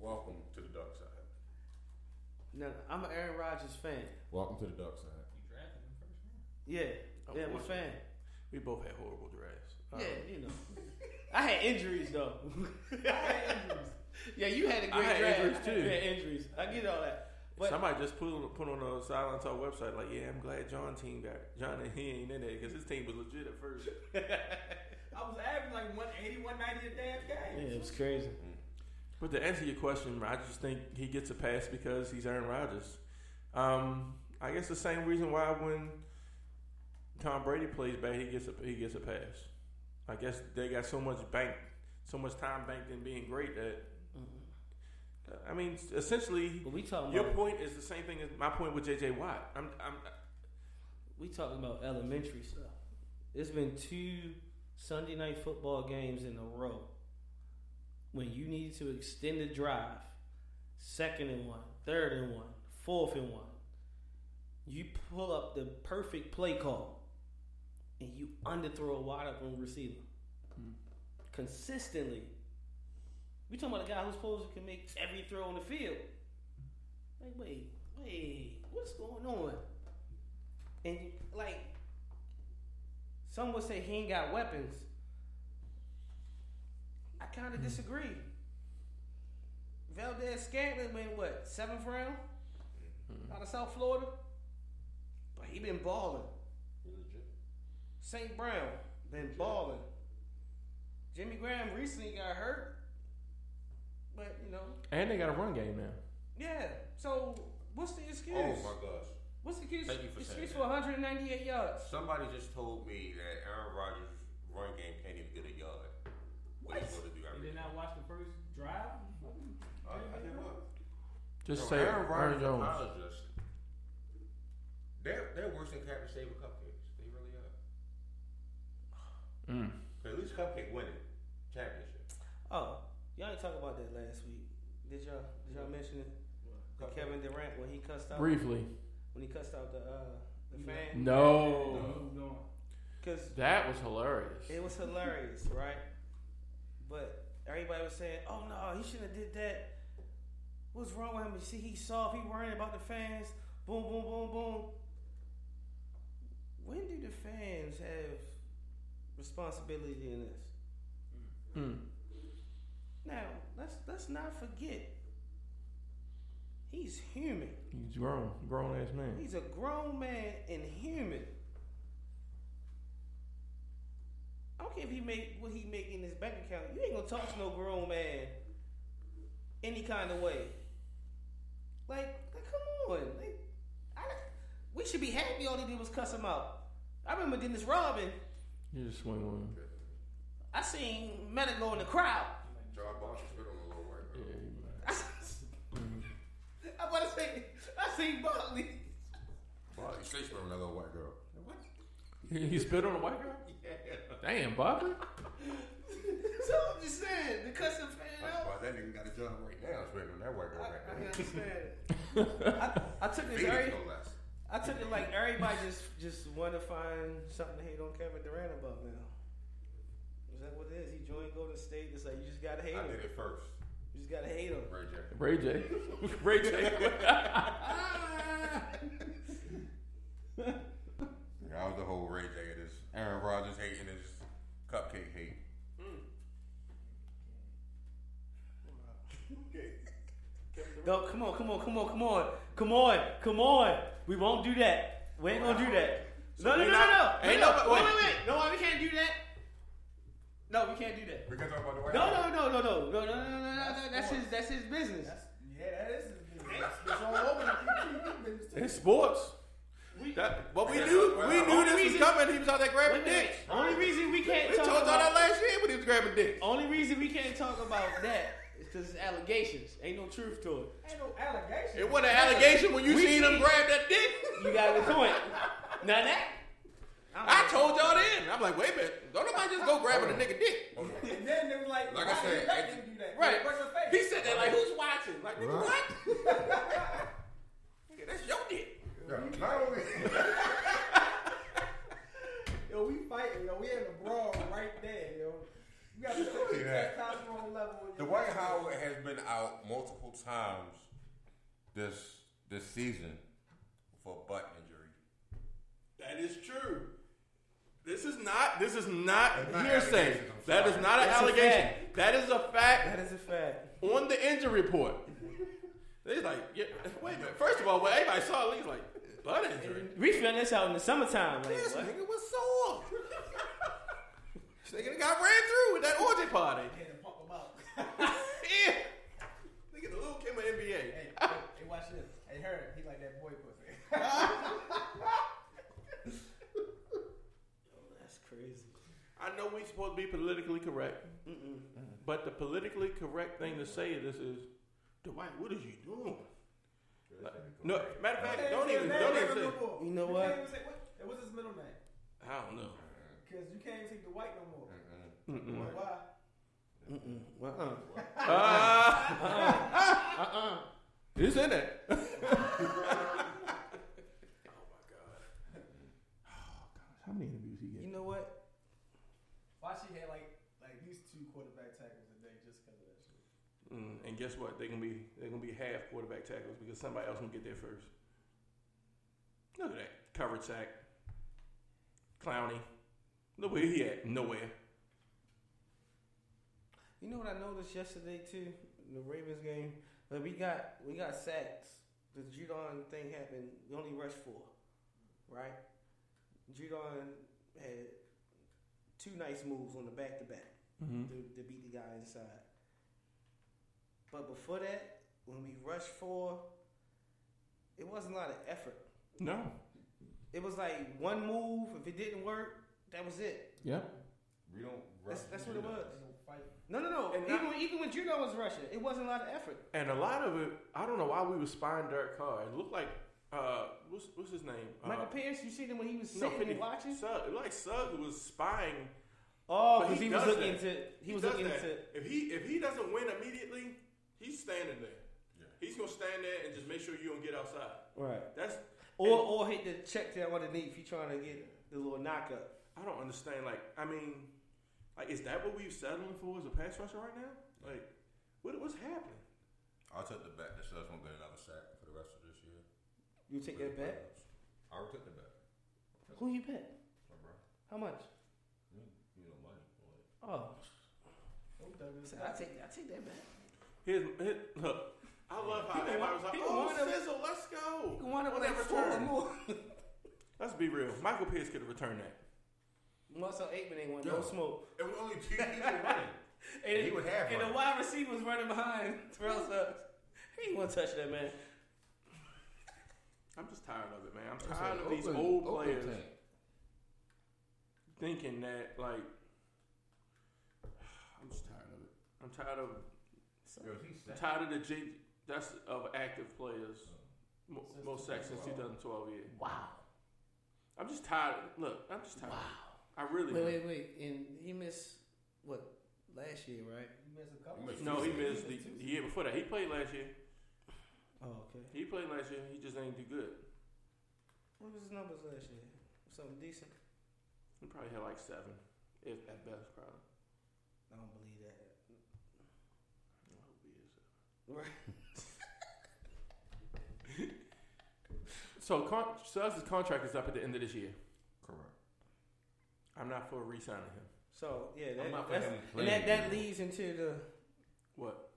Welcome to the dark side.
No, I'm an Aaron Rodgers fan.
Welcome to the dark side.
You drafted him first round.
Yeah,
Oh,
yeah, I'm a
boy.
fan.
We both had horrible drafts. Um,
Yeah, you know. I had injuries though.
I had injuries.
yeah, you had a
I
great I
had
draft.
injuries, too.
You had injuries. I get all that. But
Somebody just put on, put on a Silent Talk website like, yeah, I'm glad John team got John and he ain't in there because his team was legit at first.
I was averaging like 180, 190 a damn game.
yeah, it was crazy.
But to answer your question, I just think he gets a pass because he's Aaron Rodgers. Um, I guess the same reason why when Tom Brady plays bad, he gets a he gets a pass. I guess they got so much bank, so much time banked in being great that. I mean, essentially,
But we talking
your
about
point is the same thing as my point with J.J. Watt. I'm, I'm,
we talking about elementary stuff. It's been two Sunday night football games in a row when you need to extend the drive, second and one, third and one, fourth and one. You pull up the perfect play call and you underthrow a wide open receiver hmm. consistently. We talking about a guy who's supposed to can make every throw on the field. Like, wait, wait, what's going on? And like, some would say he ain't got weapons. I kind of hmm. disagree. Valdes-Scantling went what seventh round hmm. out of South Florida, but he been balling. St. Brown been balling. Jimmy Graham recently got hurt, but you know,
And they got a run game now.
yeah. So what's the excuse?
Oh my gosh.
What's the excuse?
Thank you for
excuse
saying
for 198 yards.
Somebody just told me that Aaron Rodgers' run game can't even get a yard. What he's going to do
You
every
did not watch the first drive?
I, I did what?
Just
Yo,
say
Aaron
Aaron
Rodgers
Jones.
apologist. They're they're worse than Captain Saver Cupcakes. They really are.
Mm.
'Cause at least Cupcake winning championship.
Oh, y'all ain't talk about that last week. Did y'all? Did y'all mention it? The Kevin Durant when he cussed out
Briefly.
when he cussed out the uh, the fan
No.
Because
That was hilarious.
it was hilarious, right? But everybody was saying, "Oh no, he shouldn't have did that." What's wrong with him? You see, he's soft. He worrying about the fans. Boom, boom, boom, boom. When do the fans have responsibility in this?
Mm.
Now, let's let's not forget. He's human.
He's grown. Grown ass man.
He's a grown man and human. I don't care if he make what he make in his bank account. You ain't gonna talk to no grown man any kind of way. Like, like come on. Like, I, we should be happy all he did was cuss him out. I remember Dennis Robin.
You just swing on him.
I seen Metta go in the crowd. I'm about to say, I seen Barkley.
Bosch, you say spit on that little white girl. What?
He, he spit on a white girl? Yeah. Damn, Bobby.
so I'm just saying, the cussing fan
That's
out.
why that nigga got a job right now spitting on that white girl
I,
right
I
there.
understand. I, I took it.
Phoenix,
Every,
no less.
I took it like everybody just just want to find something to hate on Kevin Durant about now. Is that what it is? He joined Golden State. It's like you just gotta hate
I
him.
did it first.
You just gotta hate him.
Ray J.
Ray J. Ray J.
Yeah, I was the whole Ray J of this. Aaron Rodgers hating his cupcake hate.
No, come on, come on, come on, come on, come on, come on. We won't do that. We ain't gonna do that. No, no, no, no, no.
ain't
no,
no-
wait,
wait.
wait, wait. No, we can't do that. No, we can't do that.
We can talk about the White
No,
House.
no, no, no, no, no, no, no, no, no, no. That's his. That's his business.
That's, yeah, that is his business. It's all over the TV business too.
In sports.
We,
That, but we
Yeah,
knew we knew
only
this was coming. He was out there grabbing
wait, wait,
dicks.
wait. Only reason we can't
We
talk
told y'all that last year when he was grabbing dicks.
Only reason we can't talk about that is because it's allegations. Ain't no truth to it.
Ain't no allegation.
It wasn't an allegation when you
We
seen him grab that dick.
You got a point. Now that.
I told y'all then. I'm like, wait a minute. Don't nobody just go grabbing a oh. nigga dick.
And then they was like,
Like I said,
you let
it-
do that?
Right.
What's your face?
He said that like, who's watching? Like, nigga, what? Nigga, that's your dick.
Yeah, not only
Yo, we fighting, yo. We in the brawl right there, yo. You got to put the
Yeah.
testosterone level in your
Dwight
body.
Howard has been out multiple times this this season for butt injury.
That is true. This is not. This is not
not
hearsay. That is not an
That's a
allegation. That is a fact
That is a fact.
on the injury report. They're like, yeah, wait a minute. First of all, when everybody saw it, he's like, butt injury.
We found this out in the summertime. Like,
This
what?
nigga was sore. this nigga got ran through with that orgy party.
Had to pump him out.
yeah. Nigga, the little Kim of NBA.
hey, hey, hey, watch this. Hey, her, he like that boy pussy.
That's crazy.
I know we're supposed to be politically correct, but the politically correct thing to say to this is, Dwight, what is you doing? Like, no, matter of fact, don't even, don't even say.
You know
You
what?
can't even say, what, hey, what's his middle name?
I don't know.
Because you can't even say the white no more.
Mm-mm.
Why?
Mm-mm. Uh-uh.
Uh,
Uh-uh.
it's in it. oh my god. Oh gosh, how many interviews he
You
get?
know what?
Why she had like like at least two quarterback tackles a day just because of that shit?
Mm, and guess what? They're gonna be they're gonna be half quarterback tackles because somebody else gonna get there first. Look at that coverage sack. Clowney. Look where he at. Nowhere.
You know what I noticed yesterday too? in The Ravens game. Like we got we got sacks. The Judon thing happened. We only rushed four, right? Judon had two nice moves on the back to back
Mm-hmm.
to to beat the guy inside. But before that, when we rushed for, it wasn't a lot of effort.
No.
It was like one move. If it didn't work, that was it.
Yep.
We don't.
That's,
rush
that's what it was.
no.
No, no, no.
And
even
not-
even when Judon was rushing, it wasn't a lot of effort.
And a lot of it, I don't know why we were spying Derek Carr. It looked like, uh, what's what's his name?
Michael
uh,
Pierce, you see him when he was
no,
sitting
50
and watching.
Suggs. It looked like Suggs was spying.
Oh, because
he
he, was looking
that.
into he, was looking
that.
into
If he if he doesn't win immediately, he's standing there.
Yeah.
He's gonna stand there and just make sure you don't get outside.
right,
That's
or or hit the check down underneath. You trying to get the little knockup.
I don't understand. Like, I mean, like, is that what we're settling for as a pass rusher right now? Like, what what's happening?
I'll take the bet that Suggs won't get another sack for the rest of this year.
You take that bet.
I will take the bet.
Who you bet?
My bro.
How much?
You you know money. boy.
Oh,
Don't tell me
so
that.
I take I take that bet.
Here's, here, look. I love how
He
everybody was like,
he
"Oh,
wanted-
Sizzle, let's go."
You want it
On
with
that
four
return.
more.
Let's be real. Michael Pierce could have returned that.
Muscle Aikman ain't want
Yo.
no smoke.
It was only two people running.
And,
He would have
and the wide receiver was running behind Terrell Suggs. He ain't want to touch that man.
I'm just tired of it, man. I'm tired
said,
of these
Oakland-
old players
tank.
thinking that like. I'm just tired of it. I'm tired of
Yo, is he
I'm tired of the J. That's of active players. Oh. Mo-
Since
most sacks since
2012.
2012 year.
Wow.
I'm just tired. Look, I'm just tired. Wow. I really.
Wait, wait, wait. And he missed what last year, right?
He missed a couple.
He missed
No, he
two
missed the, the year before that. He played last year.
Oh, okay.
He played last year. He just ain't do good.
What was his numbers last year? Something decent.
He probably had like seven, if at best, probably.
I don't believe that.
I hope he is.
Right.
So con- Suggs' contract is up at the end of this year.
Correct.
I'm not for re-signing him.
So yeah,
I'm
that,
not for
that's,
him
and that that leads into the
What?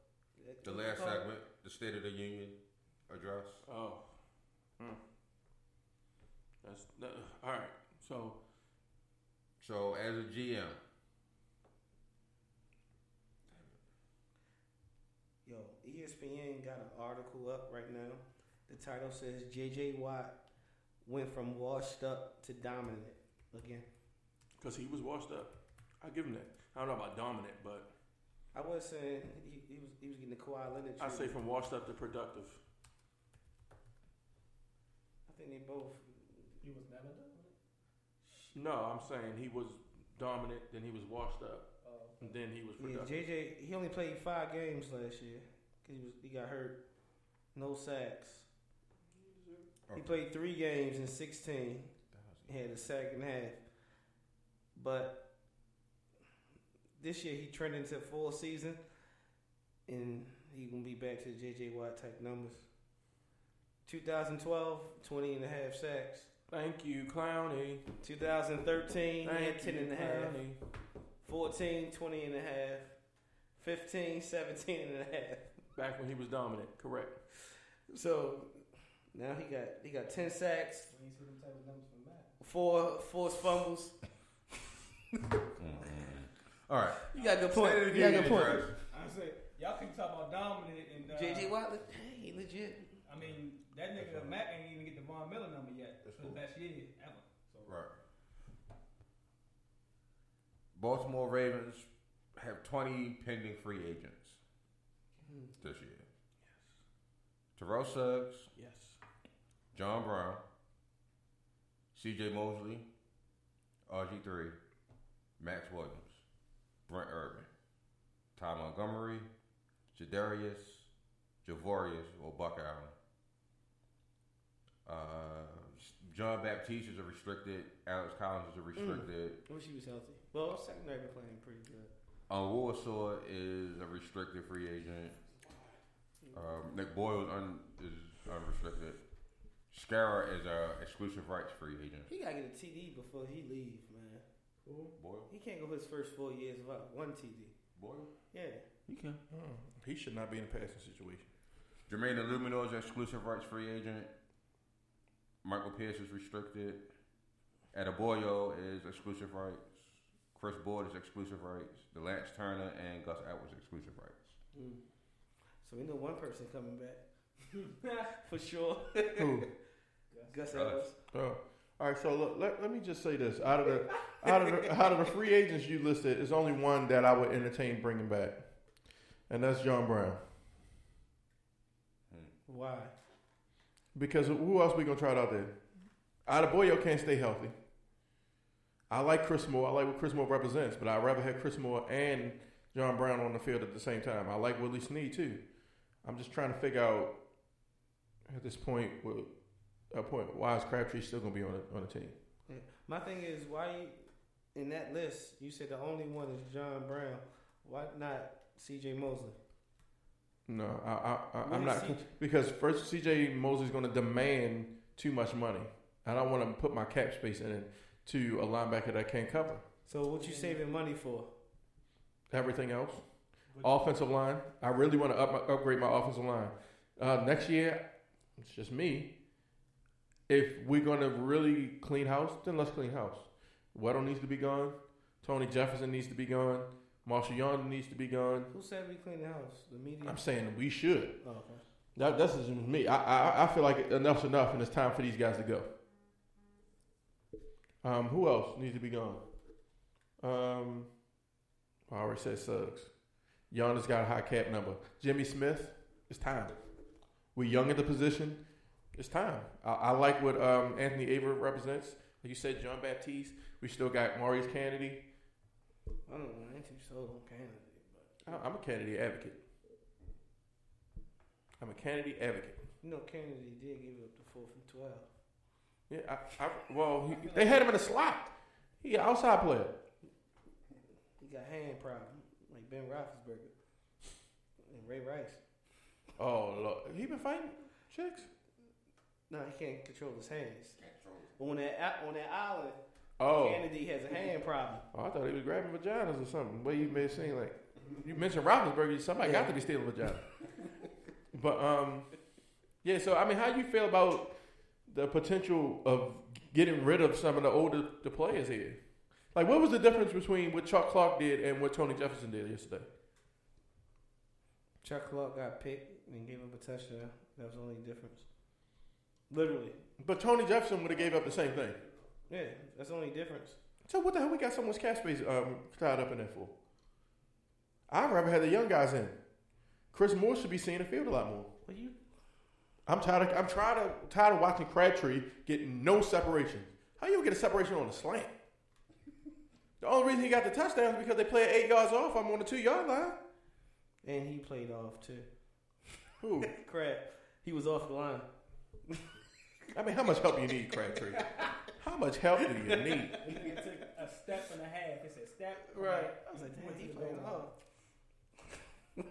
The last segment, the State of the Union address.
Oh. Hmm. That's that, all right. So
So as a GM,
Yo, ESPN got an article up right now. The title says J.J. Watt went from washed up to dominant again.
because he was washed up, I give him that. I don't know about dominant, but
I was saying he, he was he was getting the Kawhi Leonard.
I say
treatment.
from washed up to productive.
I think they both.
He was never done.
No, I'm saying he was dominant, then he was washed up, and then he was
Yeah. JJ. He only played five games last year because he was he got hurt. No sacks. He played three games in sixteen. He had a sack and a half. But this year he turned into full season, and he gonna be back to the JJ Watt type numbers. 2012, 20 and a half sacks.
Thank you, Clowney.
2013, he had 10
you,
and a half.
Clowney.
14, 20 and a half. 15, 17 and a half.
Back when he was dominant, correct.
So now he got he got 10 sacks,
we ain't see them type of numbers from Matt.
four forced fumbles.
All right.
You got a good point.
State of the
You got a good point.
I say y'all keep talking about dominant and uh,
JJ Watt, le- hey, legit.
I mean that nigga Matt ain't even get the Von Miller number yet
That's
for the
cool.
best year ever. So
Right. Baltimore Ravens have 20 pending free agents this year. Yes. Terrell Suggs,
Yes.
John Brown, C.J. Mosley, RG3, Maxx Williams, Brent Urban, Ty Montgomery, Jadarius, Javorius, or Buck Allen. Uh, John Baptiste is a restricted. Alex Collins is a restricted.
I wish he was healthy. Well, secondary been playing pretty good.
Uh, Onwuasor is a restricted free agent. Um, Nick Boyle is, un, is unrestricted. Skura is a exclusive rights free agent.
He gotta get a TD before he leave, man.
Boyle?
He can't go his first four years without one TD.
Boyle?
Yeah.
He can. He should not be in a passing situation.
Jermaine Eluemunor is exclusive rights free agent. Michael Pierce is restricted. Adebayo is exclusive rights. Chris is exclusive rights. De'Lance Turner and Gus Edwards exclusive rights.
Mm. So we know one person coming back for sure.
Who?
Gus
Gus.
Edwards.
Oh. All right, so look, let, let me just say this: out of the out of the, out of the free agents you listed, there's only one that I would entertain bringing back, and that's John Brown.
Why?
Because who else we gonna try it out there? Adebayo can't stay healthy. I like Chris Moore. I like what Chris Moore represents, but I'd rather have Chris Moore and John Brown on the field at the same time. I like Willie Snead too. I'm just trying to figure out at this point, what- a point why is Crabtree still gonna be on the, on the team?
Yeah. My thing is, why you, in that list you said the only one is John Brown? Why not C.J. Mosley?
No, I, I, I, I'm not
C-
because first C.J. Mosley's going to demand too much money. I don't want to put my cap space in it to a linebacker that can't cover
So what you saving money for?
everything else. Offensive line, I really want to up my, upgrade my offensive line. Uh, next year, it's just me. If we're going to really clean house, then let's clean house. Weddle needs to be gone. Tony Jefferson needs to be gone. Marshall Yanda needs to be gone.
Who said we clean the house? The media.
I'm saying we should.
Oh, okay.
That, that's just me. I, I I feel like enough's enough, and it's time for these guys to go. Um, who else needs to be gone? Um, I already said Suggs. Giannis got a high cap number. Jimmy Smith, it's time. We're young at the position. It's time. I, I like what um, Anthony Averett represents. Like you said, John Baptiste. We still got Maurice Canady.
I don't know. I ain't too sold on Canady.
I- I'm a Canady advocate. I'm a Canady advocate.
You know, Canady did give up the fourth and twelve.
Yeah, I, I, well, he, they had him in a slot. He an outside player.
He got hand problem, like Ben Roethlisberger and Ray Rice.
Oh, Lord. he been fighting chicks.
No, he can't control his hands. But on that on that island,
Oh,
Canady has a hand problem.
oh I thought he was grabbing vaginas or something. But you may have seen like you mentioned Roethlisberger. Somebody got to be stealing vagina. but um, yeah. So I mean, how you feel about the potential of getting rid of some of the older the players here? Like, what was the difference between what Chuck Clark did and what Tony Jefferson did yesterday?
Chuck Clark got picked and gave up a touchdown. That was the only difference. Literally.
But Tony Jefferson would have gave up the same thing.
Yeah, that's the only difference.
So what the hell we got someone's cap space um, tied up in there for? I'd rather have the young guys in. Chris Moore should be seeing the field a lot more.
Well, you
I'm tired. Of, I'm tired of tired of watching Crabtree getting no separation. How you gonna get a separation on a slant? The only reason he got the touchdown is because they played eight yards off. I'm on the two yard line.
and he played off too.
Who?
Crap, he was off the line.
I mean, how much help you need, Crabtree? How much help do you need?
It took a step and a half. It said step.
Right. I was like, damn, he played off.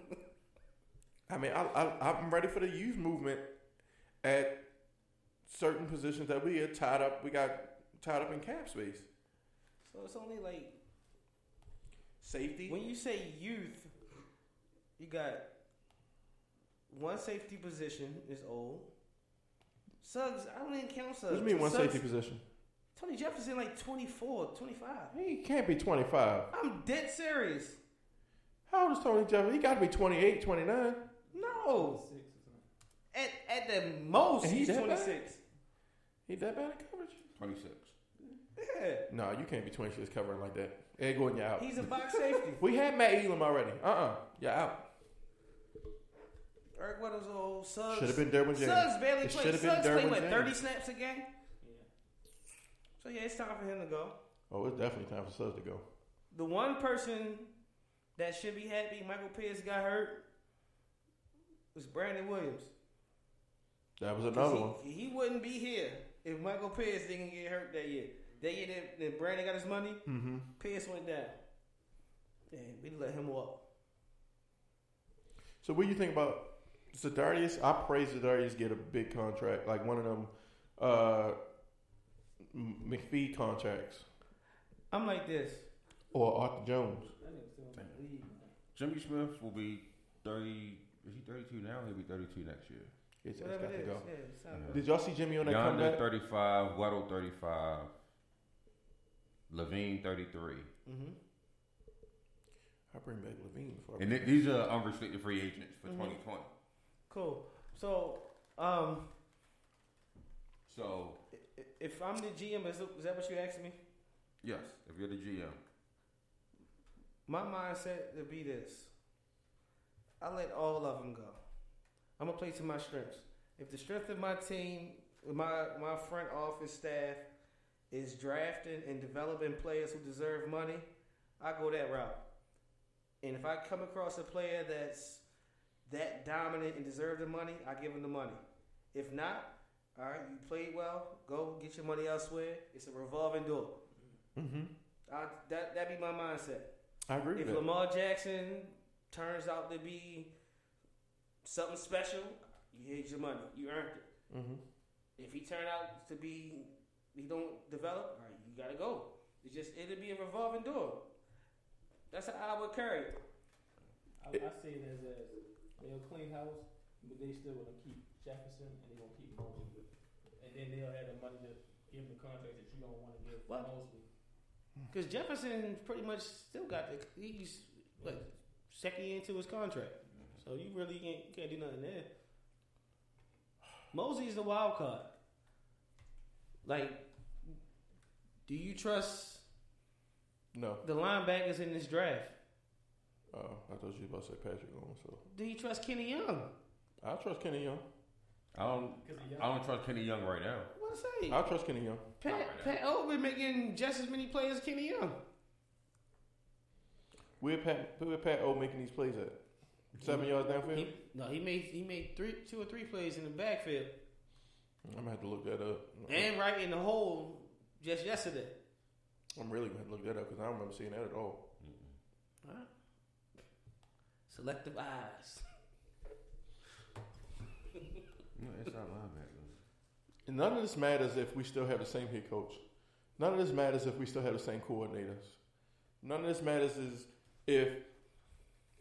I mean, I, I, I'm ready for the youth movement at certain positions that we are tied up. We got tied up in cap space.
So it's only like
Safety.
when you say youth, you got one safety position is old. Suggs, I don't even count Suggs.
What do you mean one
Suggs-
safety position?
Tony Jefferson like 24, 25.
He can't be 25.
I'm dead serious.
How old is Tony Jefferson? He got to be 28, 29.
No. At at the most,
And
he's
he's that bad?
26.
He that bad at coverage?
26.
Yeah.
No, you can't be 26 covering like that. Ed Gordon, you're out.
He's a box safety.
we had Matt Elam already. Uh-uh. You're out.
Eric Weddle's old Suggs.
Should have been Derwin James.
Suggs barely
It
played.
should have been
Suggs played
Derwin
what,
James.
30 snaps a game?
Yeah.
So yeah, it's time for him to go.
Oh, it's definitely time for Suggs to go.
The one person that should be happy Michael Pierce got hurt was Brandon Williams.
That was another
he,
one.
He wouldn't be here if Michael Pierce didn't get hurt that year. That year that, that Brandon got his money,
Mm-hmm.
Pierce went down. And we let him walk.
So what do you think about Zadarius? I pray Zadarius get a big contract, like one of them uh, McPhee contracts
I'm like this.
or Arthur Jones.
That nigga still in the league. man.
Jimmy Smith will be 30. Is he 32 now? He'll be 32 next year.
It's, it's
Whatever
got
it
to
is.
go.
Yeah, it's time.
Did y'all see Jimmy on that
Yanda
comeback?
35. Weddle 35. Levine thirty three.
Mm-hmm.
I bring back Levine before.
And th- these are unrestricted free agents for
Mhm.
twenty twenty.
Cool. So, um,
So
if I'm the GM, is, is that what you asked me?
yes, if you're the GM,
My mindset to be this: I let all of them go. I'm gonna play to my strengths. If the strength of my team, my my front office staff, is drafting and developing players who deserve money, I go that route. And if I come across a player that's that dominant and deserve the money, I give him the money. If not, all right, you played well. Go get your money elsewhere. It's a revolving door.
Mm-hmm.
I, that that be my mindset.
I agree
If. Lamar Jackson turns out to be something special, you hit your money. You earned it.
mm-hmm.
If he turned out to be he don't develop, all right, you gotta go. It's just it'll be a revolving door. That's how I would carry it.
I, I see it as, as they'll clean house, but they still gonna keep Jefferson and they gonna keep Mosley, and then they'll have the money to give him the contract that you don't want to give
Well-
Mosley.
Because Jefferson pretty much still got the he's like second year into his contract, so you really can't, can't do nothing there. Mosley's the wild card. Like, do you trust
No.
the linebackers in this draft?
Oh, I thought you were about to say Patrick Owens. So
Do you trust Kenny Young?
I trust Kenny Young.
I don't.
Because
I don't trust Kenny Young right now.
What I say?
I trust Kenny Young.
Pat Pat O been making just as many plays as Kenny Young.
Where Pat, where Pat O making these plays at? Seven yards downfield.
He, no, he made he made three, two or three plays in the backfield,
I'm gonna have to look that up.
and right in the hole just yesterday.
I'm really gonna have to look that up because I don't remember seeing that at all.
Alright. Selective eyes.
No, it's not linebacker.
And none of this matters if we still have the same head coach. None of this matters if we still have the same coordinators. None of this matters is if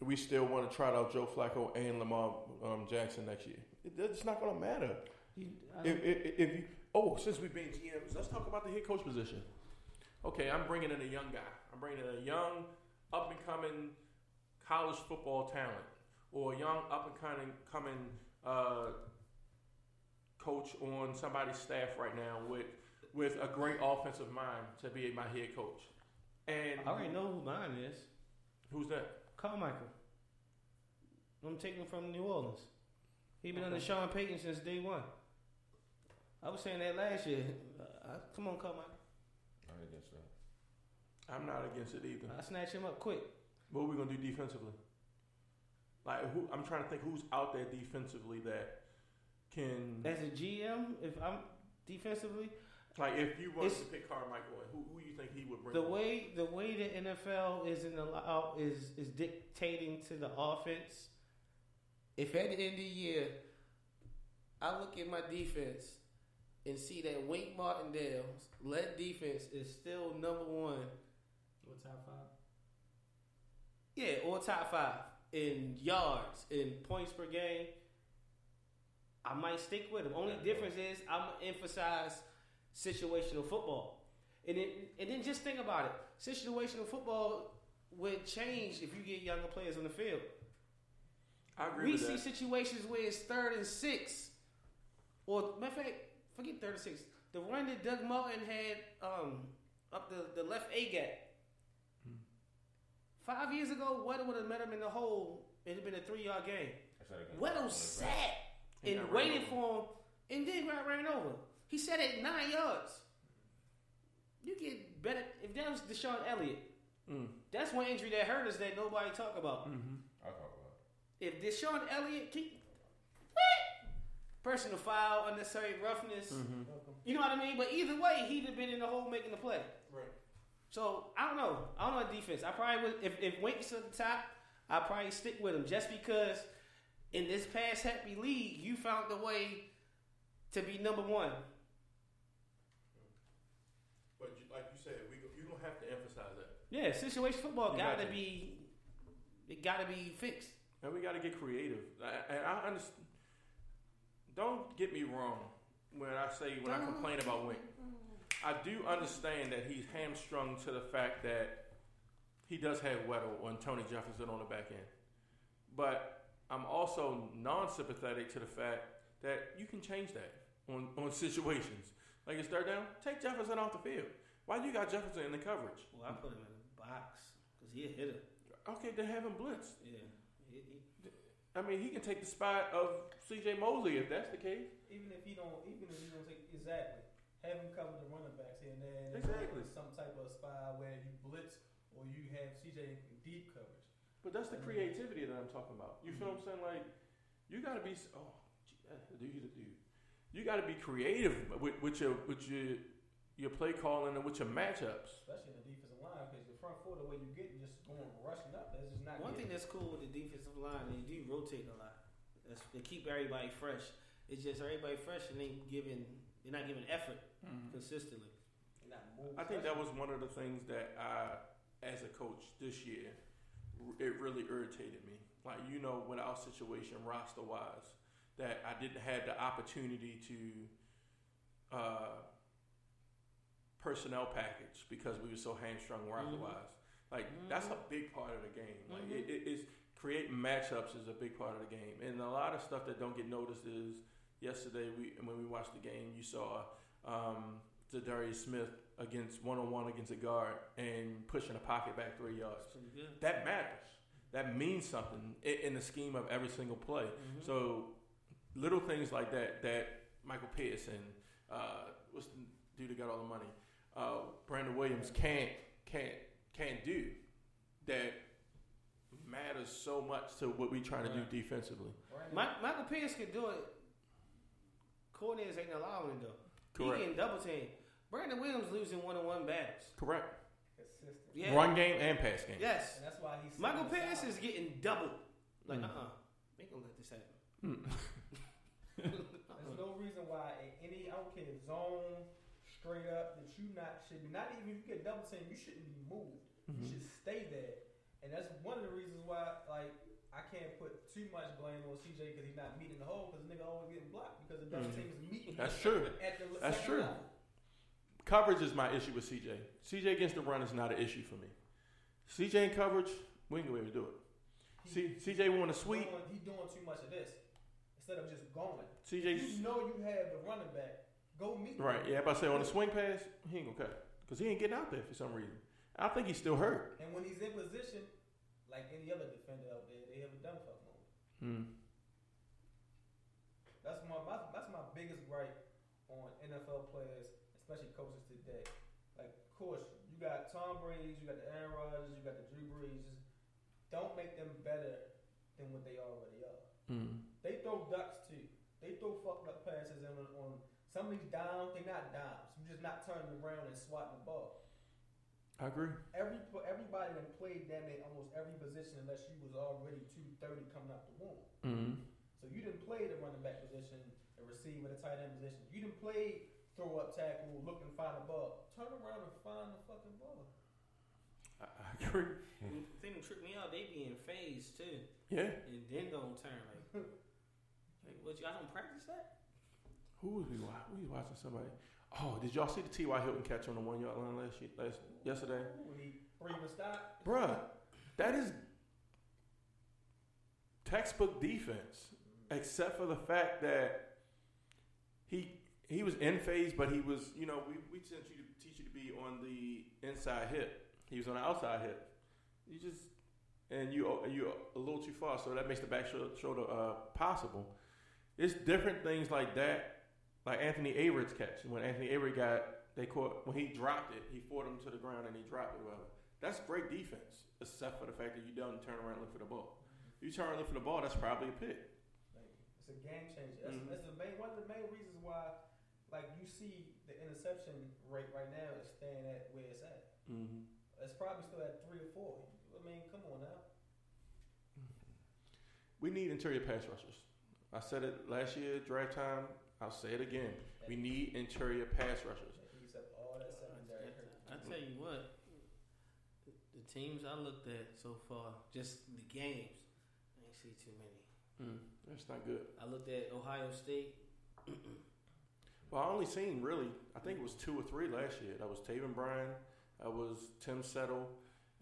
we still want to try out Joe Flacco and Lamar um, Jackson next year. It, it's not going to matter.
You,
If, if, if you, oh, since we've been GMs, let's talk about the head coach position. Okay, I'm bringing in a young guy. I'm bringing in a young, up and coming college football talent, or a young up and coming coming uh, coach on somebody's staff right now with with a great offensive mind to be my head coach. And
I already know who mine is.
who's that?
Carmichael. I'm taking him from New Orleans. He been under Sean Payton since day one. I was saying that last year. Uh, come on, Carmichael.
I ain't against that.
I'm not against it either.
I snatch him up quick.
What are we gonna do defensively? Like who? I'm trying to think who's out there defensively that can
As a GM, if I'm defensively,
like if you wanted to pick Carmichael, who who you think he would bring?
the
on?
way the way the NFL is in allow is is dictating to the offense. If at the end of the year, I look at my defense and see that Wink Martindale's lead defense is still number one,
What top five?
yeah, or top five in yards in points per game. I might stick with him. Only difference is I'm gonna emphasize situational football, and then and then just think about it. Situational football would change if you get younger players on the field.
I agree
We see
that.
situations where it's third and six, or matter of fact, forget third and six. The run that Doug Martin had um, up the, the left A gap.
Hmm.
Five years ago, Weddle would have met him in the hole. It'd have been a three yard game. Weddle sat and waited for him, and then got ran over. He said it nine yards. You get better if that was DeShon Elliott.
Mm.
That's one injury that hurt us that nobody talk about.
Mm-hmm.
I'll talk about
If DeShon Elliott keep what? Personal foul, unnecessary roughness.
Mm-hmm.
You know what I mean? But either way, he'd have been in the hole making the play.
Right.
So I don't know. I don't know defense. I probably would if if Wink's at the top, I'd probably stick with him just because in this past happy league, you found the way to be number one.
But you, like you said, we go, you don't have to emphasize that.
Yeah, situation football gotta be it gotta be fixed.
And we got to get creative. I, and I understand. Don't get me wrong when I say when I
Don't.
complain about Wink. I do understand that he's hamstrung to the fact that he does have Weddle on Tony Jefferson on the back end. But I'm also non-sympathetic to the fact that you can change that on, on situations. Like it's third down, take Jefferson off the field. Why do you got Jefferson in the coverage?
Well, I put him in box because he a hitter.
Okay, they have him blitz.
Yeah. He, he,
I mean, he can take the spot of C.J. Mosley if that's the case.
Even if he don't, even if he don't take exactly, have him cover the running backs here and there. and
Exactly.
Some type of spy where you blitz or you have CJ in deep coverage.
But that's the creativity that I'm talking about. You feel what I'm saying? Like, you got to be. Oh, gee, uh, dude, dude. You got to be creative with, with your with your your play calling and with your matchups.
especially in the defensive line, because your front four, the way you get, just going rushing up, that's just not.
one thing
getting-
that's cool with the defensive line, they do rotate a lot. That's, they keep everybody fresh. It's just everybody fresh and they giving, they're not giving effort consistently.
You're not moving,
I think that was one of the things that I, as a coach this year, it really irritated me. Like you know, with our situation roster wise, that I didn't have the opportunity to uh, personnel package because we were so hamstrung roster wise. Like that's a big part of the game. Like it, it is creating matchups is a big part of the game, and a lot of stuff that don't get noticed is yesterday we when we watched the game, you saw um, Zadarius Smith against one on one against a guard and pushing a pocket back three yards. That matters. That means something in the scheme of every single play. So little things like that that Michael and uh, what's the dude that got all the money? Uh, Brandon Williams can't can't can't do that matters so much to what we trying to do defensively.
Brandon-
Mi- Michael Pierce can do it. Coordinators ain't allowing him though.
Correct.
He getting double team. Brandon Williams losing one on one battles.
Correct.
consistent.
Yeah.
Run game and pass game.
Yes.
And that's why he's
Michael
sitting
Pierce is getting double. Like,
Mm.
uh uh They gonna let this happen.
Mm.
There's no reason why in any I don't care zone straight up that you not should be not even if you get double team you shouldn't be moved. You should stay there, and that's one of the reasons why like I can't put too much blame on CJ because he's not meeting the hole because nigga always getting blocked because the double
Mhm.
team is meeting.
That's true.
At the
That's true.
level.
Coverage is my issue with CJ. CJ against the run is not an issue for me. CJ in coverage, we ain't gonna be able to do it. C, CJ want to sweep.
Doing, he doing too much of this instead of just going.
CJ,
You know you have the running back. Go meet.
right? Yeah, if I say on the swing pass, he ain't gonna cut because he ain't getting out there for some reason. I think he's still hurt.
And when he's in position, like any other defender out there, they have a dumb fuck mode.
Mm.
That's my, my that's my biggest gripe on NFL players, especially coaches today. Like, of course, you got Tom Brady's, you got the Aaron Rodgers, you got the Drew Brees. Don't make them better than what they already are.
Mm.
They throw ducks too. They throw fucked up passes in on, on some of these downs. They're not downs. You're just not turning around and swatting the ball.
I agree.
Every everybody that played damn near almost every position unless you was already two thirty coming out the womb.
Mm.
So you didn't play the running back position, the receiver, the tight end position. You didn't play throw up tackle, look and find the ball. Turn around and find the fucking ball.
I, I agree.
The thing that tripped me out, they be in phase too,
Yeah.
and then don't turn like. like what? Y'all don't practice that?
Who was we watching? We was watching somebody. Oh, did y'all see the T.Y. Hilton catch on the one yard line last, last yesterday?
When he breathe and stop.
Bruh, that is textbook defense, except for the fact that he he was in phase, but he was you know we we sent you to teach you to be on the inside hip. He was on the outside hip. You just and you you're a little too far, so that makes the back shoulder, shoulder uh, possible. It's different things like that, like Anthony Averett's catch. When Anthony Averett got they caught when he dropped it, he fought him to the ground and he dropped it. Well, that's great defense, except for the fact that you don't turn around and look for the ball. You turn around and look for the ball, that's probably a pick.
It's a game changer. That's,
Mhm.
that's the main one of the main reasons why, like you see the interception rate right now is staying at where it's at.
Mm-hmm.
It's probably still at three or four. I mean, come on now.
We need interior pass rushers. I said it last year, draft time. I'll say it again. We need interior pass rushers.
That eats up all that secondary.
I tell you what, the, the teams I looked at so far, just the games, I ain't see too many.
Mm, that's not good.
I looked at Ohio State.
Well, I only seen really, I think it was two or three last year. That was Taven Bryan, that was Tim Settle,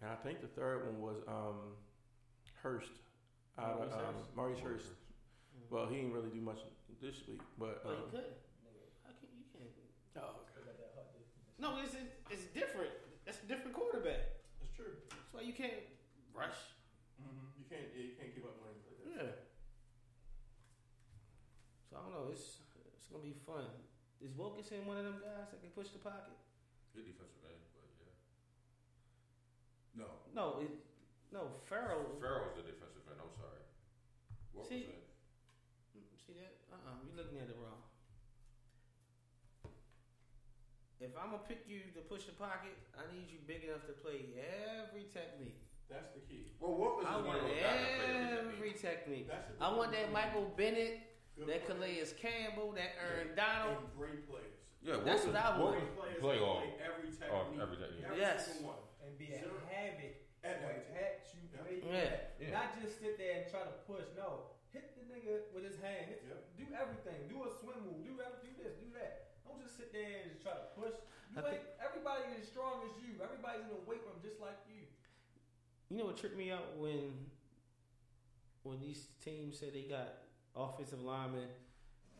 and I think the third one was um, Hurst. Out of,
Maurice
um,
Hurst?
Maurice Hurst. Well, he didn't really do much this week, but
Well,
um,
you could. How can you can't?
oh,
No, it's it's different. That's a different quarterback.
that's true.
That's why you can't rush.
Mm-hmm. You can't, yeah, you can't keep up running like that.
Yeah. So I don't know. It's it's gonna be fun. Is Wilkinson one of them guys that can push the pocket?
Good defensive end, but yeah. No,
No, it no Farrell.
Farrell's the defensive end. I'm sorry. What
See-
was it?
See that? Uh uh-uh, uh, you looking at it wrong. If I'm gonna pick you to push the pocket, I need you big enough to play every technique.
That's the key.
Well, what was
I
one
want
of that every
every
technique?
technique.
That's the
I want that
difference
Michael Bennett,
Good
that
players
Calais Campbell, that Aaron
and
Donald.
great players.
Yeah,
That's
was,
what I want.
Great players
Play
that
all.
play every technique.
Every technique.
Every
Yes.
single one.
and be a
Zero.
havoc
At
what
that.
you play.
Yeah.
Yeah.
Not just sit there and try to push. No, hit the nigga with his hand. Hit,
Yep.
Do everything. Do a swim move. Do every, do this. Do that. Don't just sit there and just try to push. You
I
ain't, everybody is as strong as you. Everybody's in the weight room just like you.
You know what tripped me out when when these teams said they got offensive linemen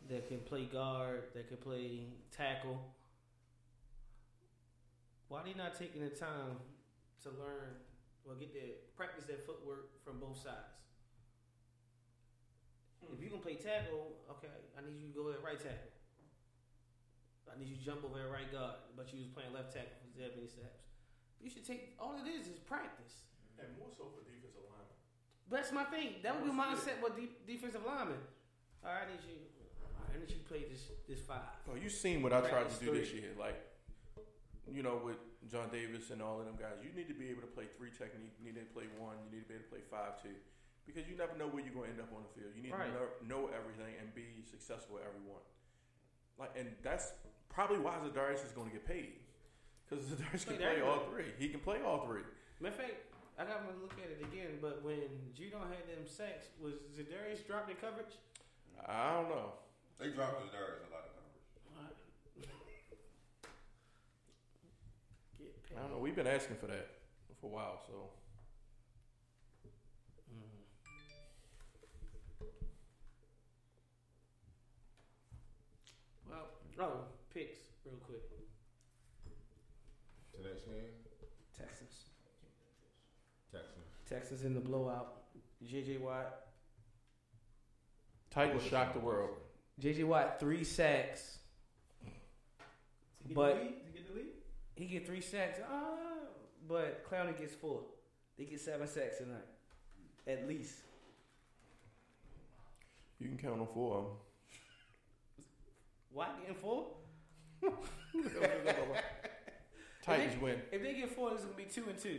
that can play guard, that can play tackle. Why they not taking the time to learn or get their practice their footwork from both sides? If you can play tackle, okay, I need you to go at right tackle. I need you to jump over at right guard, but you was playing left tackle for that many snaps. You should take all it is is practice.
And more so for defensive linemen.
That's my thing. That would be my mindset with de- defensive linemen. All right, I need you. I need you to play this this five.
Well, you seen what I tried to do this
three.
year. Like, you know, with John Davis and all of them guys, you need to be able to play three technique. You need to play one. You need to be able to play five two, because you never know where you're going to end up on the field. You need
Right.
to know, know everything and be successful at every one. Like, and that's probably why Za'Darius is going to get paid, because Za'Darius can play all
everything.
three. He can play all three.
Matter of fact, I got to look at it again. But when Judon had them sacks, was Za'Darius dropped in coverage?
I don't know.
They dropped the Darius a lot of numbers.
Get paid.
I don't know. We've been asking for that for a while, so
oh, picks real quick.
Tonight's game,
Texas.
Texans.
Texans in the blowout. JJ Watt.
Titans shocked the world.
JJ Watt three sacks.
To get
But-
the lead, to get the lead.
He get three sacks. Ah, but Clowney gets four. They get seven sacks tonight, at least.
You can count on four of them.
Watt getting four.
Titans win.
If they get four, it's gonna be two and two.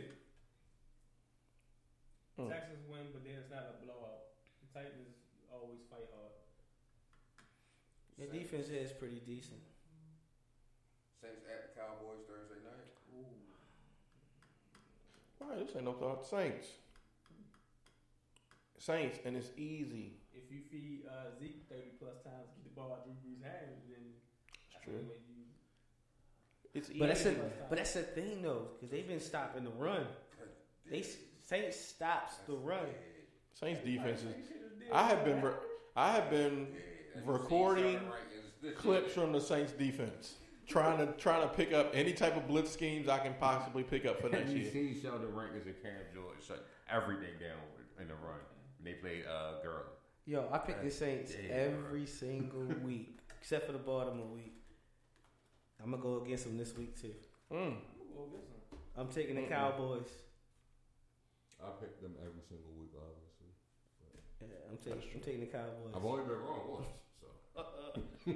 Hmm.
Texans win, but then it's not a blowout. The Titans always fight hard.
The defense is pretty decent.
Saints at the Cowboys Thursday night.
All right, this ain't no thought. Saints. Saints, and it's easy.
If you feed uh, Zeke thirty plus times, get the ball out Drew Brees' hands, then that's
true.
the way you.
It's.
But that's a, but that's the thing though, because they've been stopping the run. They Saints stops the run.
Saints defense is. I have been. Re- I have been recording clips from the Saints defense, trying to trying to pick up any type of blitz schemes I can possibly pick up for next
Have you
year.
seen Sheldon Rankins and Cam Jordan shut everything down in the run? And they play uh, Gurley.
Yo, I pick the Saints every single week, except for the Baltimore week. I'm gonna go against them this week too.
Mm.
I'm taking the
Mm-mm.
Cowboys.
I pick them every single week, obviously.
Yeah, I'm taking I'm taking the Cowboys.
I've only been wrong once, so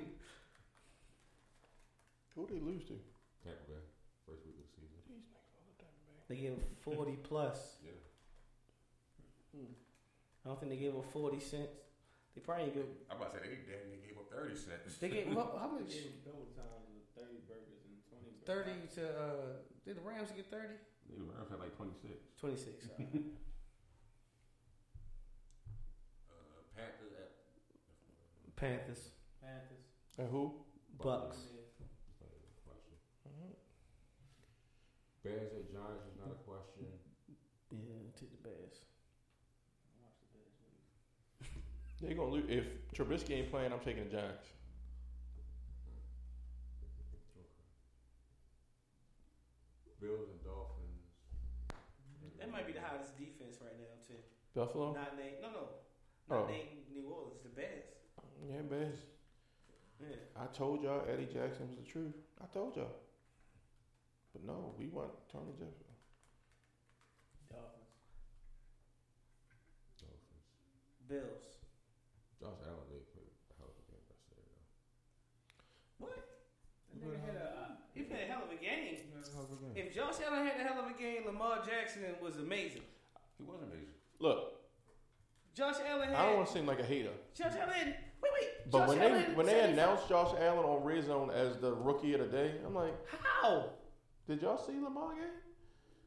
Who did they lose to?
Tampa Bay, first week of the season. These niggas all the time.
They gave 40 plus.
Yeah, hmm.
I don't think they gave him 40 cents. They probably gave.
I'm about to say they damn near gave up thirty cents.
they gave well, how much?
Gave double time. 30 burgers and 20 burgers.
30 to, uh, did the Rams get 30?
The Rams had like 26.
26,
uh, Panthers at.
Panthers.
Panthers.
And who?
Bucks.
Bucks.
Mm-hmm.
Bears at Giants is not a question.
Yeah, take the Bears.
They're gonna lose if Trubisky ain't playing. I'm taking the Giants.
Bills and Dolphins.
That might be the hottest defense right now too.
Buffalo.
Not named no no. Not
Oh.
named New Orleans, the Bears.
Yeah, Bears.
Yeah.
I told y'all Eddie Jackson was the truth. I told y'all. But no, we want Tony Jefferson.
Dolphins.
Dolphins.
Bills.
Josh Allen did play a hell of a game yesterday, though.
What?
That nigga had a. Uh,
He played a hell of a game.
He had a hell of a game. Mm.
If Josh Allen had a hell of a game, Lamar Jackson was amazing.
He was amazing.
Look,
Josh Allen had.
I don't want to seem like a hater,
Josh Allen. Wait, wait.
but
Josh
when
Allen
they when they announced Josh Allen on Red Zone as the rookie of the day, I'm like,
How?
did y'all see Lamar game?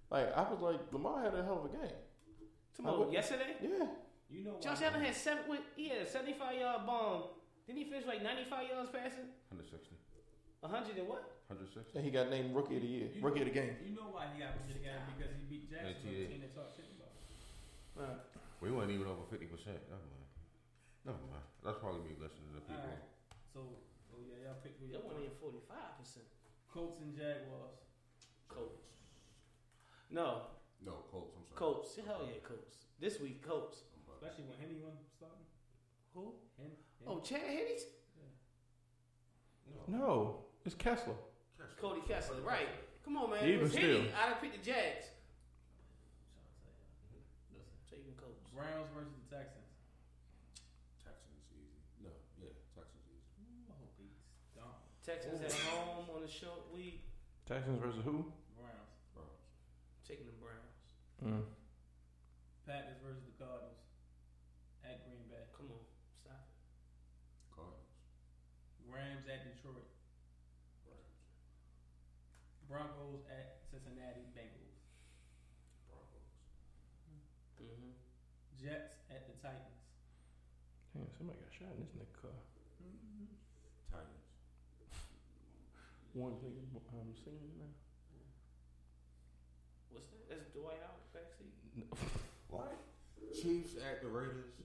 Like I was like, Lamar had a hell of a game. I
Tomorrow,
would-
yesterday,
Yeah,
you know?
Josh Allen had seven. Wait, he had a seventy-five yard bomb. Didn't he finish like ninety-five yards passing?
160.
hundred and what?
160.
and he got named rookie of the year,
You
rookie
know,
of the game.
You know why he got to the game because he beat Jackson, the team that talk shit about.
Uh,
We weren't even over 50%. Never mind. Never mind. That's probably me listening to the people.
Alright. So, oh yeah, y'all picked who
that
y'all
one
want.
in forty-five percent.
Colts and Jaguars.
Colts. No,
No, Colts. I'm sorry.
Colts. Hell yeah, Colts. This week, Colts.
Especially when Henne was starting.
Who?
Hen, Hen-
Oh, Chad Henne's?
No, it's Kessler.
Cody Kessler, right? Come on, man.
Even
It was
still.
Henne. I'd have picked the Jags.
Listen.
Taking Colts.
Browns versus the Texans.
Texans easy. No, yeah, Texans easy.
Ooh, I hope he.
Texans at home on a short week.
Texans versus who?
Browns.
Browns.
Taking the Browns.
Mm.
Packers versus the Cardinals. At Green Bay.
Come on, stop it.
Cardinals.
Rams at Detroit.
Rams.
Broncos at Cincinnati Bengals.
Broncos.
Mm-hmm.
Jets at the Titans.
Damn, somebody got shot in this nigga car.
Titans.
One thing I'm singing now.
What's that? That's Dwight out backseat.
What? Chiefs at the Raiders.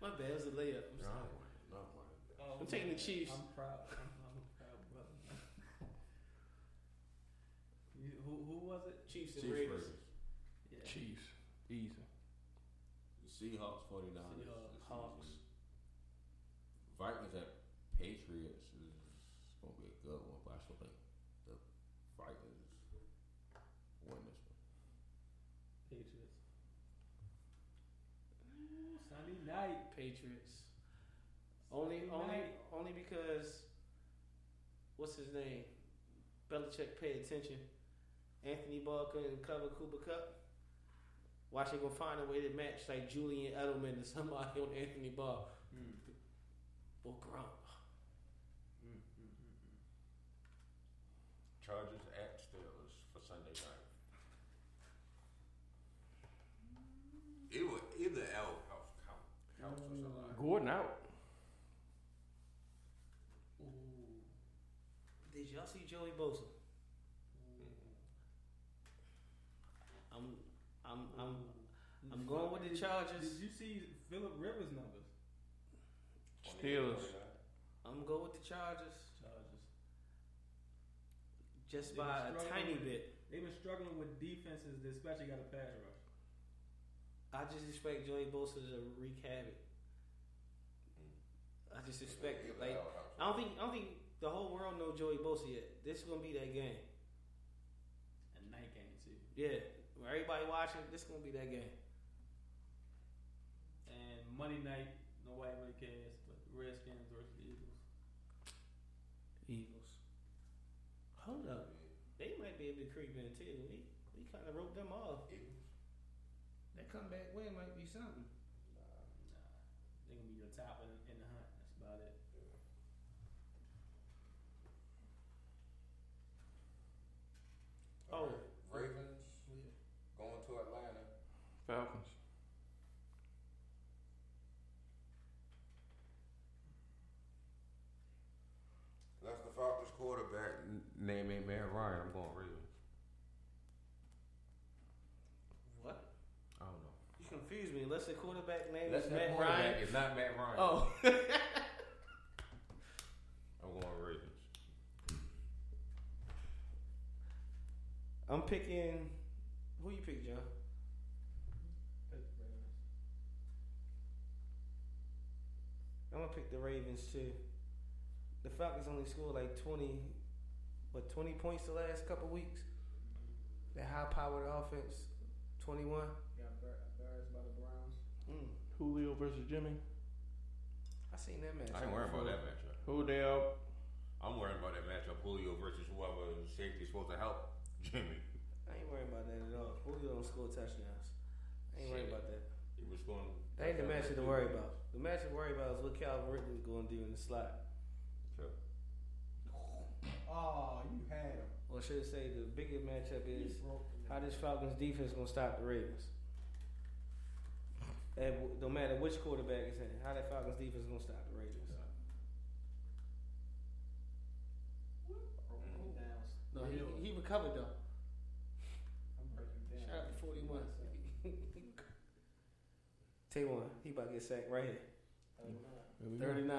My bad. It was a layup. I'm
No,
sorry.
no,
Oh,
I'm taking the Chiefs.
I'm proud. I'm, I'm a proud brother. you, who, who was it?
Chiefs and
Chiefs
Raiders.
Raiders.
Yeah.
Chiefs, easy.
Seahawks 49ers.
Seahawks.
It's
Hawks.
easy. Vikings at Patriots is gonna be a good one, but I still think the Vikings win this one.
Patriots. Ooh, Sunday night.
Patriots. Only,
Sunday
only,
night.
only because what's his name? Belichick paid attention. Anthony Barr couldn't cover Cooper Kupp. Watch they gonna find a way to match like Julian Edelman to somebody on Anthony Barr
Mm.
or Gronk.
Mm, mm, mm, mm.
Chargers at Steelers for Sunday night.
Either, either L helps count. Helps us a.
Gordon out.
Ooh.
Did y'all see Joey Bosa? I'm, I'm, I'm, I'm going with the Chargers.
Did you see Philip Rivers' numbers?
Steelers.
I'm going with the Chargers
Chargers.
just
They
by a
struggling
tiny
with-
bit.
They've been struggling with defenses that especially got a pass rush.
I just expect Joey Bosa to wreak havoc. I just expect
Either
like I don't think I don't think the whole world know Joey Bosa yet. This is gonna be that game.
A night game too.
Yeah, Where everybody watching. This is gonna be that game.
And Monday night, nobody really cares, but Redskins versus the Eagles.
Eagles. Hold up, they might be able to creep in too. We we kind of wrote them off. That comeback win might be something.
Nah, they're gonna be the top in, in the hunt. That's about it.
Oh,
Ravens going to Atlanta.
Falcons.
Name ain't Matt Ryan, I'm going Ravens.
What?
I don't know.
You confuse me. Unless the quarterback name
That's
is Matt
quarterback.
Ryan.
It's not Matt Ryan.
Oh.
I'm going Ravens.
I'm picking. Who you pick, John? I'm gonna pick the Ravens too. The Falcons only scored like 20, what, 20 points the last couple weeks. That high-powered offense, 21.
Got embarrassed by the Browns.
Mm.
Julio versus Jimmy.
I seen that match.
I ain't worried about that matchup.
Julio.
I'm worried about that matchup. Julio versus whoever safety is supposed to help Jimmy.
I ain't worried about that at all. Julio don't score touchdowns. I ain't worried about that.
He was going.
That ain't the matchup to worry about. The matchup to worry about is what Calvin Ridley's going to do in the slot.
Sure.
Oh, you had him.
Or should I say the biggest matchup is how this Falcons defense going to stop the Ravens. And w- no matter which quarterback is in, how that Falcons defense going to stop the Ravens.
Broke down.
No, he, he recovered though.
I'm.
Shout out to 41. Taywan, he about to get sacked right here.
Here we go.
39.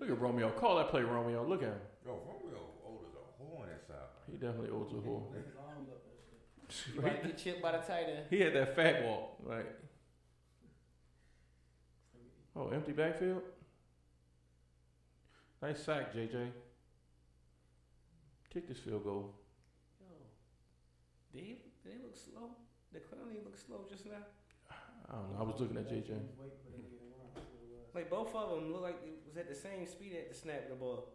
Look at Romeo. Call that play, Romeo. Look at him.
Yo, Romeo old as a whore on that side.
He definitely old as a whore.
His arms up and shit.
He about to get chipped by the tight end.
He had that fat walk, right? Oh, empty backfield. Nice sack, JJ. Kick this field goal.
Yo, did, he, did they look slow? Did Clowney look slow just now?
I don't know. I was looking at JJ.
Wait for them to get around. That's what it was.
Like both of them look like they was at the same speed at the snap of the ball.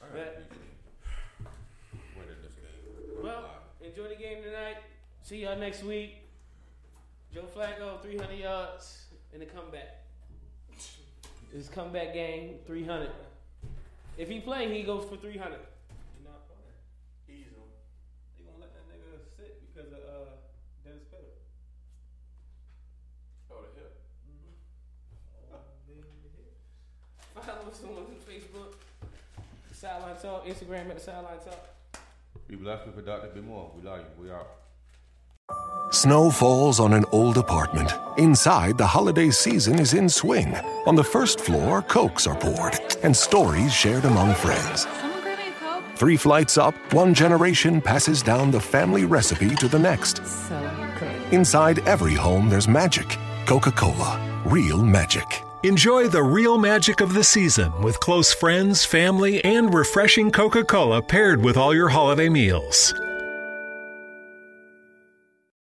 But-
BG winning this game.
Well, enjoy the game tonight. See y'all next week. Joe Flacco, 300 yards in the comeback. His comeback game, 300. If he play, he goes for 300.
He not playing. Easy. They gonna let that nigga sit because of uh, Dennis Pitta.
Oh, the hip.
Oh, man, the hit.
Follow us on Facebook, Sideline Talk, Instagram at the Sideline Talk.
Be blessed with productive. Be more. We love you. We are.
Snow falls on an old apartment. Inside, the holiday season is in swing. On the first floor, cokes are poured and stories shared among friends.
Someone grab me a Coke?
Three flights up, one generation passes down the family recipe to the next.
So good.
Inside every home, there's magic. Coca Cola, real magic.
Enjoy the real magic of the season with close friends, family, and refreshing Coca Cola paired with all your holiday meals.